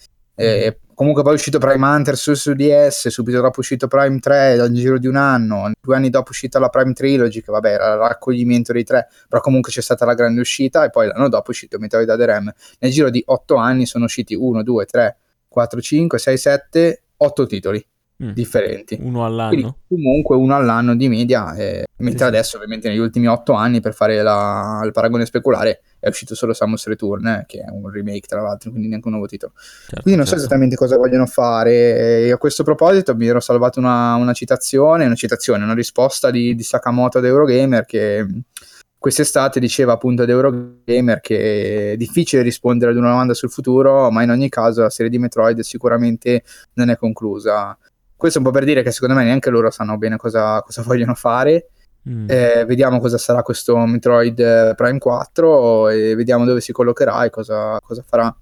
E, comunque poi è uscito Prime Hunter su, su DS, subito dopo è uscito Prime 3 dal giro di un anno, due anni dopo è uscita la Prime Trilogy, che vabbè era il raccoglimento dei tre, però comunque c'è stata la grande uscita. E poi l'anno dopo è uscito Metroid Other M. Nel giro di otto anni sono usciti 1, 2, 3, 4, 5, 6, 7, 8 titoli mm. differenti. Uno all'anno? Quindi, comunque uno all'anno di media, eh, mentre sì, adesso ovviamente negli ultimi otto anni per fare la, il paragone speculare è uscito solo Samus Return, eh, che è un remake tra l'altro, quindi neanche un nuovo titolo. Certo, quindi non certo. so esattamente cosa vogliono fare. E a questo proposito mi ero salvato una, una citazione, una citazione, una risposta di, di Sakamoto ad Eurogamer che quest'estate diceva appunto ad Eurogamer che è difficile rispondere ad una domanda sul futuro, ma in ogni caso la serie di Metroid sicuramente non è conclusa. Questo è un po' per dire che secondo me neanche loro sanno bene cosa, cosa vogliono fare. Mm. Eh, vediamo cosa sarà questo Metroid Prime 4 e vediamo dove si collocherà e cosa, cosa farà.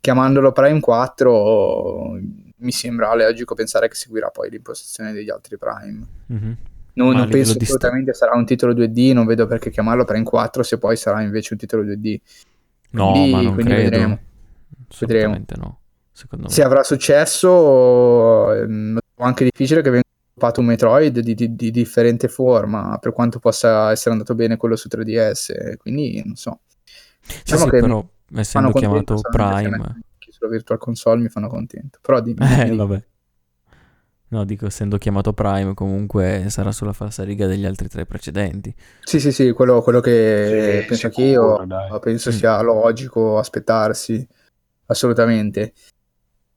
Chiamandolo Prime 4 mi sembra logico pensare che seguirà poi l'impostazione degli altri Prime. Mm-hmm. Non, non penso assolutamente st- sarà un titolo 2D, non vedo perché chiamarlo Prime 4 se poi sarà invece un titolo 2D. No, quindi, ma non quindi credo. vedremo. vedremo. no. Se avrà successo, ehm, è anche difficile che venga sviluppato un Metroid di, di, di, differente forma, per quanto possa essere andato bene quello su 3DS, quindi non so. Diciamo sì, sì, però essendo chiamato Prime... Sulla Virtual Console mi fanno contento, però dimmi. Eh, dimmi. vabbè. No, dico, essendo chiamato Prime, comunque sarà sulla falsariga degli altri tre precedenti. Sì, sì, sì, quello, quello che sì, penso anch'io, dai. penso mm. sia logico aspettarsi, assolutamente.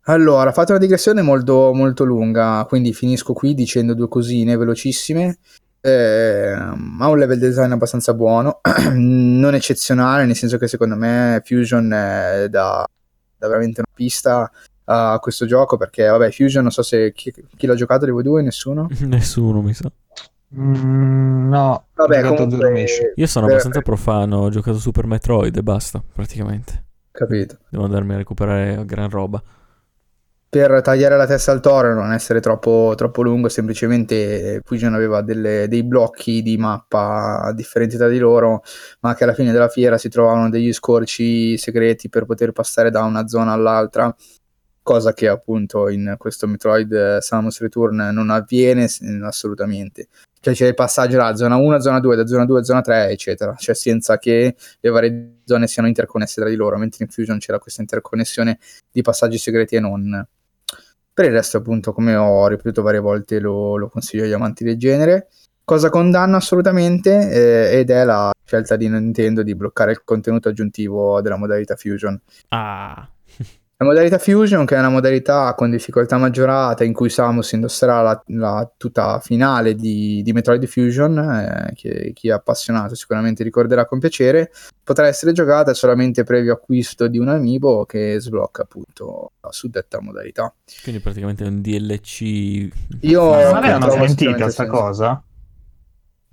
Allora, fate una digressione molto, molto lunga, quindi finisco qui dicendo due cosine velocissime. Eh, ha un level design abbastanza buono, non eccezionale, nel senso che secondo me Fusion è da, da veramente una pista a questo gioco perché vabbè Fusion non so se chi, chi l'ha giocato di voi due nessuno? Nessuno mi sa. Mm, no. Vabbè comunque, io sono abbastanza profano ho giocato Super Metroid e basta praticamente. Capito. Devo andarmi a recuperare gran roba per tagliare la testa al toro e non essere troppo, troppo lungo, semplicemente Fusion aveva delle, dei blocchi di mappa differenti tra di loro, ma che alla fine della fiera si trovavano degli scorci segreti per poter passare da una zona all'altra cosa che appunto in questo Metroid Samus Return non avviene assolutamente. Cioè c'è il passaggio da zona 1 a zona 2, da zona 2 a zona 3, eccetera, cioè senza che le varie zone siano interconnesse tra di loro, mentre in Fusion c'era questa interconnessione di passaggi segreti e non. Per il resto, appunto, come ho ripetuto varie volte, lo, lo consiglio agli amanti del genere. Cosa condanno assolutamente eh, ed è la scelta di Nintendo di bloccare il contenuto aggiuntivo della modalità Fusion. Ah. La modalità Fusion, che è una modalità con difficoltà maggiorata in cui Samus indosserà la, la tuta finale di, di Metroid Fusion, eh, che chi è appassionato sicuramente ricorderà con piacere, potrà essere giocata solamente previo acquisto di un amiibo che sblocca appunto la suddetta modalità. Quindi praticamente è un DLC. Io non l'hanno smentita questa cosa?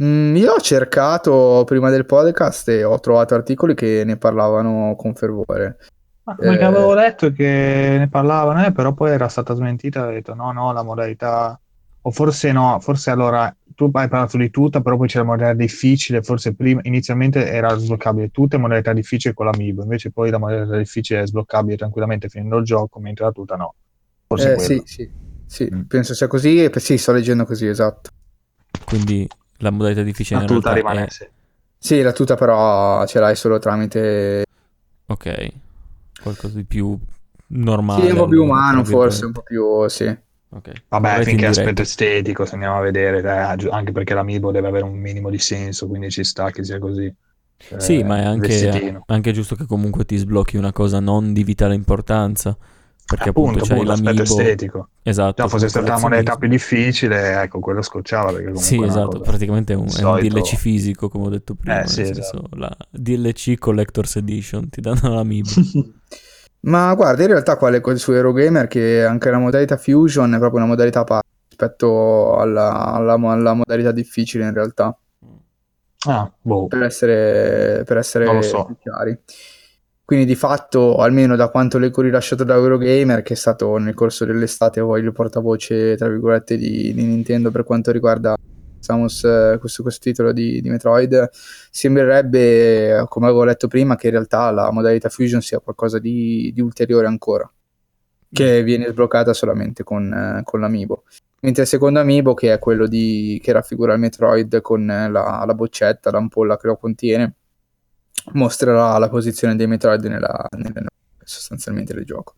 Mm, io ho cercato prima del podcast e ho trovato articoli che ne parlavano con fervore. Ma come eh, avevo letto che ne parlavano, eh, però poi era stata smentita, ho detto no, no, la modalità... O forse no, forse allora tu hai parlato di tutta, però poi c'è la modalità difficile, forse prima, inizialmente era sbloccabile tutta modalità difficile con l'amiibo, invece poi la modalità difficile è sbloccabile tranquillamente finendo il gioco, mentre la tuta no. Forse eh, sì, sì, sì, mm. penso sia così, e sì, sto leggendo così, esatto. Quindi la modalità difficile la tuta rimane, è... sì. Sì, la tuta però ce l'hai solo tramite... Ok qualcosa di più normale. Sì, un po' più umano forse, un po' più, sì. Okay. Vabbè, finché aspetto estetico, se andiamo a vedere, eh, anche perché l'amiibo deve avere un minimo di senso, quindi ci sta che sia così. Cioè, sì, ma è anche, anche, giusto che comunque ti sblocchi una cosa non di vitale importanza. Perché appunto, appunto c'è l'amiibo estetico. Esatto. No, fosse stata la moneta più difficile, ecco, quello scocciava. Perché sì, esatto, praticamente è un, è un, DLC fisico, come ho detto prima. Eh, sì, esatto. la DLC Collector's Edition, ti danno l'amiibo. Ma guarda, in realtà qua leggo su Eurogamer che anche la modalità Fusion è proprio una modalità parte rispetto alla, alla, alla, modalità difficile in realtà. Ah, boh. Per essere, per essere so. chiari. Quindi di fatto, almeno da quanto leggo rilasciato da Eurogamer, che è stato nel corso dell'estate poi il portavoce, tra virgolette, di, di Nintendo per quanto riguarda Samus, eh, questo, questo titolo di, di, Metroid, sembrerebbe, come avevo letto prima, che in realtà la modalità Fusion sia qualcosa di, di ulteriore ancora, che viene sbloccata solamente con, eh, con, l'Amiibo. Mentre il secondo Amiibo, che è quello di, che raffigura il Metroid con la, la boccetta, l'ampolla che lo contiene, mostrerà la posizione dei Metroid nella, nella sostanzialmente del gioco.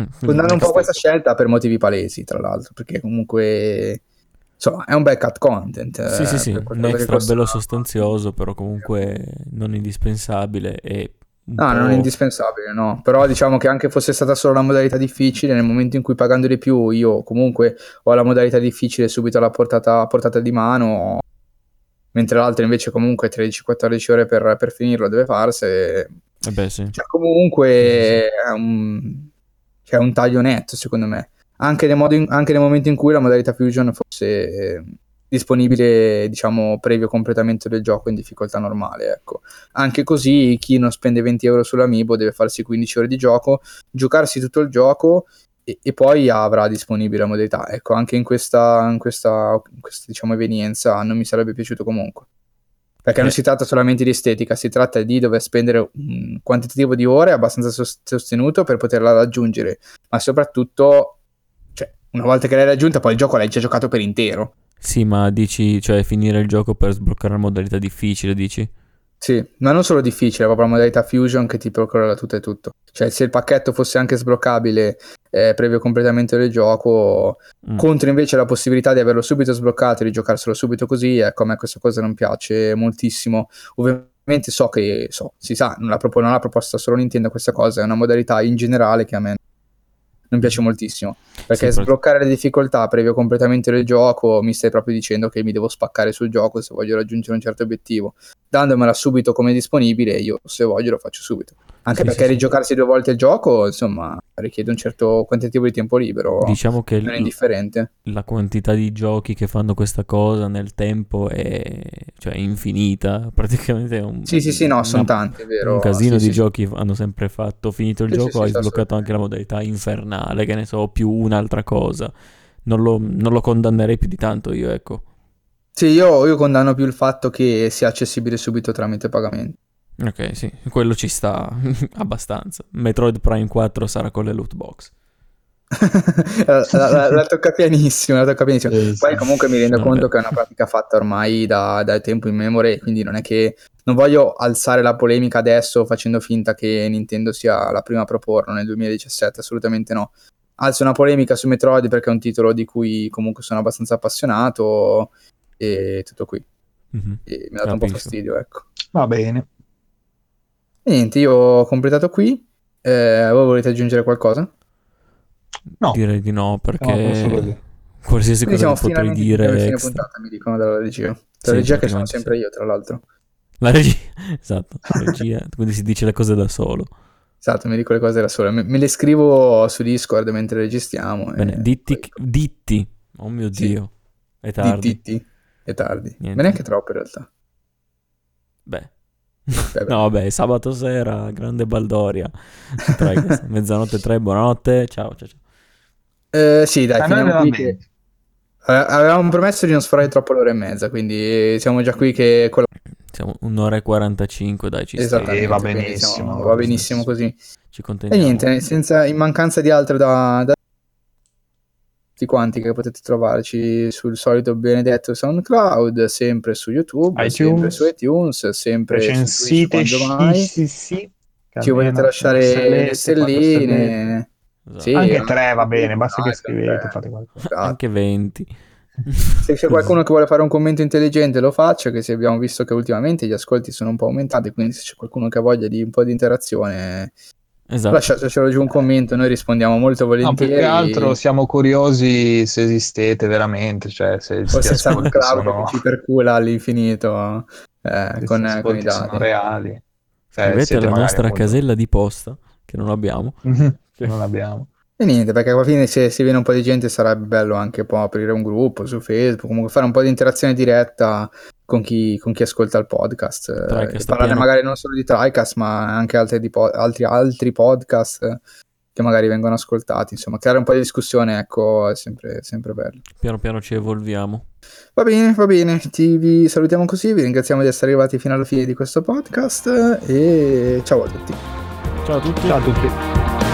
Mm, Condanno un po' questa scelta per motivi palesi, tra l'altro, perché comunque insomma, è un bel cut content. Sì, eh, sì, sì, un extra bello sostanzioso, però comunque non indispensabile e No, non indispensabile, no. Però diciamo che anche fosse stata solo la modalità difficile, nel momento in cui pagando di più io comunque ho la modalità difficile subito alla portata, portata di mano, mentre l'altro invece comunque 13-14 ore per, per, finirlo deve farsi. Eh beh, sì. Cioè, comunque sì, È, un, è un taglio netto, secondo me anche nel, in, anche nel, momento in cui la modalità Fusion fosse eh, disponibile, diciamo, previo completamento del gioco in difficoltà normale. Ecco. Anche così chi non spende 20 euro sull'Amiibo deve farsi 15 ore di gioco, giocarsi tutto il gioco e, e poi avrà disponibile la modalità. Ecco, anche in questa, in questa, in questa diciamo, evenienza non mi sarebbe piaciuto comunque. Perché eh. non si tratta solamente di estetica, si tratta di dover spendere un quantitativo di ore abbastanza sostenuto per poterla raggiungere, ma soprattutto una volta che l'hai raggiunta, poi il gioco l'hai già giocato per intero. Sì, ma dici, cioè finire il gioco per sbloccare la modalità difficile, dici? Sì, ma non solo difficile, è proprio la modalità Fusion che ti procura tutto e tutto. Cioè, se il pacchetto fosse anche sbloccabile eh, previo completamento del gioco, mm. contro invece la possibilità di averlo subito sbloccato e di giocarselo subito così, ecco, a me questa cosa non piace moltissimo. Ovviamente so che, so, si sa, non l'ha, proprio, non l'ha proposta solo Nintendo questa cosa, è una modalità in generale che a me non piace moltissimo. Perché sì, sbloccare le difficoltà previo completamento del gioco mi stai proprio dicendo che mi devo spaccare sul gioco se voglio raggiungere un certo obiettivo. Dandomela subito come disponibile, io se voglio lo faccio subito. Anche sì, perché sì, rigiocarsi due volte il gioco, insomma, richiede un certo quantitativo di tempo libero. Diciamo che non è indifferente. La quantità di giochi che fanno questa cosa nel tempo è cioè, infinita. Praticamente è un. Sì, sì, sì, no, sono tanti, vero. Un casino sì, di giochi hanno sempre fatto. Finito il gioco, hai sbloccato anche la modalità infernale, che ne so, più un'altra cosa. Non lo, non lo condannerei più di tanto io, ecco. Sì, io, io condanno più il fatto che sia accessibile subito tramite pagamento. Ok, sì, quello ci sta abbastanza. Metroid Prime 4 sarà con le loot box. la, la, la, tocca pianissimo, la tocca pianissimo. Eh, Poi comunque mi rendo conto che è una pratica fatta ormai da, da tempo in memoria, quindi non è che non voglio alzare la polemica adesso facendo finta che Nintendo sia la prima a proporlo nel 2017, assolutamente no. Alzo una polemica su Metroid perché è un titolo di cui comunque sono abbastanza appassionato e tutto qui. Mm-hmm. E mi ha dato Capisco. un po' fastidio, ecco. Va bene. E niente, io ho completato qui. Eh, voi volete aggiungere qualcosa? No. Direi di no, perché no, qualsiasi Quindi cosa potrei dire... Fine puntata, mi dicono dalla regia. La sì, regia che sono sempre sì. io, tra l'altro. La regia, esatto, la regia, quindi si dice le cose da solo. Esatto, mi dico le cose da solo. Me, me le scrivo su Discord mentre registriamo. Bene, ditti, poi... ditti, oh mio sì. Dio, è tardi. Ditti, è tardi, Niente. ma neanche troppo in realtà. Beh. Beh, no, vabbè, sabato sera, grande Baldoria. Mezzanotte 3, buonanotte. Ciao, ciao, ciao. Eh, sì, dai, finiamo qui che... Avevamo promesso di non sforare troppo l'ora e mezza, quindi siamo già qui che... Siamo un'ora e 45, dai, ci sta. Eh, va benissimo. Siamo, va benissimo così. Ci contentiamo. E niente, senza, in mancanza di altro da, da tutti quanti che potete trovarci sul solito benedetto SoundCloud, sempre su YouTube, iTunes. sempre su iTunes, sempre Recensite, su Twitch, mai. Sì, sì, Ci volete lasciare le stelline. Esatto. Sì, anche tre va bene, basta che scrivete, fate qualcosa. Esatto. Anche 20. Se c'è qualcuno che vuole fare un commento intelligente lo faccia, che se abbiamo visto che ultimamente gli ascolti sono un po' aumentati, quindi se c'è qualcuno che ha voglia di un po' di interazione Esatto. Lasciatecelo giù un commento, noi rispondiamo molto volentieri. No, più che altro siamo curiosi se esistete veramente, cioè se o se siamo un cloud sono... che ci percula all'infinito eh, con, con i dati. Sono reali. Scrivete alla nostra molto... casella di posta, che non abbiamo. che non abbiamo. E niente, perché alla fine se si viene un po' di gente sarebbe bello anche poi aprire un gruppo su Facebook, comunque fare un po' di interazione diretta con chi, con chi ascolta il podcast. Eh, parlare pieno. magari non solo di TriCast, ma anche altri, po- altri, altri, podcast che magari vengono ascoltati. Insomma, creare un po' di discussione, ecco, è sempre, sempre bello. Piano piano ci evolviamo. Va bene, va bene, Ti, vi salutiamo così, vi ringraziamo di essere arrivati fino alla fine di questo podcast e ciao a tutti. Ciao a tutti. Ciao a tutti.